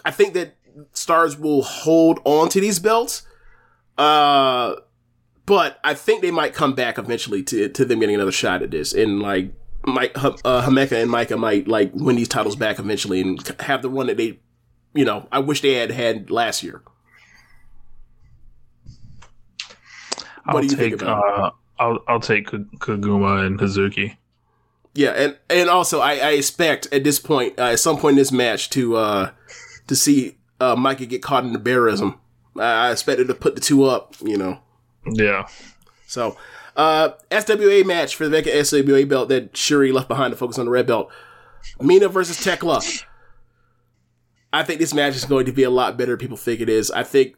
I think that stars will hold on to these belts. Uh, but I think they might come back eventually to, to them getting another shot at this. And like, Mike, uh, Himeka and Maika might like win these titles back eventually and have the run that they, you know, I wish they had had last year. I'll What do you take think about uh, I'll I'll take Koguma and Hazuki. Yeah, and and also I, I expect at this point, uh, at some point in this match, to uh to see uh Maika get caught in the bearism. I, I expected to put the two up, you know. Yeah. So, uh SWA match for the vacant SWA belt that Syuri left behind to focus on the red belt. Mina versus Thekla. I think this match is going to be a lot better than people think it is. I think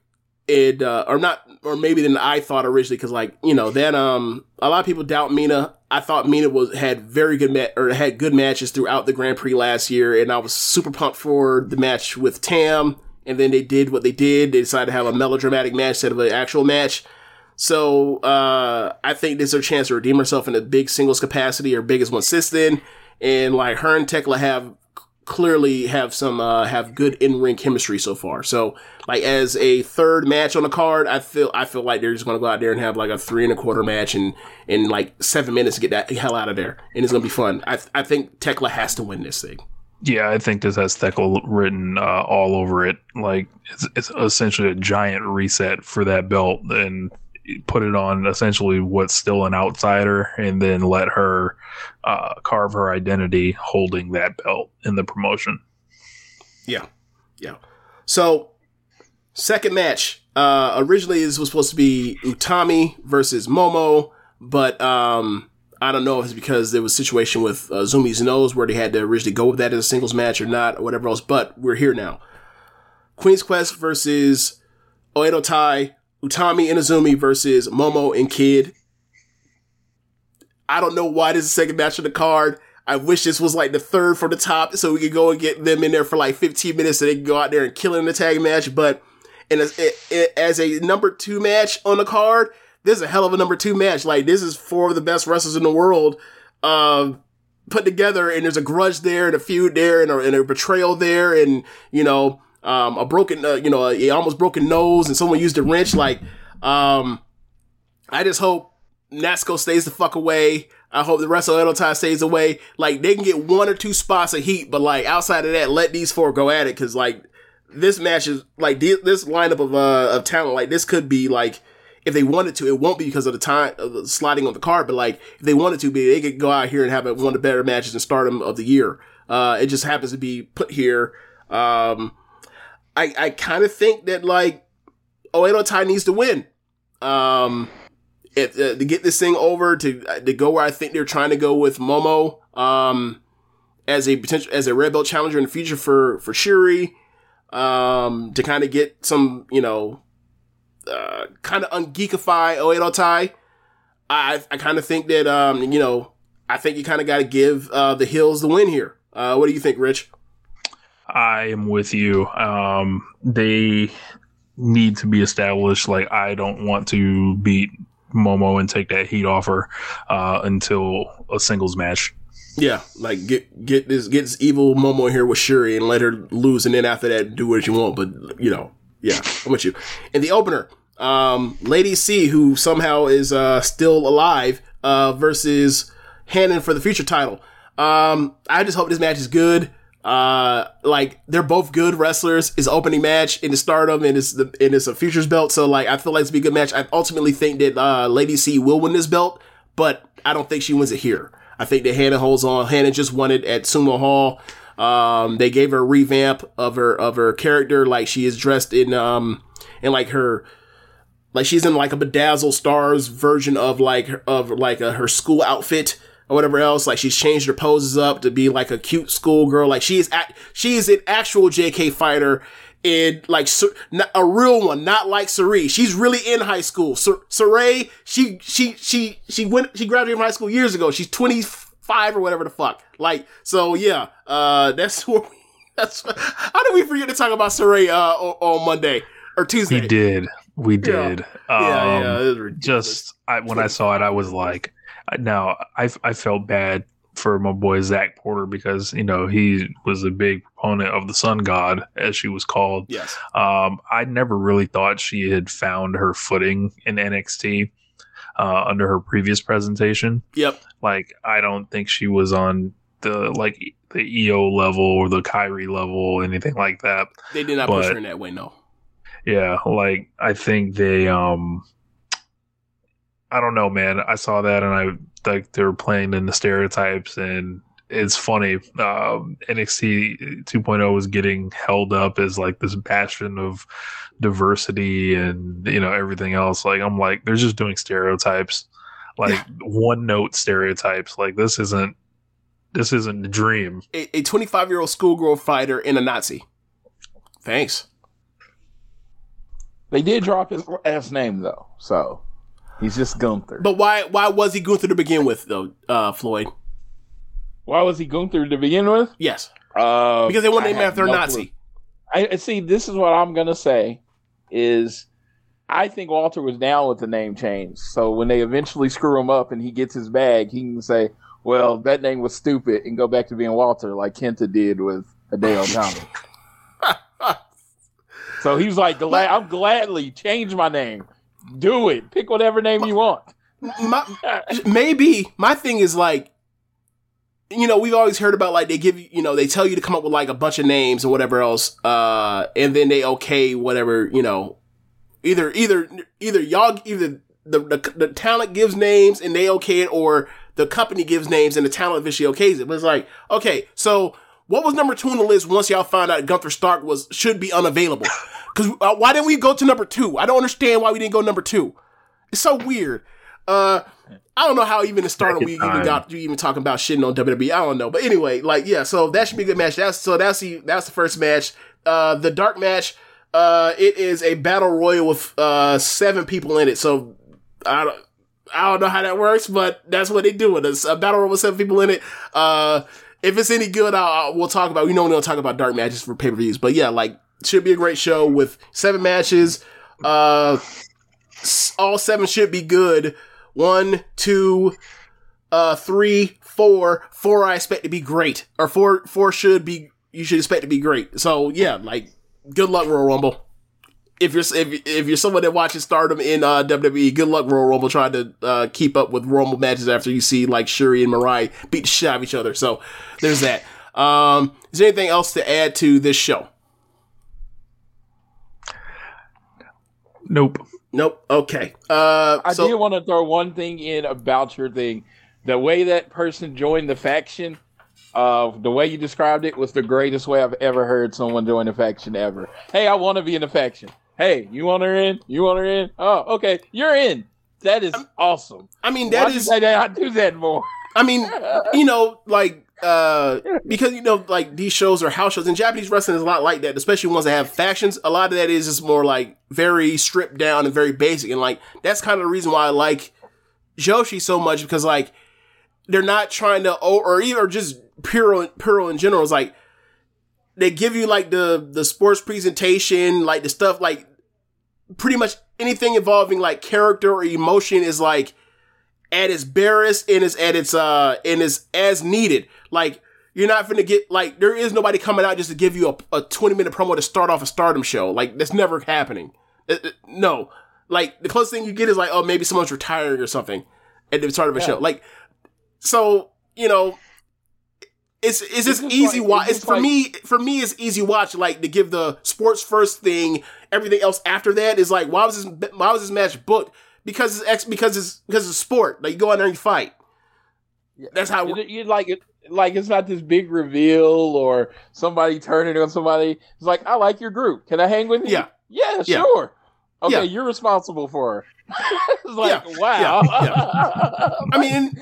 it, uh, or not, or maybe than I thought originally, because like you know that um a lot of people doubt Mina. I thought Mina was had very good ma- or had good matches throughout the Grand Prix last year, and I was super pumped for the match with Tam. And then they did what they did. They decided to have a melodramatic match instead of an actual match. So uh, I think this is her chance to redeem herself in a big singles capacity or biggest one since then. And like her and Tekla have clearly have some uh, have good in ring chemistry so far. So like as a third match on the card, I feel I feel like they're just gonna go out there and have like a three and a quarter match and in like seven minutes to get that hell out of there, and it's gonna be fun. I I think Thekla has to win this thing. Yeah, I think this has Thekla written uh, all over it. Like it's, it's essentially a giant reset for that belt, and put it on essentially what's still an outsider, and then let her uh, carve her identity holding that belt in the promotion. Yeah, yeah. So second match. Uh, originally, this was supposed to be Utami versus Momo, but um, I don't know if it's because there was a situation with uh, Zumi's nose where they had to originally go with that as a singles match or not, or whatever else. But we're here now. Queen's Quest versus Oedo Tai, Utami and Azumi versus Momo and Kid. I don't know why this is the second match of the card. I wish this was like the third from the top so we could go and get them in there for like 15 minutes so they can go out there and kill in the tag match. But in a, it, it, as a number two match on the card, this is a hell of a number two match. Like this is four of the best wrestlers in the world um, put together, and there's a grudge there, and a feud there, and a, and a betrayal there, and you know um, a broken, uh, you know, a, almost broken nose, and someone used a wrench. Like, um, I just hope Natsuko stays the fuck away. I hope the rest of Oedo Tai stays away. Like, they can get one or two spots of heat, but like outside of that, let these four go at it. Cause like this match is like this lineup of, uh, of talent, like this could be like, if they wanted to, it won't be because of the time of the sliding on the card, but like if they wanted to be, they could go out here and have one of the better matches in stardom of the year. Uh, it just happens to be put here. Um, I, I kind of think that like Oedo Tai needs to win. Um, uh, to get this thing over to to go where I think they're trying to go with Momo um, as a potential as a red belt challenger in the future for for Syuri um, to kind of get some you know uh, kind of ungeekify Oedo Tai. I I kind of think that um, you know I think you kind of got to give uh, the Hills the win here. Uh, what do you think, Rich? I am with you. Um, they need to be established. Like I don't want to beat Momo and take that heat off her uh, until a singles match. Yeah, like get get this get this evil Momo here with Syuri and let her lose, and then after that do what you want. But you know, yeah, I'm with you. In the opener, um, Lady C, who somehow is uh, still alive, uh, versus Hanan for the future title. Um, I just hope this match is good. Uh, like they're both good wrestlers. It's opening match in the Stardom and it's the and it's a futures belt. So like I feel like it's be a good match. I ultimately think that uh, Lady C will win this belt, but I don't think she wins it here. I think that Hanan holds on. Hanan just won it at Sumo Hall. Um, they gave her a revamp of her of her character. Like she is dressed in um in like her like she's in like a bedazzle stars version of like of like a, her school outfit or whatever else. Like she's changed her poses up to be like a cute schoolgirl. Like she is at, she is an actual JK fighter in like a real one, not like Sarray. She's really in high school. Sar- she she she she went she graduated from high school years ago. She's twenty five or whatever the fuck. Like so, yeah. Uh, that's *laughs* what. We, that's how did we forget to talk about Sarray uh, on, on Monday or Tuesday? We did. We did. Yeah, um, yeah. yeah just I, when I saw it, I was like, now I I felt bad for my boy Zach Porter because you know he was a big proponent of the Sun God as she was called. Yes. Um, I never really thought she had found her footing in NXT uh, under her previous presentation. Yep. Like I don't think she was on the like the Io level or the Kairi level, anything like that. They did not But- push her in that way. No. Yeah, like I think they um I don't know, man. I saw that and I like they're playing in the stereotypes and it's funny. Um, NXT 2.0 was getting held up as like this bastion of diversity and you know everything else. Like I'm like they're just doing stereotypes, like one note stereotypes. Like this isn't this isn't the dream. A 25 year old schoolgirl fighter and a Nazi. Thanks. They did drop his last name though, so he's just Gunther. But why why was he Gunther to begin with though, uh, Floyd? Why was he Gunther to begin with? Yes. Uh, Because they want to name have after a Nazi. clue. I I- see. This is what I'm gonna say: is I think Walter was down with the name change. So when they eventually screw him up and he gets his bag, he can say, "Well, that name was stupid," and go back to being Walter, like Kenta did with Adele *laughs* Tommy. so he was like, "Glad I'm gladly change my name. Do it. Pick whatever name you want." my, maybe my thing is like you know we've always heard about like they give you you know they tell you to come up with like a bunch of names and whatever else uh and then they okay whatever you know either either either y'all either the, the the talent gives names and they okay it or the company gives names and the talent eventually okays it but it's like okay so what was number two on the list once y'all found out Gunther Stark was should be unavailable *laughs* because uh, why didn't we go to number two I don't understand why we didn't go number two it's so weird uh, I don't know how even it started. We even got you even talking about shitting on WWE. I don't know, but anyway, like yeah. So that should be a good match. That's so that's the that's the first match. Uh, the dark match. Uh, it is a battle royal with uh seven people in it. So I don't. I don't know how that works, but that's what they do. It's a battle royal with seven people in it. Uh, if it's any good, I'll, I'll- we'll talk about. We know we're gonna talk about dark matches for pay per views, but yeah, like should be a great show with seven matches. Uh, all seven should be good. One, two, uh, three, four. Four I expect to be great, or four four should be. You should expect to be great. So yeah, like good luck Royal Rumble. If you're if, if you're someone that watches Stardom in uh, WWE, good luck Royal Rumble trying to uh, keep up with Rumble matches after you see like Syuri and Mariah beat the shit out of each other. So there's that. Um, is there anything else to add to this show? Nope. Nope. Okay. Uh, I so did want to throw one thing in about your thing. The way that person joined the faction, uh, the way you described it was the greatest way I've ever heard someone join a faction ever. Hey, I want to be in a faction. Hey, you want her in? You want her in? Oh, okay, you're in. That is awesome. I mean Why that did is. not do that more? I mean, *laughs* you know, like uh because you know, like these shows are house shows, and Japanese wrestling is a lot like that, especially ones that have factions. A lot of that is just more like very stripped down and very basic, and like that's kind of the reason why I like Joshi so much because like they're not trying to or, or either just Puro Puro in general is like they give you like the the sports presentation, like the stuff like pretty much anything involving like character or emotion is like at its barest and is at its uh and is as needed. Like you're not gonna get like there is nobody coming out just to give you a, a 20 minute promo to start off a stardom show. Like that's never happening. Uh, uh, no. Like the closest thing you get is like, oh maybe someone's retiring or something at the start of a show. Like so, you know, it's it's just just easy like- watch. it's It's for like- me. For me, it's easy watch. Like to give the sports first thing. Everything else after that is like, why was this? Why was this match booked? Because it's ex, because it's because it's sport. Like you go out there and you fight. That's how. You, like it. Like it's not this big reveal or somebody turning on somebody. It's like I like your group. Can I hang with you? Yeah. Yeah, Yeah. sure. Okay, Yeah. you're responsible for *laughs* it's like Yeah, wow. *laughs* I mean,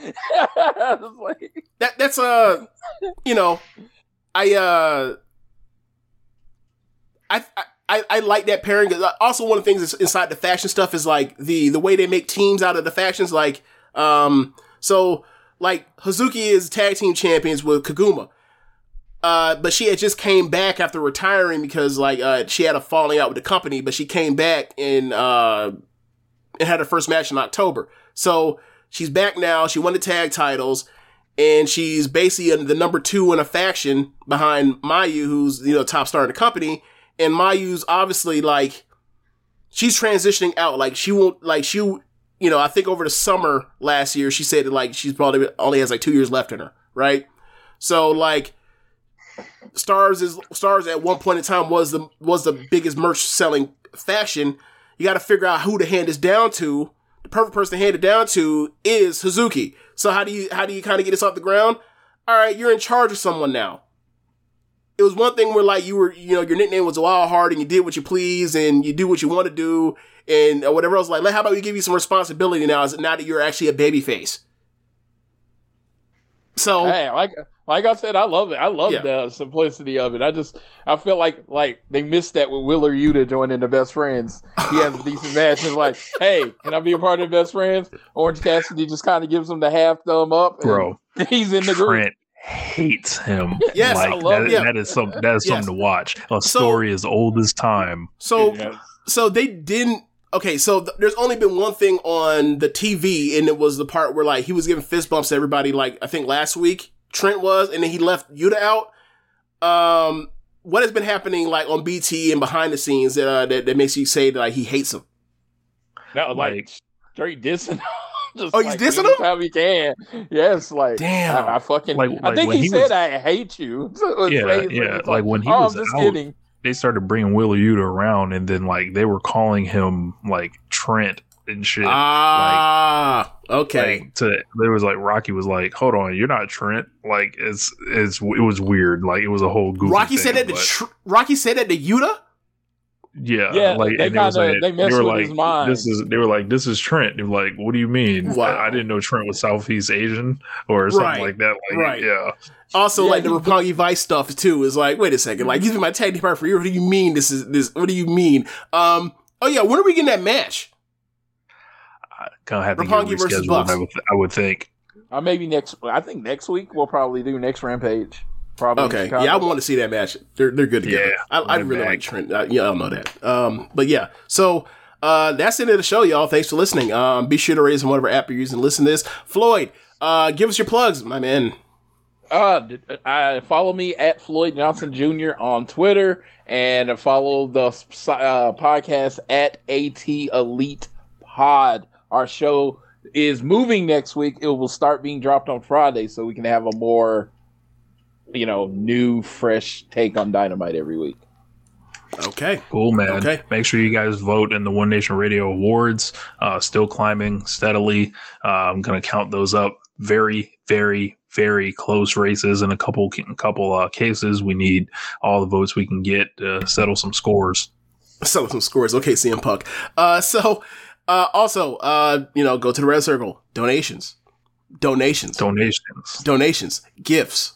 that that's uh you know i uh i i, I I like that pairing also one of the things inside the faction stuff is like the the way they make teams out of the factions like um so like hazuki is tag team champions with Koguma uh, but she had just came back after retiring because like uh, she had a falling out with the company, but she came back and uh, and had her first match in October. So she's back now. She won the tag titles, and she's basically the number two in a faction behind Mayu, who's you know top star in the company. And Mayu's obviously like she's transitioning out. Like she won't like she you know I think over the summer last year she said that like she's probably only has like two years left in her, right? So like Stars is Stars at one point in time was the was the biggest merch selling fashion. You got to figure out who to hand this down to the perfect person to hand it down to is Hazuki. So how do you how do you kind of get this off the ground? All right, you're in charge of someone now. It was one thing where like you were, you know, your nickname was a Wild Heart and you did what you please and you do what you want to do and uh, whatever else. Like, how about we give you some responsibility now? Is now that you're actually a baby face? So hey, like like I said, I love it. I love Yeah. the simplicity of it. I just I feel like like they missed that with Wheeler Yuta joining the best friends. He has a decent *laughs* match and like, hey, can I be a part of the best friends? Orange Cassidy just kind of gives him the half thumb up. and Bro, *laughs* he's in the group. Trent hates him. Yes, like I love- that, yeah. that is some that is Yes. something to watch. A story as old as time. So, Yes. so they didn't. Okay, so th- there's only been one thing on the TV, and it was the part where like he was giving fist bumps to everybody. Like I think last week Trent was, and then he left Yuta out. Um, what has been happening like on BT and behind the scenes uh, that that makes you say that like he hates him? That was like, Like- straight dissing. *laughs* Just Oh, he's like, dissing him? How he can. Yes, like Damn. I, I fucking. Like- I think when he, he said was- I hate you. *laughs* Yeah, face yeah, was like when he oh, was I'm just out. kidding. They started bringing Wheeler Yuta around, and then like they were calling him like Trent and shit. Ah, okay. Like to there was like Rocky was like, hold on, you're not Trent. Like it's it's it was weird. Like it was a whole goofy Rocky thing, said that to Tr- Rocky said that to Yuta. Yeah, Yeah, like they and they, was kinda- like, they messed were with like, his mind. This is they were like, this is Trent. They were like, what do you mean? Wow. I, I didn't know Trent was Southeast Asian or something Right, like that. Like, right. yeah, Also, Yeah, like the he- Vice stuff too is like, wait a second, like he's been my tag team partner for years. What do you mean this is this? What do you mean? Um, oh yeah, when are we getting that match? I kind of have to Roppongi get versus rescheduled. Bucks. I would, I would think. Uh, maybe next. I think next week we'll probably do next Rampage. Probably. Okay, Chicago. yeah, I want to see that match. They're they're good together. Yeah, I, I really back. like Trent. Uh, yeah, I know that. Um, but yeah, so uh, that's the end of the show, y'all. Thanks for listening. Um, be sure to raise on whatever app you're using to listen to this. Floyd, uh, give us your plugs, my man. Uh, d- uh, follow me at Floyd Johnson Jr. on Twitter and follow the uh, podcast at AT Elite Pod. Our show is moving next week. It will start being dropped on Friday so we can have a more, you know, new, fresh take on Dynamite every week. Okay, Cool, man. Okay. Make sure you guys vote in the One Nation Radio Awards. Uh, still climbing steadily. Uh, I'm going to count those up. Very, very, very close races in a couple, couple uh, cases. We need all the votes we can get to settle some scores. settle some scores. Okay, CM Punk. Uh, so uh, also, uh, you know, go to the Red Circle. Donations, donations, Donations. donations, gifts.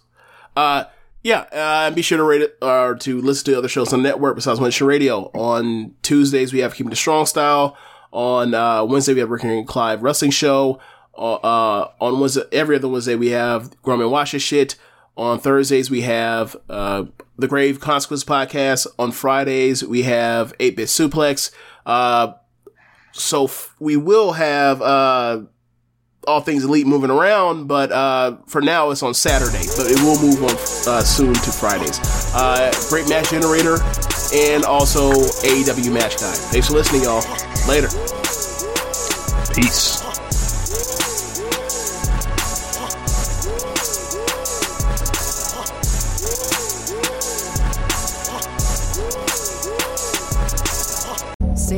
Uh, yeah, uh, be sure to rate it or to listen to other shows on the network besides Nation Radio. On Tuesdays, we have Keeping the Strong Style. On uh, Wednesday, we have Rick and Clive Wrestling Show. Uh, uh, on Wednesday, every other Wednesday, we have Grumman Your Shit. On Thursdays, we have uh, the Grave Consequence Podcast. On Fridays, we have 8 Bit Suplex. Uh, so f- we will have uh, all things elite moving around, but uh, for now it's on Saturday, but it will move on uh, soon to Fridays. Uh, great match generator and also AEW match guide. Thanks for listening, y'all. Later. Peace.